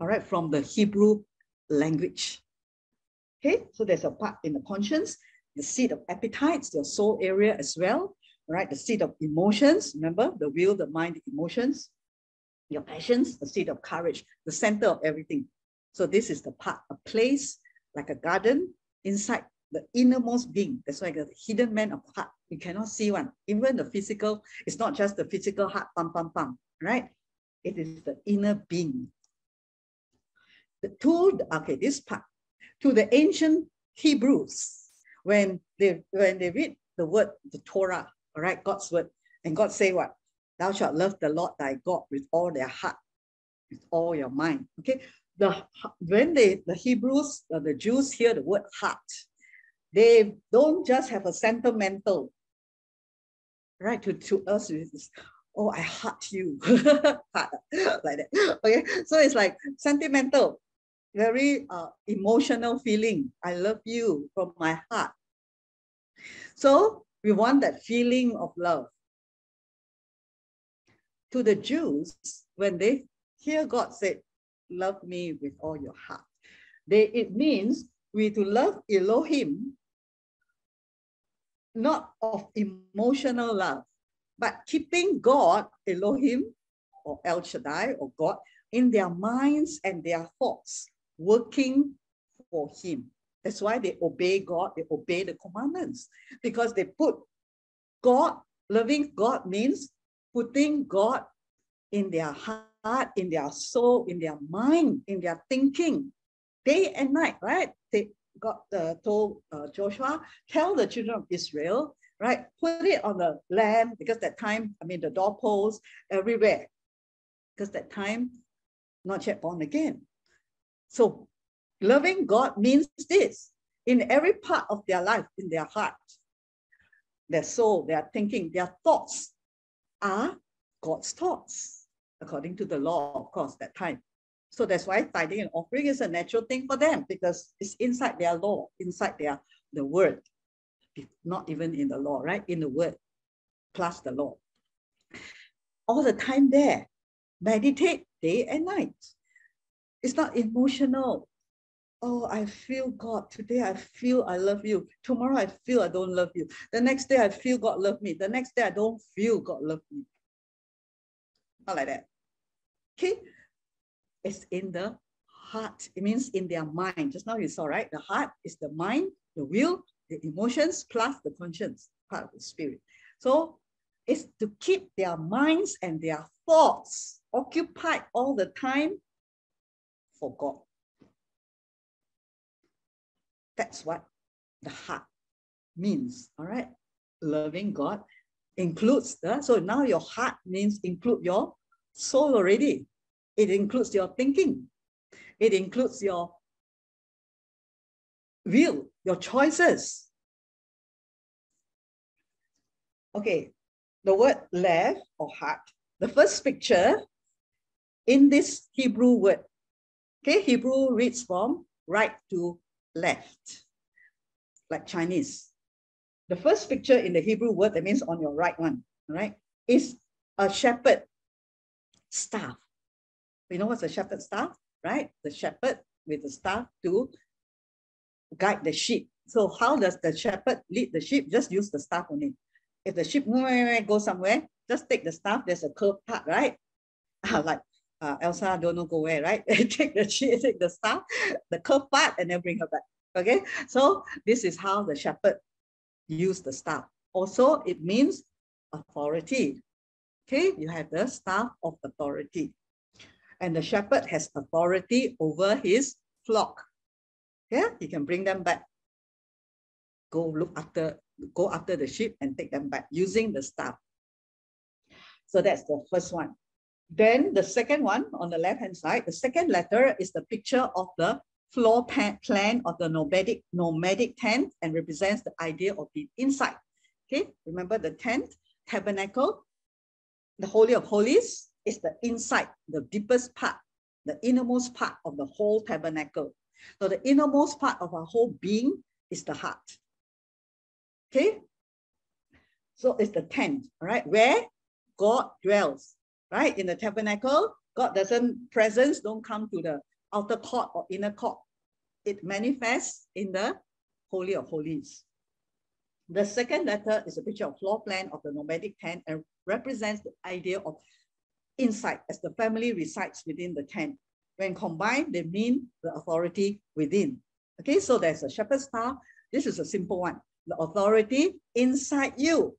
All right, from the Hebrew language. Okay, so there's a part in the conscience, the seat of appetites, your soul area as well. Right, the seat of emotions. Remember the will, the mind, the emotions your passions, the seat of courage, the center of everything. So this is the part, a place like a garden inside the innermost being. That's why the hidden man of heart. You cannot see one. Even the physical, it's not just the physical heart, pam, pam, pam, right? It is the inner being. The okay, this part, to the ancient Hebrews, when they when they read the word, the Torah, all right, God's word, and God say what? Thou shalt love the Lord thy God with all their heart, with all your mind. Okay. The when they the Hebrews, uh, the Jews hear the word heart, they don't just have a sentimental, right? To, to us, it's, oh, I heart you, like that. Okay, so it's like sentimental, very uh, emotional feeling. I love you from my heart. So we want that feeling of love to the Jews, when they hear God say, love me with all your heart, they, it means we to love Elohim, not of emotional love, but keeping God, Elohim, or El Shaddai, or God, in their minds and their thoughts, working for Him. That's why they obey God, they obey the commandments, because they put God, loving God means putting God in their heart, in their soul, in their mind, in their thinking, day and night, right? They got uh, told uh, Joshua, tell the children of Israel, right? Put it on the land because that time, I mean, the doorposts everywhere, because that time, not yet born again. So loving God means this in every part of their life, in their heart, their soul, their thinking, their thoughts are God's thoughts, according to the law, of course, that time. So that's why tithing and offering is a natural thing for them because it's inside their law, inside their the word, not even in the law, right? In the word, plus the law. All the time there, meditate day and night. It's not emotional. Oh, I feel God. Today I feel I love you. Tomorrow I feel I don't love you. The next day I feel God love me. The next day I don't feel God love me. Not like that. Okay. It's in the heart. It means in their mind. Just now you saw, right? The heart is the mind, the will, the emotions, plus the conscience, part of the spirit. So it's to keep their minds and their thoughts occupied all the time for God. That's what the heart means, all right? Loving God includes the, so now your heart means include your soul already. It includes your thinking. It includes your will, your choices. Okay, the word lev or heart, the first picture in this Hebrew word. Okay, Hebrew reads from right to left, like Chinese. The first picture in the Hebrew word, that means on your right one, right, is a shepherd staff. You know what's a shepherd staff, right? The shepherd with the staff to guide the sheep. So how does the shepherd lead the sheep? Just use the staff only. If the sheep go somewhere, just take the staff. There's a curved part, right? Ah, like uh, Elsa don't know go where, right? take the sheep, take the staff, the curved part, and then bring her back. Okay, so this is how the shepherd use the staff. Also, it means authority. Okay, you have the staff of authority. And the shepherd has authority over his flock. Yeah, he can bring them back. Go look after go after the sheep and take them back using the staff. So that's the first one. Then the second one on the left-hand side, the second letter is the picture of the floor plan of the nomadic, nomadic tent and represents the idea of the inside. Okay, remember the tent, tabernacle, the Holy of Holies is the inside, the deepest part, the innermost part of the whole tabernacle. So the innermost part of our whole being is the heart. Okay, so it's the tent, all right, where God dwells right? In the tabernacle, God doesn't, presence don't come to the outer court or inner court. It manifests in the Holy of Holies. The second letter is a picture of floor plan of the nomadic tent and represents the idea of inside as the family resides within the tent. When combined, they mean the authority within. Okay, so there's a shepherd's staff. This is a simple one. The authority inside you.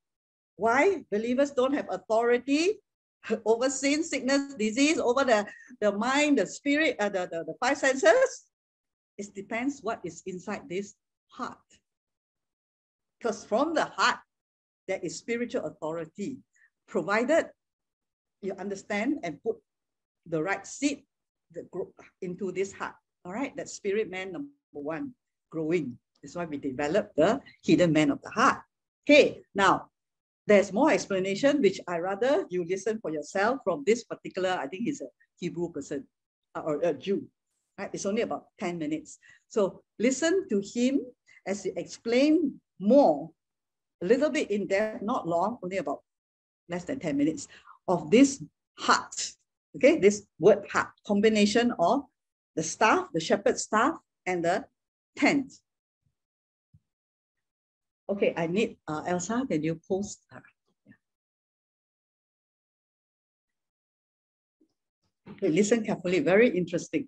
Why believers don't have authority over sin, sickness, disease, over the, the mind, the spirit, uh, the, the, the five senses. It depends what is inside this heart. Because from the heart, there is spiritual authority, provided you understand and put the right seed the, group into this heart. All right, that spirit man number one, growing. That's why we develop the hidden man of the heart. Okay, now there's more explanation, which I rather you listen for yourself from this particular, I think he's a Hebrew person uh, or a Jew. Right? It's only about 10 minutes. So listen to him as he explain more, a little bit in depth, not long, only about less than 10 minutes, of this heart. Okay, this word heart, combination of the staff, the shepherd staff, and the tent. Okay, I need uh, Elsa, can you post? Uh, Okay, listen carefully, very interesting.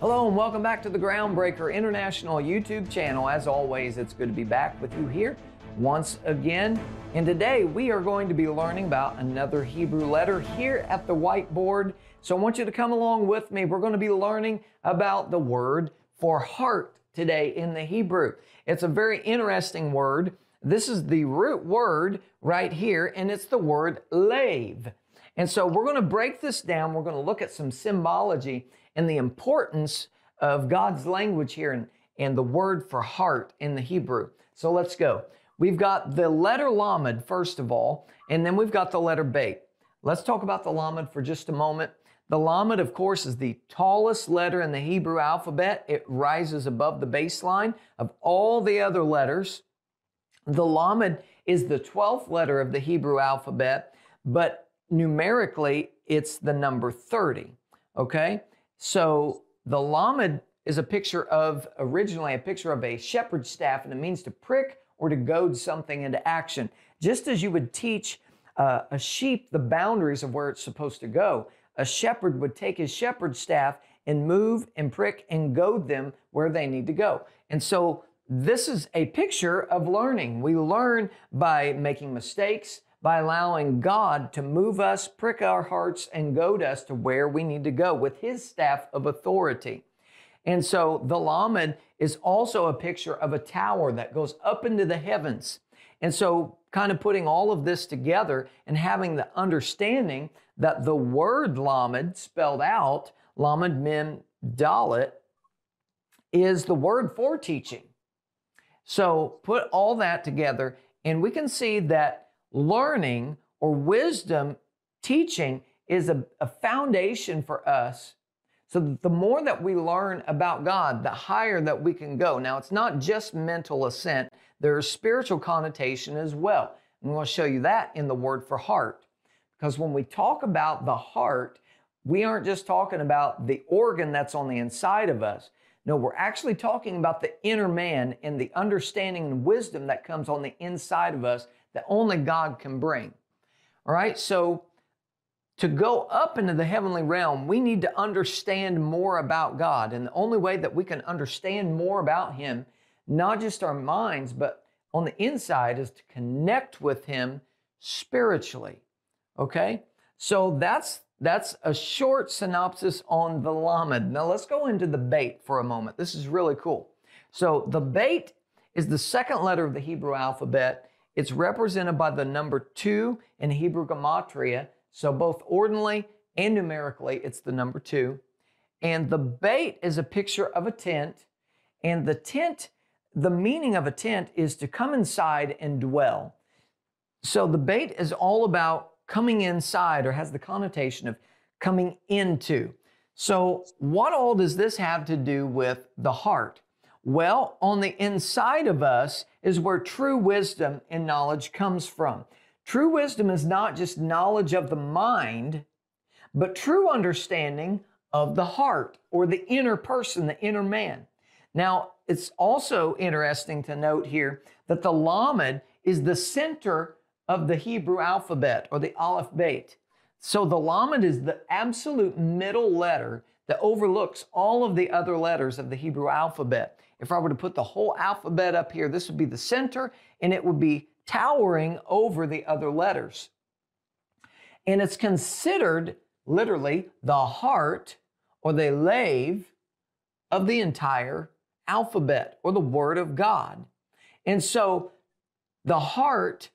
Hello and welcome back to the Groundbreaker International YouTube channel. As always, it's good to be back with you here once again. And today we are going to be learning about another Hebrew letter here at the whiteboard. So I want you to come along with me. We're going to be learning about the word for heart today in the Hebrew. It's a very interesting word. This is the root word right here, and it's the word lave. And so we're going to break this down. We're going to look at some symbology and the importance of God's language here and, and the word for heart in the Hebrew. So let's go. We've got the letter Lamed, first of all, and then we've got the letter Beit. Let's talk about the Lamed for just a moment. The Lamed, of course, is the tallest letter in the Hebrew alphabet. It rises above the baseline of all the other letters. The Lamed is the 12th letter of the Hebrew alphabet, but numerically, it's the number 30. Okay? So the Lamed is a picture of, originally, a picture of a shepherd's staff, and it means to prick or to goad something into action. Just as you would teach uh, a sheep the boundaries of where it's supposed to go, a shepherd would take his shepherd's staff and move and prick and goad them where they need to go. And so this is a picture of learning. We learn by making mistakes, by allowing God to move us, prick our hearts, and goad us to where we need to go with His staff of authority. And so the Lamed is also a picture of a tower that goes up into the heavens. And so, kind of putting all of this together and having the understanding that the word Lamed, spelled out, Lamed Mem Dalet, is the word for teaching. So, put all that together, and we can see that learning or wisdom teaching is a, a foundation for us so the more that we learn about God, the higher that we can go. Now, it's not just mental assent, there's spiritual connotation as well. I'm going to show you that in the word for heart. Because when we talk about the heart, we aren't just talking about the organ that's on the inside of us. No, we're actually talking about the inner man and the understanding and wisdom that comes on the inside of us that only God can bring. All right, so to go up into the heavenly realm, we need to understand more about God. And the only way that we can understand more about Him, not just our minds, but on the inside, is to connect with Him spiritually. Okay? So that's that's a short synopsis on the Lamed. Now let's go into the Beit for a moment. This is really cool. So the Beit is the second letter of the Hebrew alphabet. It's represented by the number two in Hebrew gematria. So both ordinally and numerically, it's the number two. And the Beit is a picture of a tent. And the tent, the meaning of a tent is to come inside and dwell. So the Beit is all about coming inside or has the connotation of coming into. So, what all does this have to do with the heart? Well, on the inside of us is where true wisdom and knowledge comes from. True wisdom is not just knowledge of the mind, but true understanding of the heart or the inner person, the inner man. Now, it's also interesting to note here that the Lamed is the center of the Hebrew alphabet or the Aleph Beit. So the Lamed is the absolute middle letter that overlooks all of the other letters of the Hebrew alphabet. If I were to put the whole alphabet up here, this would be the center and it would be towering over the other letters. And it's considered literally the heart or the lave of the entire alphabet or the Word of God. And so the heart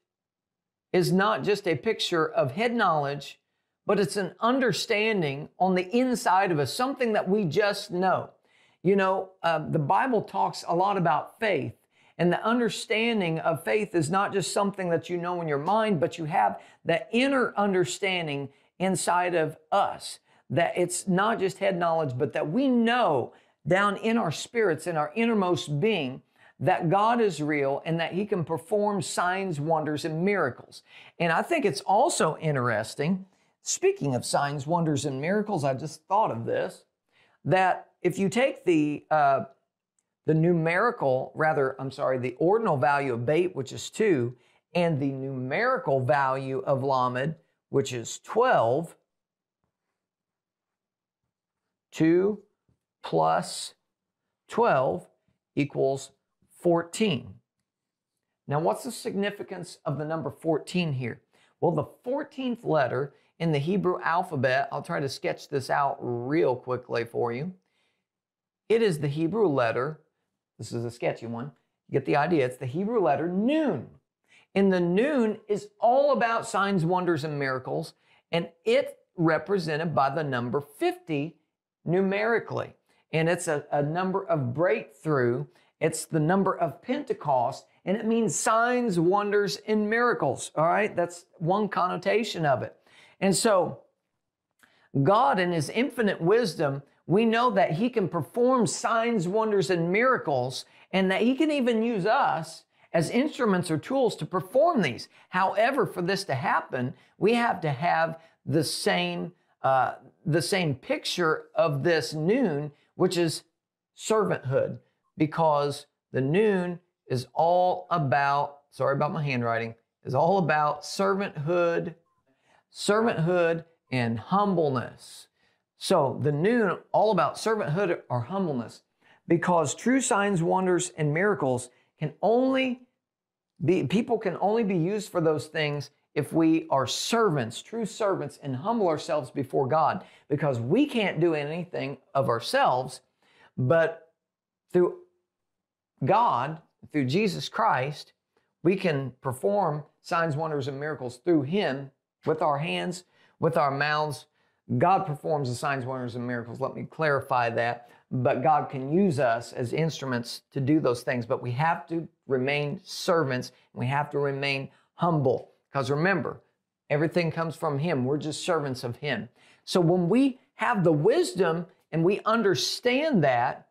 is not just a picture of head knowledge, but it's an understanding on the inside of us, something that we just know. You know, uh, the Bible talks a lot about faith, and the understanding of faith is not just something that you know in your mind, but you have that inner understanding inside of us. That it's not just head knowledge, but that we know down in our spirits, in our innermost being, that God is real and that He can perform signs, wonders, and miracles. And I think it's also interesting, speaking of signs, wonders, and miracles, I just thought of this, that if you take the uh, the numerical, rather, I'm sorry, the ordinal value of Beit, which is two, and the numerical value of Lamed, which is 12, 2 plus 12 equals 14. Now, what's the significance of the number 14 here? Well, the 14th letter in the Hebrew alphabet, I'll try to sketch this out real quickly for you. It is the Hebrew letter, this is a sketchy one. You get the idea. It's the Hebrew letter Nun. And the Nun is all about signs, wonders, and miracles, and it represented by the number 50 numerically. And it's a, a number of breakthrough it's the number of Pentecost, and it means signs, wonders, and miracles. All right, that's one connotation of it. And so, God, in His infinite wisdom, we know that He can perform signs, wonders, and miracles, and that He can even use us as instruments or tools to perform these. However, for this to happen, we have to have the same uh, the same picture of this Nun, which is servanthood because the Nun is all about, sorry about my handwriting, is all about servanthood, servanthood and humbleness. So the Nun, all about servanthood or humbleness, because true signs, wonders, and miracles can only be, people can only be used for those things if we are servants, true servants, and humble ourselves before God, because we can't do anything of ourselves, but through God, through Jesus Christ, we can perform signs, wonders, and miracles through Him with our hands, with our mouths. God performs the signs, wonders, and miracles. Let me clarify that. But God can use us as instruments to do those things. But we have to remain servants. and We have to remain humble. Because remember, everything comes from Him. We're just servants of Him. So when we have the wisdom and we understand that,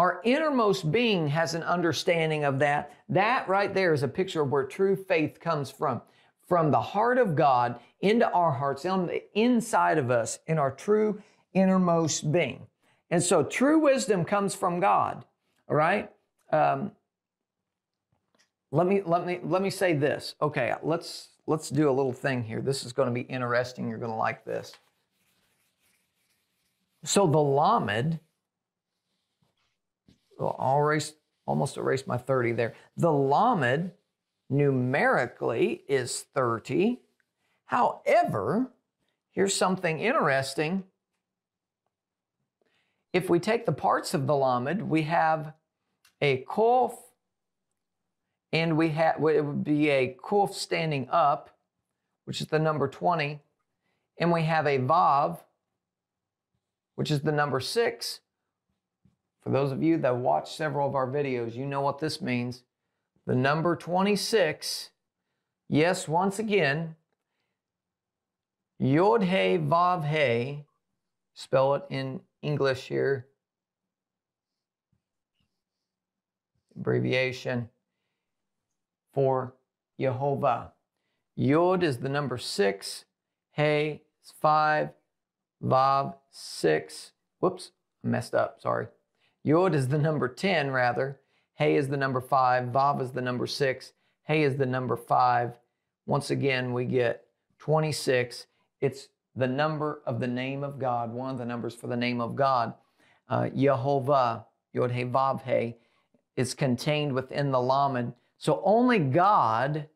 our innermost being has an understanding of that. That right there is a picture of where true faith comes from. From the heart of God into our hearts, on the inside of us, in our true innermost being. And so true wisdom comes from God. All right. Um, let me let me let me say this. Okay, let's let's do a little thing here. This is going to be interesting. You're going to like this. So the Lamed I'll erase, almost erase my 30 there. The Lamed numerically is 30. However, here's something interesting. If we take the parts of the Lamed, we have a Kof, and we have it would be a Kof standing up, which is the number 20, and we have a Vav, which is the number six. For those of you that watch several of our videos, you know what this means. The number 26, yes, once again, Yod He Vav He, spell it in English here, abbreviation for Jehovah. Yod is the number six, He is five, Vav six. Whoops, I messed up, sorry. Yod is the number 10, rather. He is the number five. Vav is the number six. He is the number five. Once again, we get 26. It's the number of the name of God, one of the numbers for the name of God. Uh, Yehovah, Yod He Vav He, is contained within the Lamed. So only God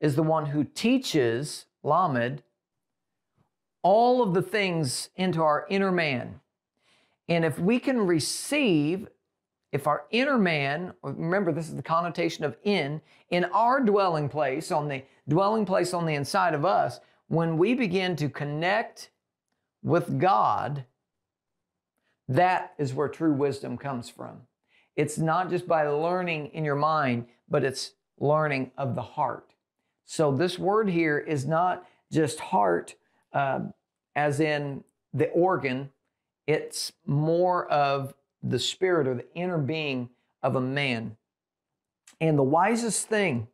is the one who teaches Lamed all of the things into our inner man. And if we can receive, if our inner man, remember this is the connotation of in, in our dwelling place, on the dwelling place on the inside of us, when we begin to connect with God, that is where true wisdom comes from. It's not just by learning in your mind, but it's learning of the heart. So this word here is not just heart, uh, as in the organ, it's more of the spirit or the inner being of a man. And the wisest thing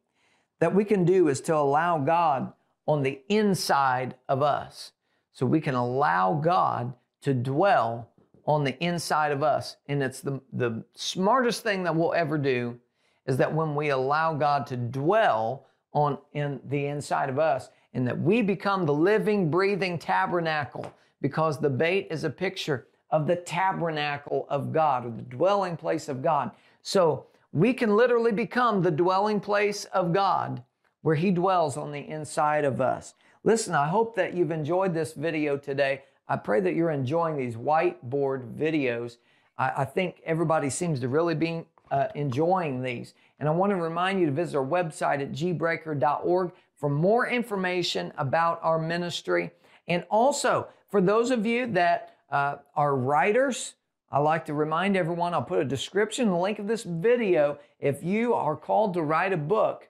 that we can do is to allow God on the inside of us. So we can allow God to dwell on the inside of us. And it's the, the smartest thing that we'll ever do is that when we allow God to dwell on in the inside of us, and that we become the living, breathing tabernacle because the Beit is a picture of the tabernacle of God or the dwelling place of God. So we can literally become the dwelling place of God where He dwells on the inside of us. Listen, I hope that you've enjoyed this video today. I pray that you're enjoying these whiteboard videos. I, I think everybody seems to really be uh, enjoying these. And I want to remind you to visit our website at gbreaker.org for more information about our ministry. And also, for those of you that uh, are writers, I like to remind everyone, I'll put a description, the link of this video. If you are called to write a book,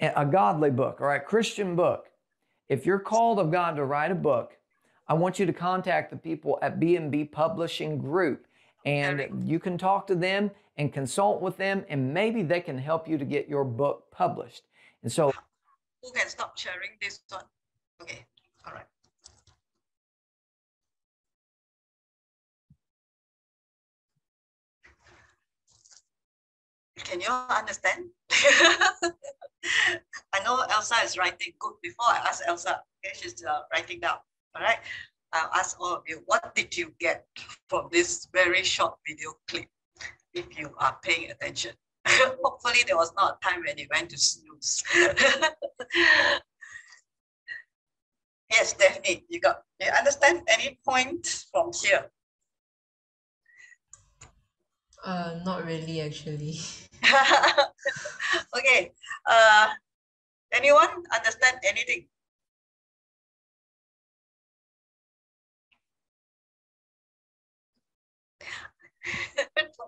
a godly book or a Christian book, if you're called of God to write a book, I want you to contact the people at B&B Publishing Group and you can talk to them and consult with them and maybe they can help you to get your book published. And so who can stop sharing this one? Okay, all right. Can you understand? I know Elsa is writing good. Before I ask Elsa, okay, she's uh, writing down. All right. I'll ask all of you, what did you get from this very short video clip? If you are paying attention. Hopefully there was not a time when you went to snooze. yes, Daphne, you got, you understand any point from here? Uh, not really, actually. okay. Uh, anyone understand anything?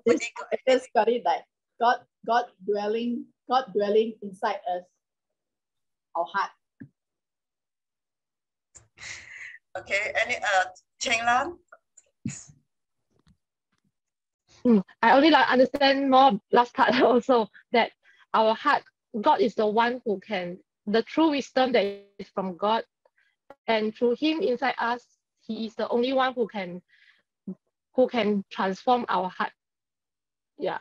This, I just got it like God, God dwelling, God dwelling inside us, our heart. Okay, any uh Cheng Lan? Mm, I only like understand more last part also that our heart, God is the one who can, the true wisdom that is from God, and through Him inside us, He is the only one who can, who can transform our heart. Yeah,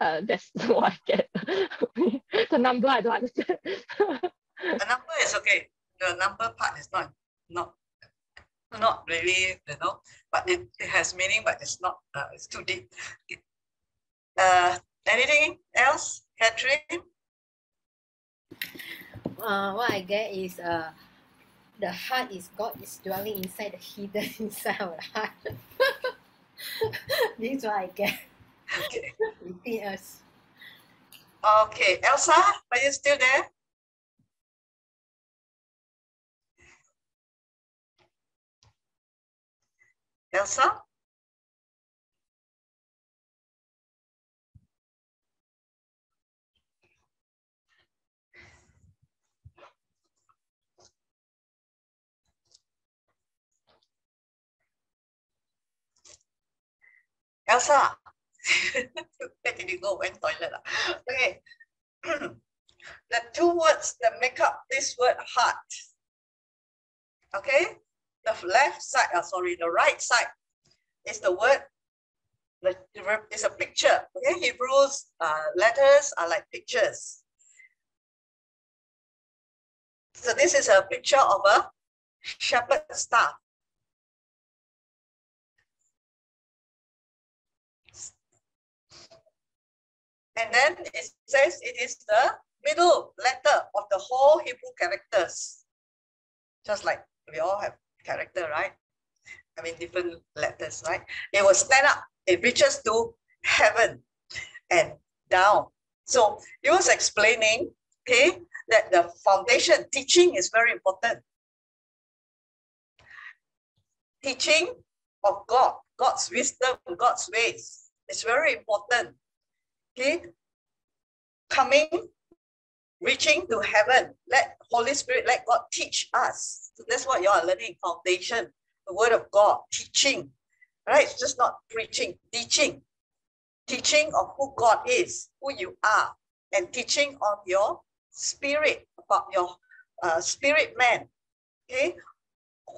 uh, that's what I get. the number I don't understand. the number is okay. The number part is not not not really, you know, but it, it has meaning, but it's not, uh, it's too deep. Uh, anything else, Catherine? Uh, what I get is uh, the heart is God is dwelling inside the hidden inside our heart. this is what I get. Okay. Repeat us. Okay, Elsa, are you still there? Elsa? Elsa, where did you go? Went toilet. Okay. the two words that make up this word heart. Okay, the left side, uh, sorry, the right side is the word, the is a picture. Okay, Hebrews uh, letters are like pictures. So this is a picture of a shepherd staff. And then it says it is the middle letter of the whole Hebrew characters. Just like we all have character, right? I mean, different letters, right? It will stand up. It reaches to heaven and down. So he was explaining, okay, that the foundation teaching is very important. Teaching of God, God's wisdom, God's ways is very important. Okay, coming, reaching to heaven. Let Holy Spirit, let God teach us. So that's what you are learning. Foundation, the Word of God, teaching. Right? It's just not preaching, teaching. Teaching of who God is, who you are, and teaching of your spirit, about your uh, spirit man. Okay,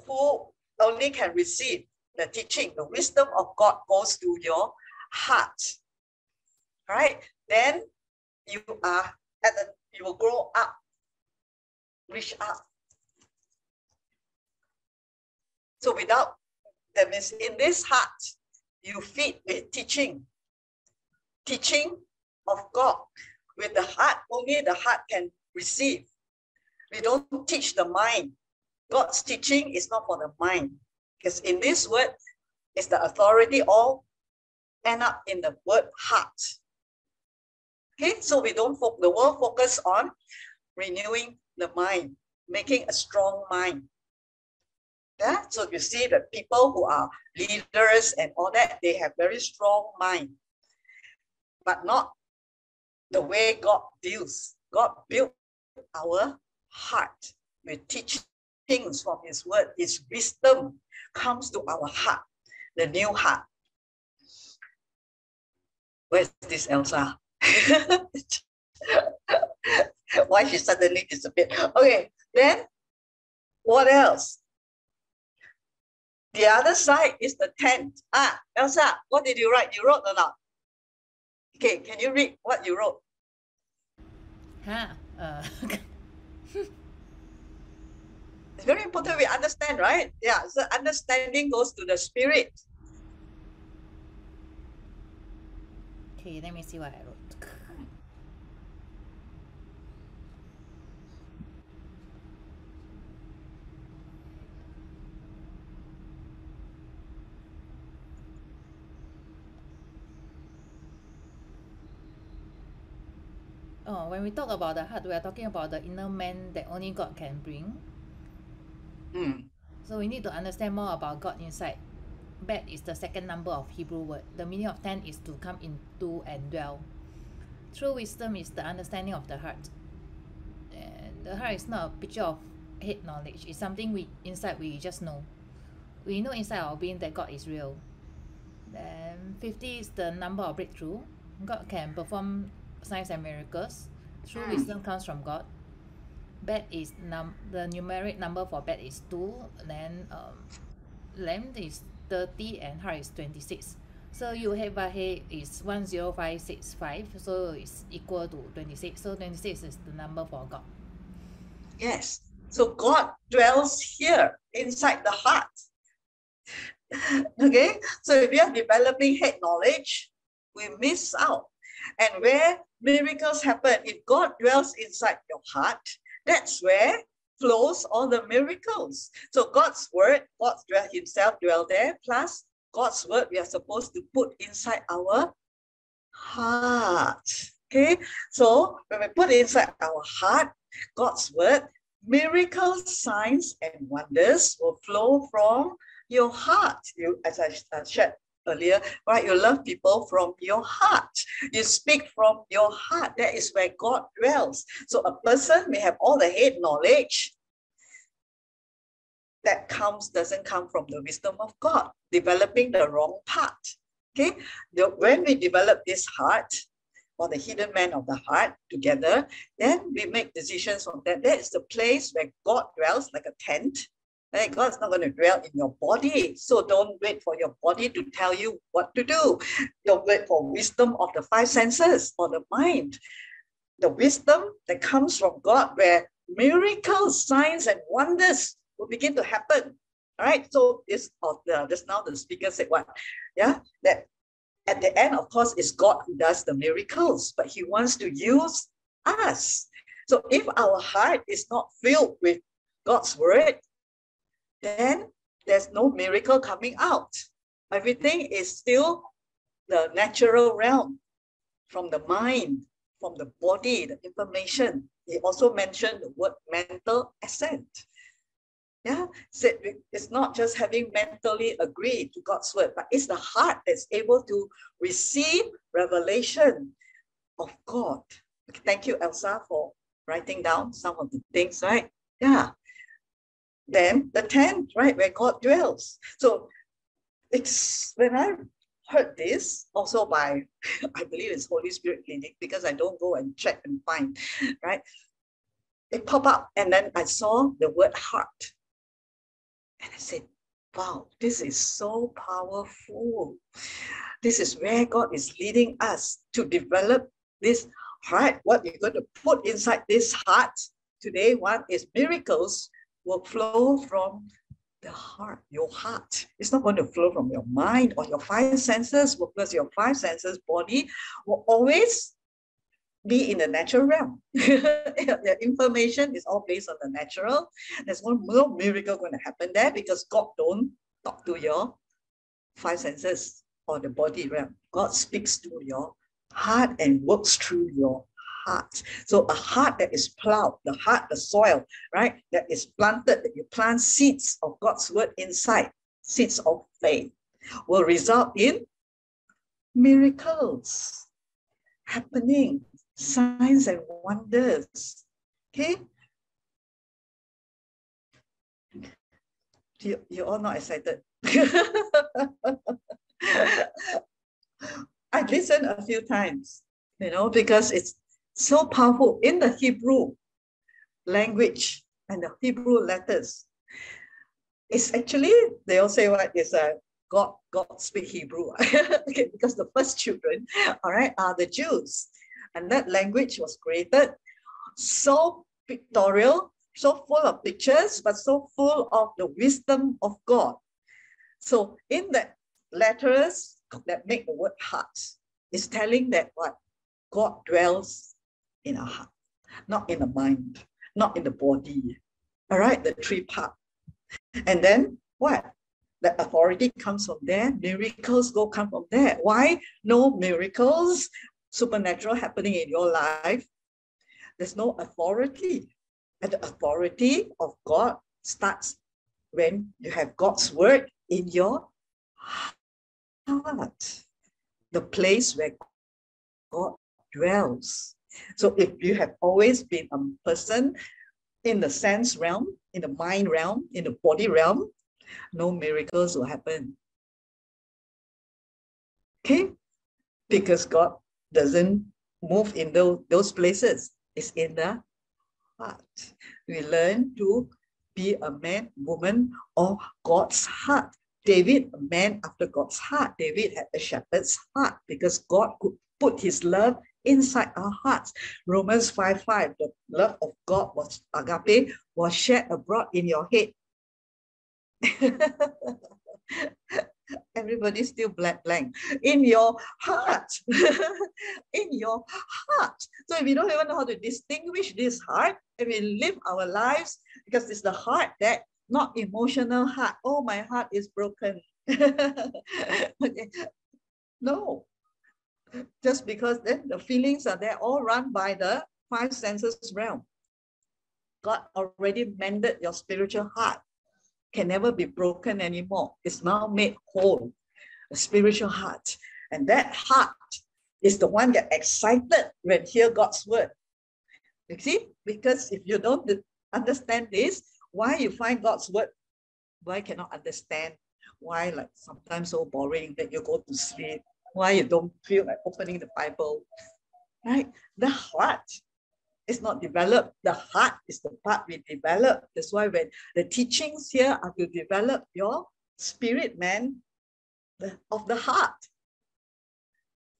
who only can receive the teaching, the wisdom of God goes to your heart right? Then you are at the, you will grow up, reach up. So without, that means in this heart, you feed with teaching, teaching of God. With the heart, only the heart can receive. We don't teach the mind. God's teaching is not for the mind. Because in this word, is the authority all end up in the word heart. Okay, so we don't focus, the world focus on renewing the mind, making a strong mind. Yeah, so you see that people who are leaders and all that, they have very strong mind, but not the way God deals. God built our heart with teachings from His word. His wisdom comes to our heart, the new heart. Where's this Elsa? Why she suddenly disappeared? Okay, then what else? The other side is the tent. Ah, Elsa, what did you write? You wrote or not? Okay, can you read what you wrote? Huh? Uh, It's very important we understand, right? Yeah, so understanding goes to the spirit. Okay, let me see what I wrote. Oh, when we talk about the heart, we are talking about the inner man that only God can bring. Hmm. So we need to understand more about God inside. Bet is the second number of Hebrew word. The meaning of ten is to come into and dwell. True wisdom is the understanding of the heart. And the heart is not a picture of head knowledge. It's something we inside we just know. We know inside our being that God is real. Then 50 is the number of breakthrough. God can perform signs and miracles. True Mm. wisdom comes from God. Bet is num the numeric number for bet is two. Then um, length is 30 and heart is 26. So you have a head is 10565. So it's equal to 26. So 26 is the number for God. Yes. So God dwells here inside the heart. okay. So if we are developing head knowledge, we miss out. And where miracles happen, if God dwells inside your heart, that's where flows all the miracles. So God's word, God himself dwell there, plus God's word we are supposed to put inside our heart. Okay, so when we put inside our heart God's word, miracles, signs, and wonders will flow from your heart. You, as I shared earlier, right? You love people from your heart. You speak from your heart. That is where God dwells. So a person may have all the head knowledge. That comes doesn't come from the wisdom of God, developing the wrong part. Okay, the, when we develop this heart, or the hidden man of the heart together, then we make decisions from that. That is the place where God dwells like a tent. Right? God's not going to dwell in your body. So don't wait for your body to tell you what to do. Don't wait for wisdom of the five senses or the mind. The wisdom that comes from God, where miracles, signs, and wonders will begin to happen. All right. So this of the just now the speaker said what? Yeah, that at the end, of course, it's God who does the miracles, but He wants to use us. So if our heart is not filled with God's word, then there's no miracle coming out. Everything is still the natural realm from the mind, from the body, the information. He also mentioned the word mental assent. Yeah, so it's not just having mentally agreed to God's word, but it's the heart that's able to receive revelation of God. Thank you, Elsa, for writing down some of the things, right? Yeah. Then the tent, right, where God dwells. So it's when I heard this also by, I believe it's Holy Spirit Clinic because I don't go and check and find, right? It popped up and then I saw the word heart. And I said, wow, this is so powerful. This is where God is leading us to develop this heart. What you're going to put inside this heart today, one is miracles will flow from the heart, your heart. It's not going to flow from your mind or your five senses because your five senses body will always be in the natural realm. the information is all based on the natural. There's no, miracle going to happen there because God don't talk to your five senses or the body realm. God speaks to your heart and works through your heart. So a heart that is plowed, the heart, the soil, right, that is planted, that you plant seeds of God's word inside, seeds of faith, will result in miracles happening signs and wonders. Okay? You, you're all not excited. I listened a few times, you know, because it's so powerful in the Hebrew language and the Hebrew letters. It's actually, they all say what is a God, God speak Hebrew. okay, because the first children, all right, are the Jews. And that language was created so pictorial, so full of pictures, but so full of the wisdom of God. So in the letters that make the word heart, is telling that what God dwells in our heart, not in the mind, not in the body. All right, the three part. And then what? The authority comes from there. Miracles go come from there. Why no miracles? supernatural happening in your life, there's no authority. And the authority of God starts when you have God's word in your heart, the place where God dwells. So if you have always been a person in the sense realm, in the mind realm, in the body realm, no miracles will happen. Okay? Because God doesn't move in those, those places. It's in the heart. We learn to be a man, woman of God's heart. David, a man after God's heart. David had a shepherd's heart because God could put his love inside our hearts. Romans 5 5, the love of God was agape, was shed abroad in your head. Everybody's still blank, blank. In your heart. in your heart. So if we don't even know how to distinguish this heart, and we live our lives, because it's the heart that, not emotional heart. Oh, my heart is broken. okay. No. Just because then the feelings are there, all run by the five senses realm. God already mended your spiritual heart can never be broken anymore. It's now made whole, a spiritual heart. And that heart is the one that excited when hear God's word. You see, because if you don't understand this, why you find God's word, why cannot understand? Why like sometimes so boring that you go to sleep? Why you don't feel like opening the Bible? Right? The heart is not developed. The heart is the part we develop. That's why when the teachings here are to develop your spirit, man, the, of the heart.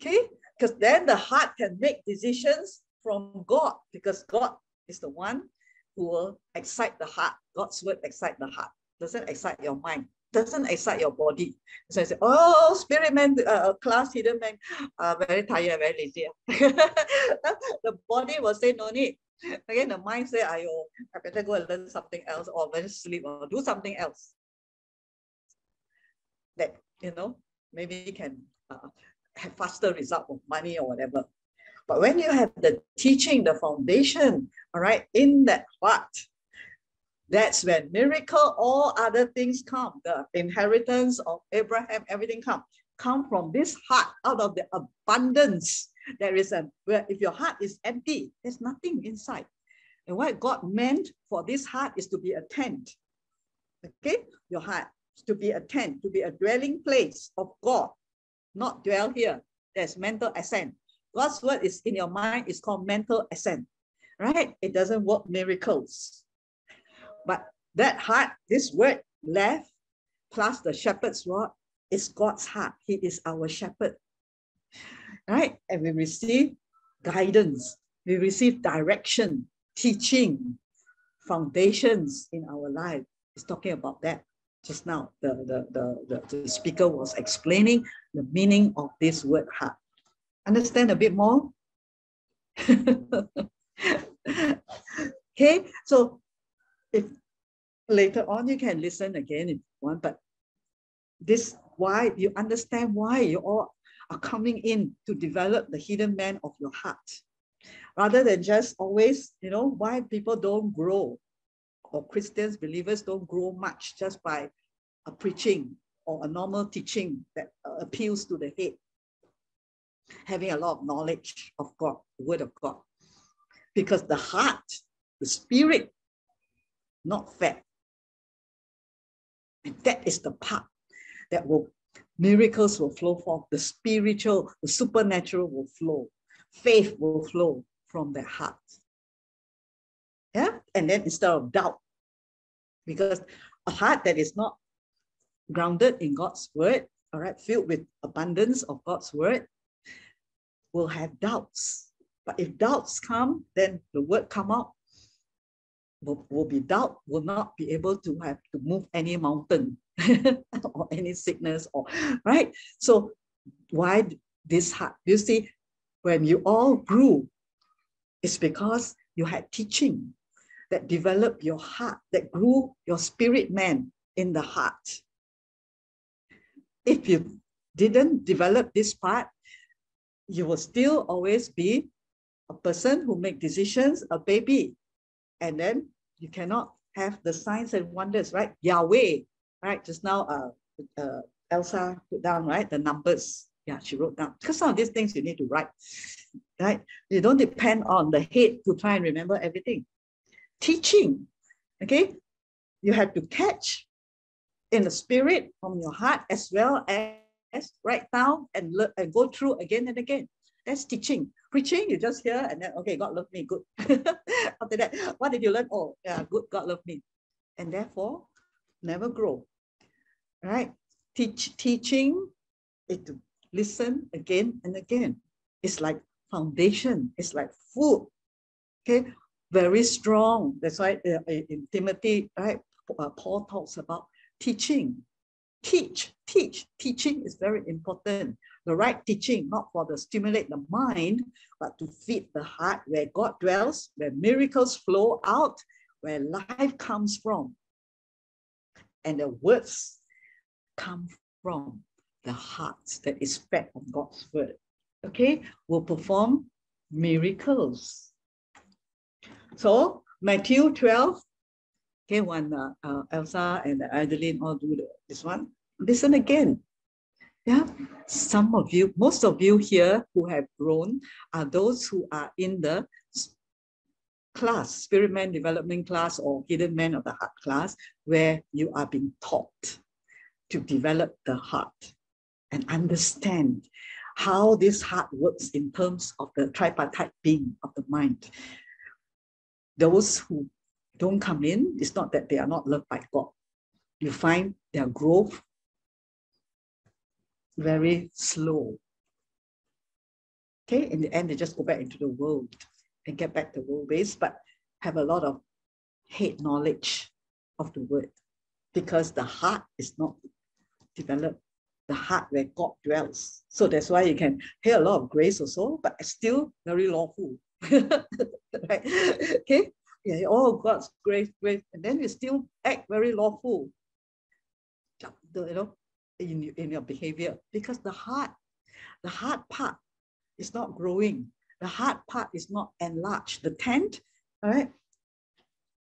Okay? Because then the heart can make decisions from God, because God is the one who will excite the heart. God's word excite the heart. Doesn't excite your mind doesn't excite your body. So I say, oh, spirit man, uh, class hidden man, uh, very tired, very lazy. the body will say, no need. Again, the mind say, I, I better go and learn something else or better sleep or do something else. That, you know, maybe you can uh, have faster result of money or whatever. But when you have the teaching, the foundation, all right, in that heart, that's when miracle, all other things come. The inheritance of Abraham, everything come. Come from this heart, out of the abundance. There is a, where if your heart is empty, there's nothing inside. And what God meant for this heart is to be a tent. Okay? Your heart to be a tent, to be a dwelling place of God, not dwell here. There's mental assent. God's word is in your mind it's called mental assent, right? It doesn't work miracles. But that heart, this word left plus the shepherd's rod is God's heart. He is our shepherd. Right? And we receive guidance, we receive direction, teaching, foundations in our life. He's talking about that. Just now, the, the, the, the, the speaker was explaining the meaning of this word heart. Understand a bit more? okay, so if later on you can listen again if you want, but this why you understand why you all are coming in to develop the hidden man of your heart. Rather than just always you know why people don't grow or christians believers don't grow much just by a preaching or a normal teaching that appeals to the head. Having a lot of knowledge of god the word of god. Because the heart the spirit not fed. And that is the part that will, miracles will flow forth, the spiritual, the supernatural will flow, faith will flow from the heart. Yeah, and then instead of doubt, because a heart that is not grounded in God's word, all right, filled with abundance of God's word, will have doubts. But if doubts come, then the word come out will, will be doubt, will not be able to have to move any mountain or any sickness or right. So why this heart? You see, when you all grew, it's because you had teaching that developed your heart, that grew your spirit man in the heart. If you didn't develop this part, you will still always be a person who make decisions, a baby, and then you cannot have the signs and wonders, right? Yahweh, right? Just now, uh, uh, Elsa put down, right? The numbers. Yeah, she wrote down. Because some of these things you need to write, right? You don't depend on the head to try and remember everything. Teaching, okay? You have to catch in the spirit from your heart as well as write down and, and go through again and again. That's teaching. Preaching, you just hear and then, okay, God love me, good. After that, what did you learn? Oh, yeah, good, God love me. And therefore, never grow. Right? Teach, teaching it to listen again and again. It's like foundation. It's like food. Okay, very strong. That's why uh, in Timothy, right? Uh, Paul talks about teaching, teach, teach. Teaching is very important. The right teaching, not for the stimulate the mind, but to feed the heart where God dwells, where miracles flow out, where life comes from. And the words come from the heart that is fed on God's word. Okay, will perform miracles. So Matthew 12, okay, when uh, uh, Elsa and Adeline all do the, this one, listen again. Yeah, some of you, most of you here who have grown are those who are in the class, Spirit Man Development class or Hidden Man of the Heart class, where you are being taught to develop the heart and understand how this heart works in terms of the tripartite being of the mind. Those who don't come in, it's not that they are not loved by God. You find their growth very slow. Okay, in the end, they just go back into the world and get back the world base, but have a lot of hate knowledge of the word because the heart is not developed, the heart where God dwells. So that's why you can hear a lot of grace also, but still very lawful. right? Okay, yeah, all God's grace, grace, and then you still act very lawful. You know, in, in your behavior because the heart, the heart part is not growing. The heart part is not enlarged. The tent, all right,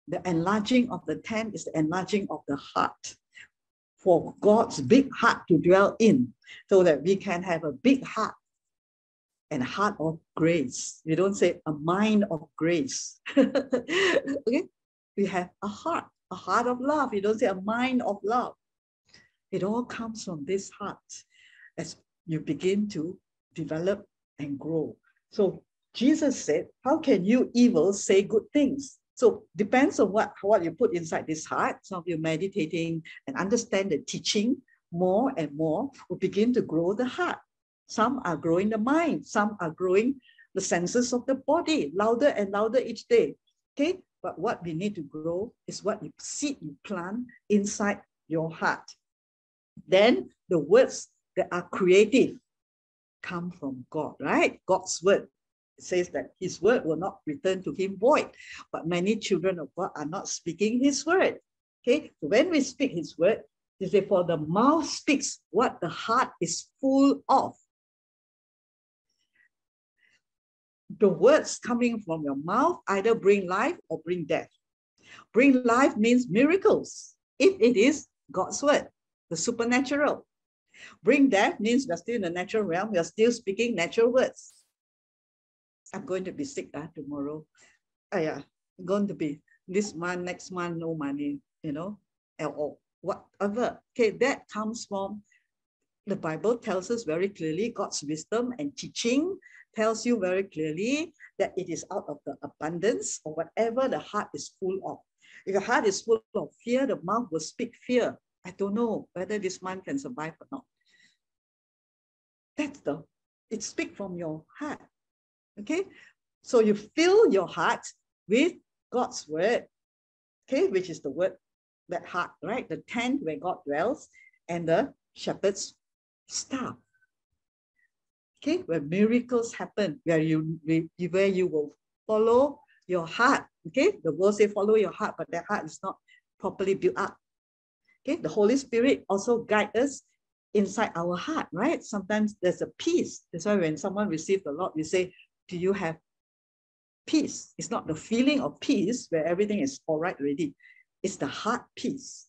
the enlarging of the tent is the enlarging of the heart for God's big heart to dwell in so that we can have a big heart and heart of grace. We don't say a mind of grace. okay? We have a heart, a heart of love. You don't say a mind of love. It all comes from this heart as you begin to develop and grow. So Jesus said, How can you evil say good things? So depends on what, what you put inside this heart. Some of you meditating and understand the teaching more and more will begin to grow the heart. Some are growing the mind, some are growing the senses of the body louder and louder each day. Okay, but what we need to grow is what you seed you plant inside your heart then the words that are creative come from God, right? God's word says that his word will not return to him void, but many children of God are not speaking his word. Okay, so when we speak his word, they say, for the mouth speaks what the heart is full of. The words coming from your mouth either bring life or bring death. Bring life means miracles, if it is God's word the supernatural. Bring death means we're still in the natural realm, we're still speaking natural words. I'm going to be sick uh, tomorrow. Oh, yeah, going to be this month, next month, no money, you know, or whatever. Okay, that comes from the Bible tells us very clearly God's wisdom and teaching tells you very clearly that it is out of the abundance or whatever the heart is full of. If your heart is full of fear, the mouth will speak fear. I don't know whether this man can survive or not. That's the, it speaks from your heart. Okay, so you fill your heart with God's word, okay, which is the word, that heart, right? The tent where God dwells and the shepherd's staff. Okay, where miracles happen, where you where you will follow your heart. Okay, the word say follow your heart, but that heart is not properly built up. Okay, the Holy Spirit also guide us inside our heart, right? Sometimes there's a peace. That's why when someone receives the Lord, we say, Do you have peace? It's not the feeling of peace where everything is all right already. It's the heart peace,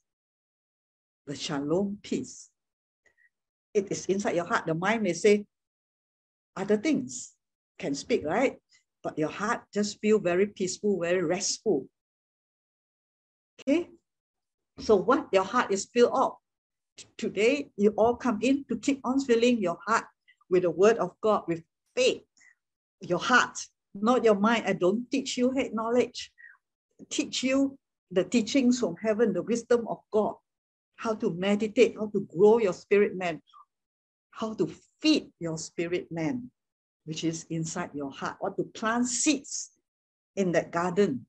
the shalom peace. It is inside your heart. The mind may say other things, can speak, right? But your heart just feel very peaceful, very restful. Okay, so what your heart is filled up. Today, you all come in to keep on filling your heart with the word of God, with faith. Your heart, not your mind. I don't teach you head knowledge. Teach you the teachings from heaven, the wisdom of God, how to meditate, how to grow your spirit man, how to feed your spirit man, which is inside your heart, or to plant seeds in that garden,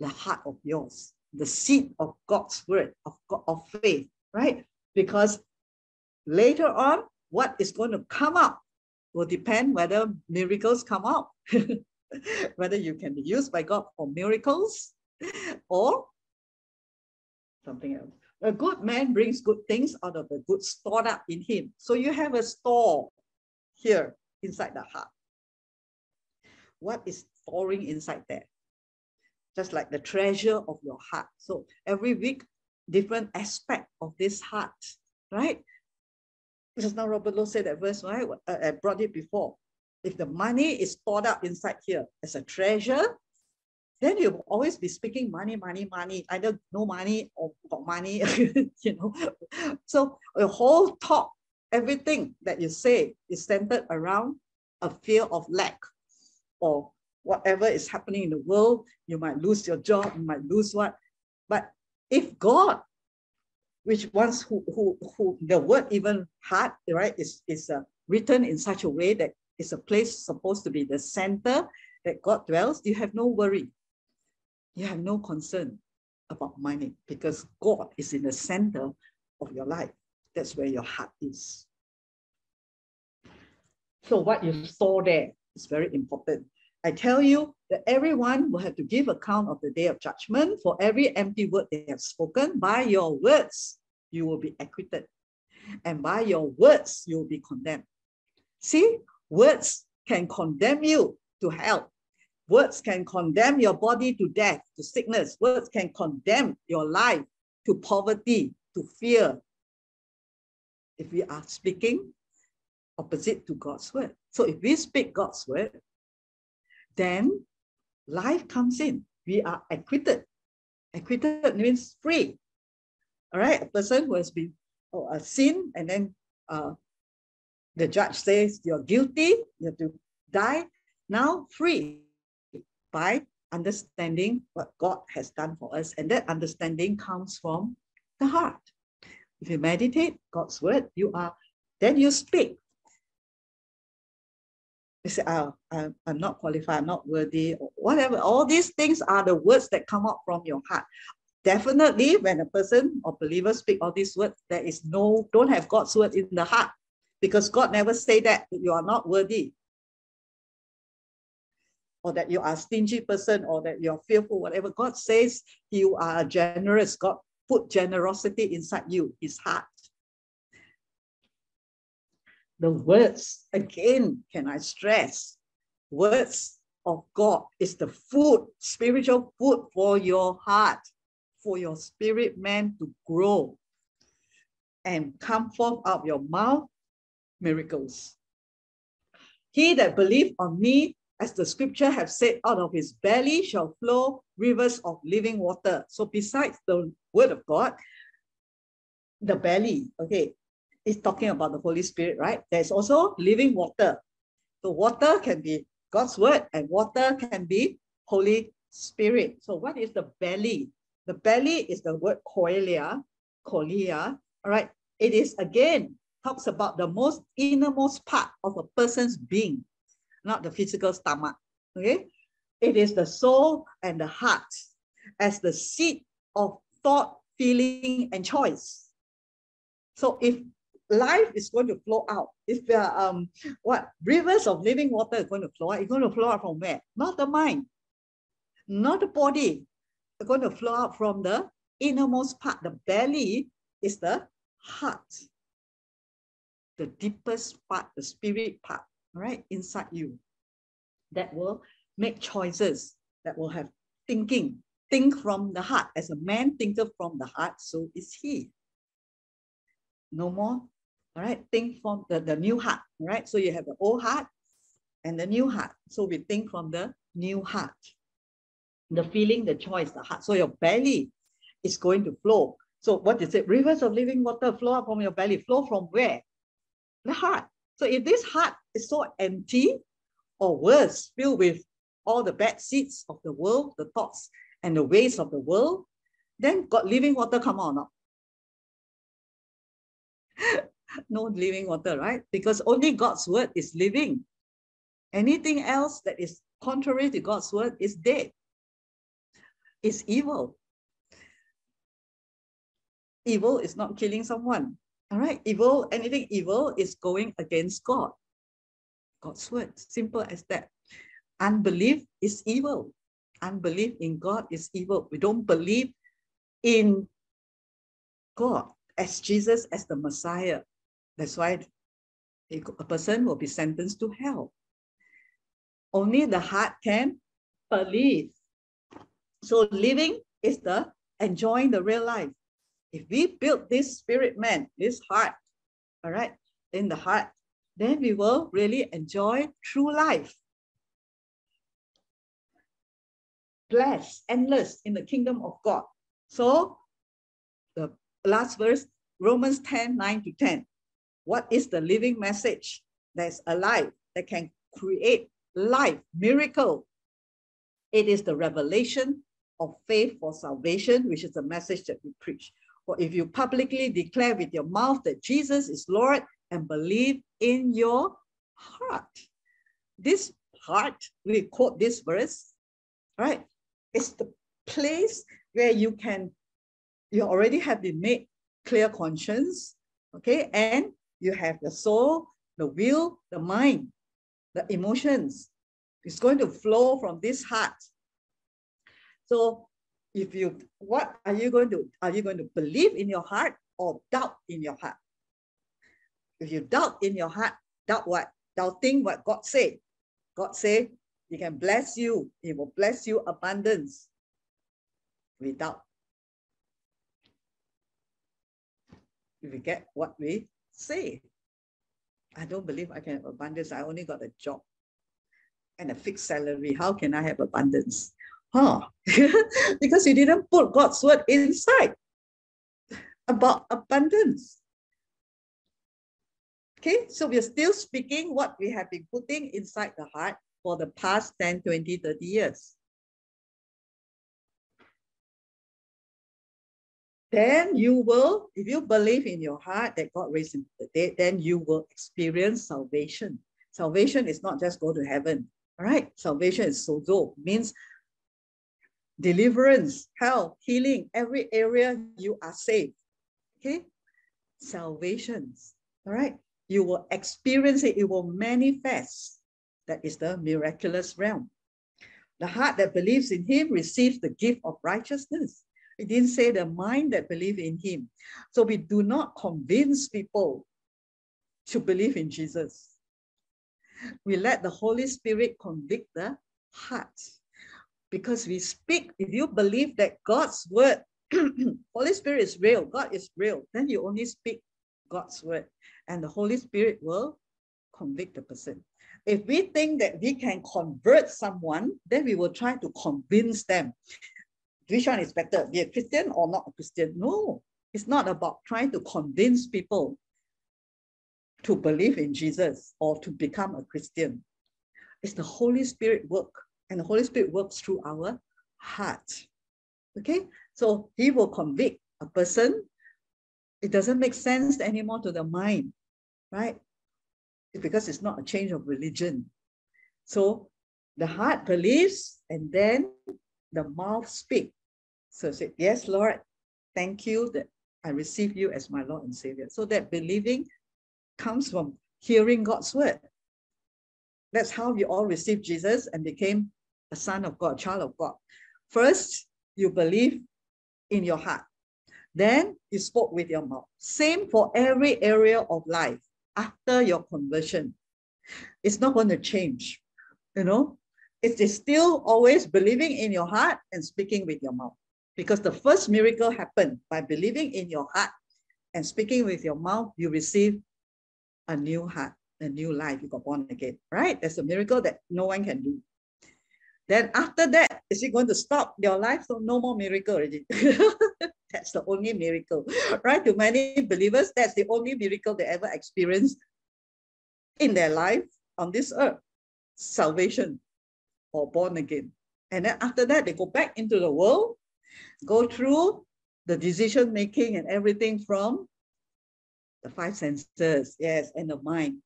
the heart of yours the seed of God's word, of, God, of faith, right? Because later on, what is going to come up will depend whether miracles come out, whether you can be used by God for miracles or something else. A good man brings good things out of the good stored up in him. So you have a store here inside the heart. What is storing inside there? Just like the treasure of your heart. So every week, different aspect of this heart, right? Just now Robert Lowe said that verse, right? Uh, I brought it before. If the money is stored up inside here as a treasure, then you'll always be speaking money, money, money, either no money or got money, you know. So the whole talk, everything that you say is centered around a fear of lack or whatever is happening in the world. You might lose your job, you might lose what. But if God, which once who, who, who the word even heart, right, is, is uh, written in such a way that it's a place supposed to be the center that God dwells, you have no worry you have no concern about money because God is in the center of your life. That's where your heart is. So what you store there is very important. I tell you that everyone will have to give account of the day of judgment for every empty word they have spoken. By your words, you will be acquitted. And by your words, you will be condemned. See, words can condemn you to hell Words can condemn your body to death, to sickness. Words can condemn your life to poverty, to fear. If we are speaking opposite to God's word. So if we speak God's word, then life comes in. We are acquitted. Acquitted means free. All right, a person who has been oh, a sin and then uh, the judge says you're guilty, you have to die. Now free by understanding what God has done for us. And that understanding comes from the heart. If you meditate God's word, you are, then you speak. You say, oh, I'm, I'm not qualified, I'm not worthy, or whatever. All these things are the words that come out from your heart. Definitely, when a person or believer speak all these words, there is no, don't have God's word in the heart because God never say that, you are not worthy or that you are a stingy person or that you're fearful, whatever. God says you are generous. God put generosity inside you, his heart. The words, again, can I stress, words of God is the food, spiritual food for your heart, for your spirit man to grow and come forth out of your mouth miracles. He that believe on me, as the scripture have said, out of his belly shall flow rivers of living water. So besides the word of God, the belly, okay, is talking about the Holy Spirit, right? There's also living water. So water can be God's word and water can be Holy Spirit. So what is the belly? The belly is the word koilia, kolia, all right? It is again, talks about the most innermost part of a person's being not the physical stomach. Okay? It is the soul and the heart as the seat of thought, feeling, and choice. So if life is going to flow out, if there are um, what rivers of living water is going to flow out, it's going to flow out from where? Not the mind, not the body. It's going to flow out from the innermost part. The belly is the heart, the deepest part, the spirit part right, inside you that will make choices, that will have thinking, think from the heart. As a man thinketh from the heart, so is he. No more, all right, think from the, the new heart, right? So you have the old heart and the new heart. So we think from the new heart. The feeling, the choice, the heart. So your belly is going to flow. So what is it? Rivers of living water flow up from your belly. Flow from where? The heart. So if this heart is so empty, or worse, filled with all the bad seeds of the world, the thoughts and the ways of the world, then God living water come on not? no living water, right? Because only God's word is living. Anything else that is contrary to God's word is dead. It's evil. Evil is not killing someone. All right, evil, anything evil is going against God. God's word, simple as that. Unbelief is evil. Unbelief in God is evil. We don't believe in God as Jesus, as the Messiah. That's why a person will be sentenced to hell. Only the heart can believe. So living is the enjoying the real life. If we build this spirit man, this heart, all right, in the heart, then we will really enjoy true life. Blessed, endless in the kingdom of God. So the last verse, Romans 10, 9 to 10. What is the living message that's alive, that can create life, miracle? It is the revelation of faith for salvation, which is the message that we preach. For if you publicly declare with your mouth that Jesus is Lord and believe in your heart. This heart, we quote this verse, right? It's the place where you can, you already have been made clear conscience, okay? And you have the soul, the will, the mind, the emotions. It's going to flow from this heart. So if you, what are you going to, are you going to believe in your heart or doubt in your heart? If you doubt in your heart, doubt what? Doubting what God said. God said, He can bless you. He will bless you abundance. without. If we get what we say. I don't believe I can have abundance. I only got a job and a fixed salary. How can I have abundance? Huh? because you didn't put God's word inside about abundance. Okay, so we're still speaking what we have been putting inside the heart for the past 10, 20, 30 years. Then you will, if you believe in your heart that God raised him from the dead, then you will experience salvation. Salvation is not just go to heaven, all right? Salvation is sozo, means deliverance, health, healing, every area you are saved, okay? Salvations, all right? you will experience it, it will manifest. That is the miraculous realm. The heart that believes in him receives the gift of righteousness. It didn't say the mind that believe in him. So we do not convince people to believe in Jesus. We let the Holy Spirit convict the heart. Because we speak, if you believe that God's word, Holy Spirit is real, God is real, then you only speak God's word and the Holy Spirit will convict the person. If we think that we can convert someone, then we will try to convince them. Which one is better, be a Christian or not a Christian? No, it's not about trying to convince people to believe in Jesus or to become a Christian. It's the Holy Spirit work, and the Holy Spirit works through our heart. Okay, so He will convict a person it doesn't make sense anymore to the mind, right? Because it's not a change of religion. So the heart believes and then the mouth speaks. So say, yes, Lord, thank you that I receive you as my Lord and Savior. So that believing comes from hearing God's word. That's how we all received Jesus and became a son of God, child of God. First, you believe in your heart. Then you spoke with your mouth. Same for every area of life after your conversion. It's not going to change, you know. It is still always believing in your heart and speaking with your mouth. Because the first miracle happened by believing in your heart and speaking with your mouth, you receive a new heart, a new life. You got born again, right? That's a miracle that no one can do. Then after that, is it going to stop your life? So no more miracle already. that's the only miracle, right? To many believers, that's the only miracle they ever experienced in their life on this earth, salvation or born again. And then after that, they go back into the world, go through the decision making and everything from the five senses, yes, and the mind.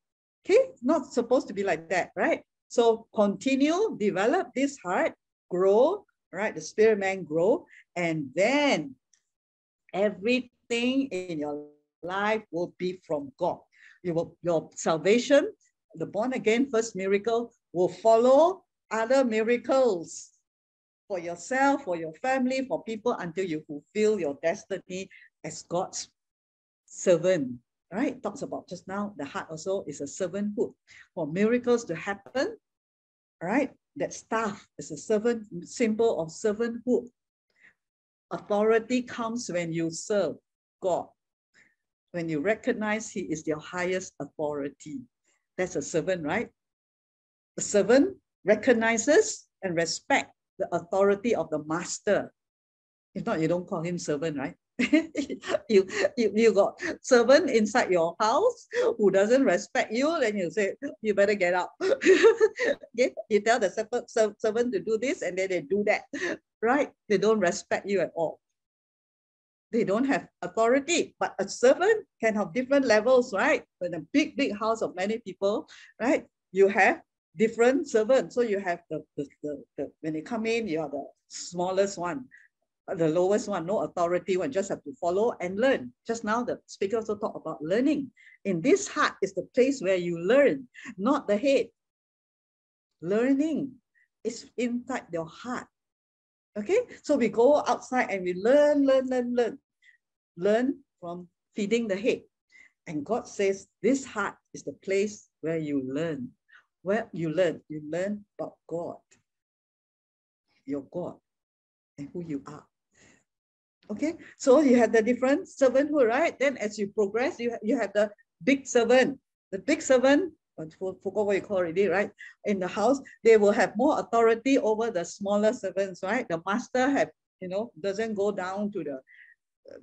Okay, not supposed to be like that, right? So continue, develop this heart, grow, right? The spirit man grow, and then everything in your life will be from God. You will, your salvation, the born again first miracle, will follow other miracles for yourself, for your family, for people until you fulfill your destiny as God's servant. Right? Talks about just now, the heart also is a servanthood. For miracles to happen, right? That staff is a servant symbol of servanthood. Authority comes when you serve God. When you recognize He is your highest authority. That's a servant, right? A servant recognizes and respect the authority of the master. If not, you don't call him servant, right? you, you you got servant inside your house who doesn't respect you, then you say you better get out. okay? You tell the servant to do this, and then they do that, right? They don't respect you at all. They don't have authority, but a servant can have different levels, right? In a big, big house of many people, right? You have different servants. So you have the, the, the, the when they come in, you are the smallest one uh, the lowest one, no authority one, just have to follow and learn. Just now, the speaker also talked about learning. In this heart is the place where you learn, not the head. Learning is inside your heart. Okay, so we go outside and we learn, learn, learn, learn. Learn from feeding the head. And God says this heart is the place where you learn. Where you learn, you learn about God, your God, and who you are. Okay, so you have the different servanthood, right? Then as you progress, you, you have the big servant. The big servant, I forgot what you call already, right? In the house, they will have more authority over the smaller servants, right? The master have, you know, doesn't go down to the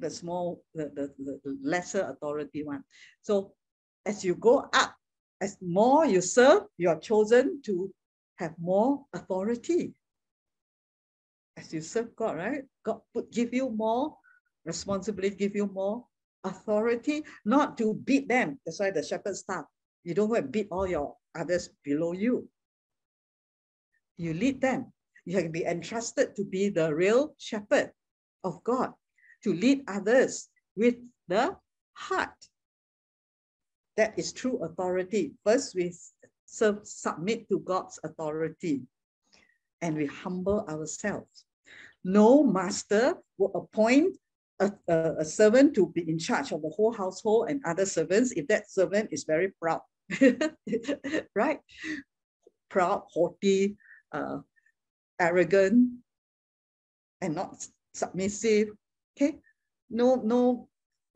the small, the, the, the lesser authority one. So as you go up, as more you serve, you are chosen to have more authority as you serve God, right? God put give you more responsibility, give you more authority, not to beat them. That's why the shepherd staff, you don't go and beat all your others below you. You lead them. You can be entrusted to be the real shepherd of God, to lead others with the heart. That is true authority. First, we serve, submit to God's authority and we humble ourselves no master will appoint a, a, a, servant to be in charge of the whole household and other servants if that servant is very proud, right? Proud, haughty, uh, arrogant, and not submissive. Okay, no, no,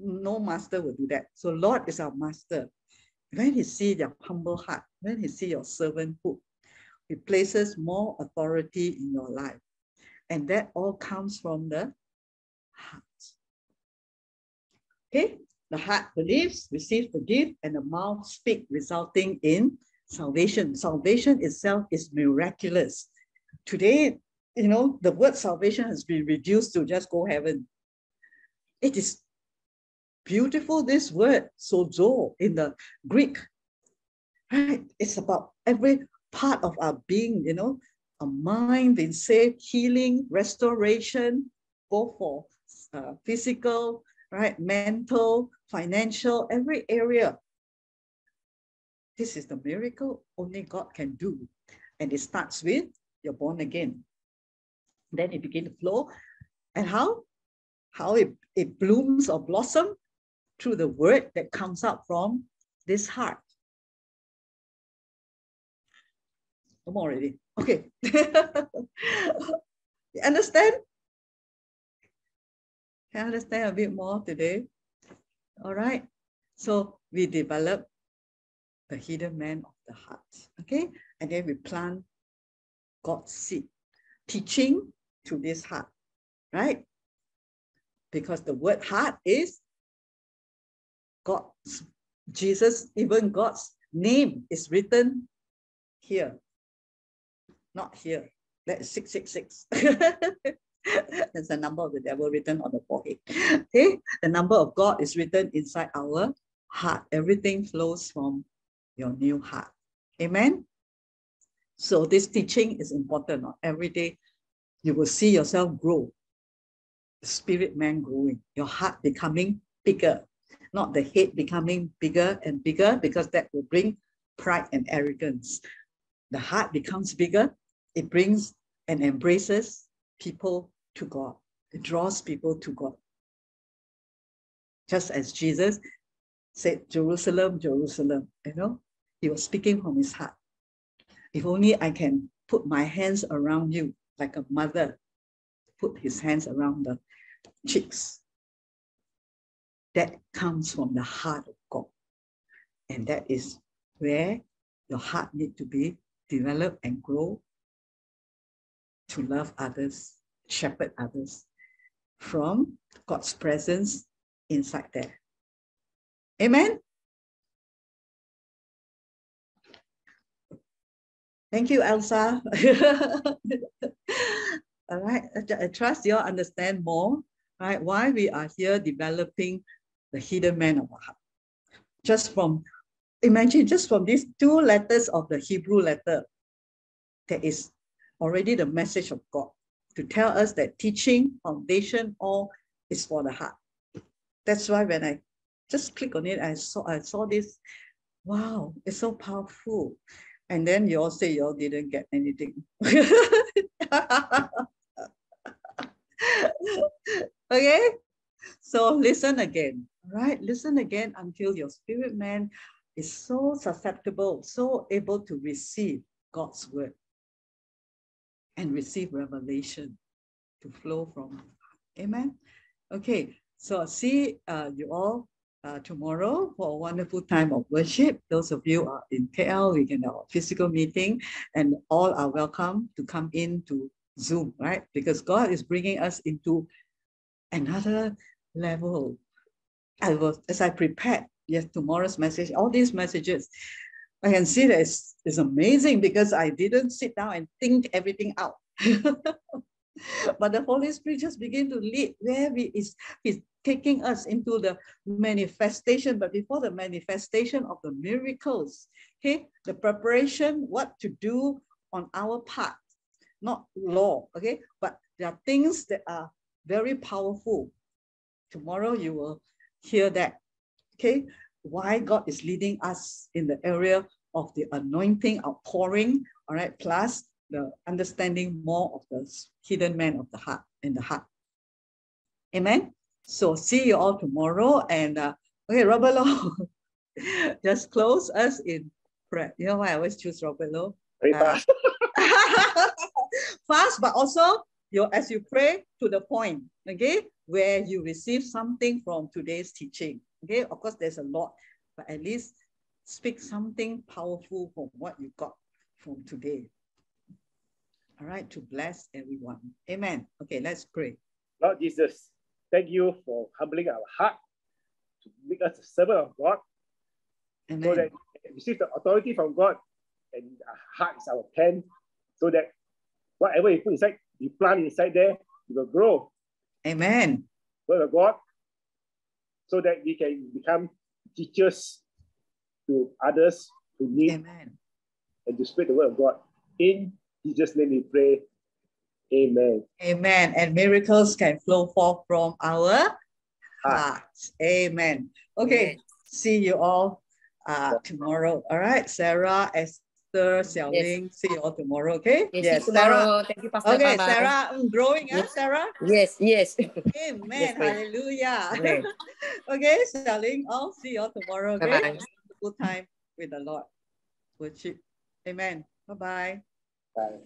no master will do that. So Lord is our master. When he see your humble heart, when he see your servanthood, he places more authority in your life. And that all comes from the heart. Okay, the heart believes, receives the gift, and the mouth speak, resulting in salvation. Salvation itself is miraculous. Today, you know, the word salvation has been reduced to just go heaven. It is beautiful, this word, sozo, in the Greek. Right? It's about every part of our being, you know, a mind being saved, healing, restoration, both for uh, physical, right, mental, financial, every area. This is the miracle only God can do. And it starts with you're born again. Then it begins to flow. And how? How it, it blooms or blossoms through the word that comes out from this heart. No more already. Okay. you understand? Can understand a bit more today? All right. So we develop the hidden man of the heart. Okay. And then we plant God's seed, teaching to this heart. Right? Because the word heart is God's, Jesus, even God's name is written here not here. That's 666. That's the number of the devil written on the forehead. Okay, the number of God is written inside our heart. Everything flows from your new heart. Amen. So this teaching is important. Every day you will see yourself grow. The spirit man growing, your heart becoming bigger. Not the head becoming bigger and bigger because that will bring pride and arrogance. The heart becomes bigger, it brings and embraces people to God. It draws people to God. Just as Jesus said, Jerusalem, Jerusalem, you know, he was speaking from his heart. If only I can put my hands around you like a mother put his hands around the chicks. That comes from the heart of God. And that is where your heart need to be developed and grow to love others, shepherd others from God's presence inside there. Amen. Thank you, Elsa. All right, I trust you all understand more, right? Why we are here developing the hidden man of our heart. Just from, imagine just from these two letters of the Hebrew letter, there is already the message of God to tell us that teaching, foundation, all is for the heart. That's why when I just click on it, I saw I saw this. Wow, it's so powerful. And then you all say you all didn't get anything. okay, so listen again, right? Listen again until your spirit man is so susceptible, so able to receive God's word and receive revelation to flow from. Amen. Okay, so see uh, you all uh, tomorrow for a wonderful time of worship. Those of you are in KL, we can have a physical meeting, and all are welcome to come in to Zoom, right? Because God is bringing us into another level. I was, as I prepared yes tomorrow's message, all these messages, I can see that it's, it's amazing because I didn't sit down and think everything out. but the Holy Spirit just begin to lead where we is He's taking us into the manifestation, but before the manifestation of the miracles, okay, the preparation, what to do on our part, not law, okay, but there are things that are very powerful. Tomorrow you will hear that, okay, why God is leading us in the area of the anointing outpouring, all right, plus the understanding more of the hidden man of the heart in the heart. Amen. So see you all tomorrow. And uh, okay, Robert Lowe, just close us in prayer. You know why I always choose Robert Lowe? Very uh, fast. fast, but also you as you pray to the point, okay, where you receive something from today's teaching. Okay, of course, there's a lot, but at least speak something powerful from what you got from today. All right, to bless everyone. Amen. Okay, let's pray. Lord Jesus, thank you for humbling our heart to make us a servant of God. Amen. So that we receive the authority from God and our heart is our pen so that whatever you put inside, you plant inside there, it will grow. Amen. Word of God. So that we can become teachers to others who need Amen. and to spread the word of God. In Jesus' name we pray. Amen. Amen. And miracles can flow forth from our hearts. Amen. Okay. See you all uh, tomorrow. All right. Sarah, Esther, Xiaoling. Yes. See you all tomorrow. Okay. Yes. yes tomorrow. Sarah. Thank you, Pastor. Okay, Bye-bye. Sarah. I'm growing, yes. Sarah? Yes. Yes. Amen. Yes, Hallelujah. Amen. okay, Xiaoling. I'll see you all tomorrow. Okay. Bye-bye. Good time with the Lord. Worship. Amen. Bye-bye. Bye.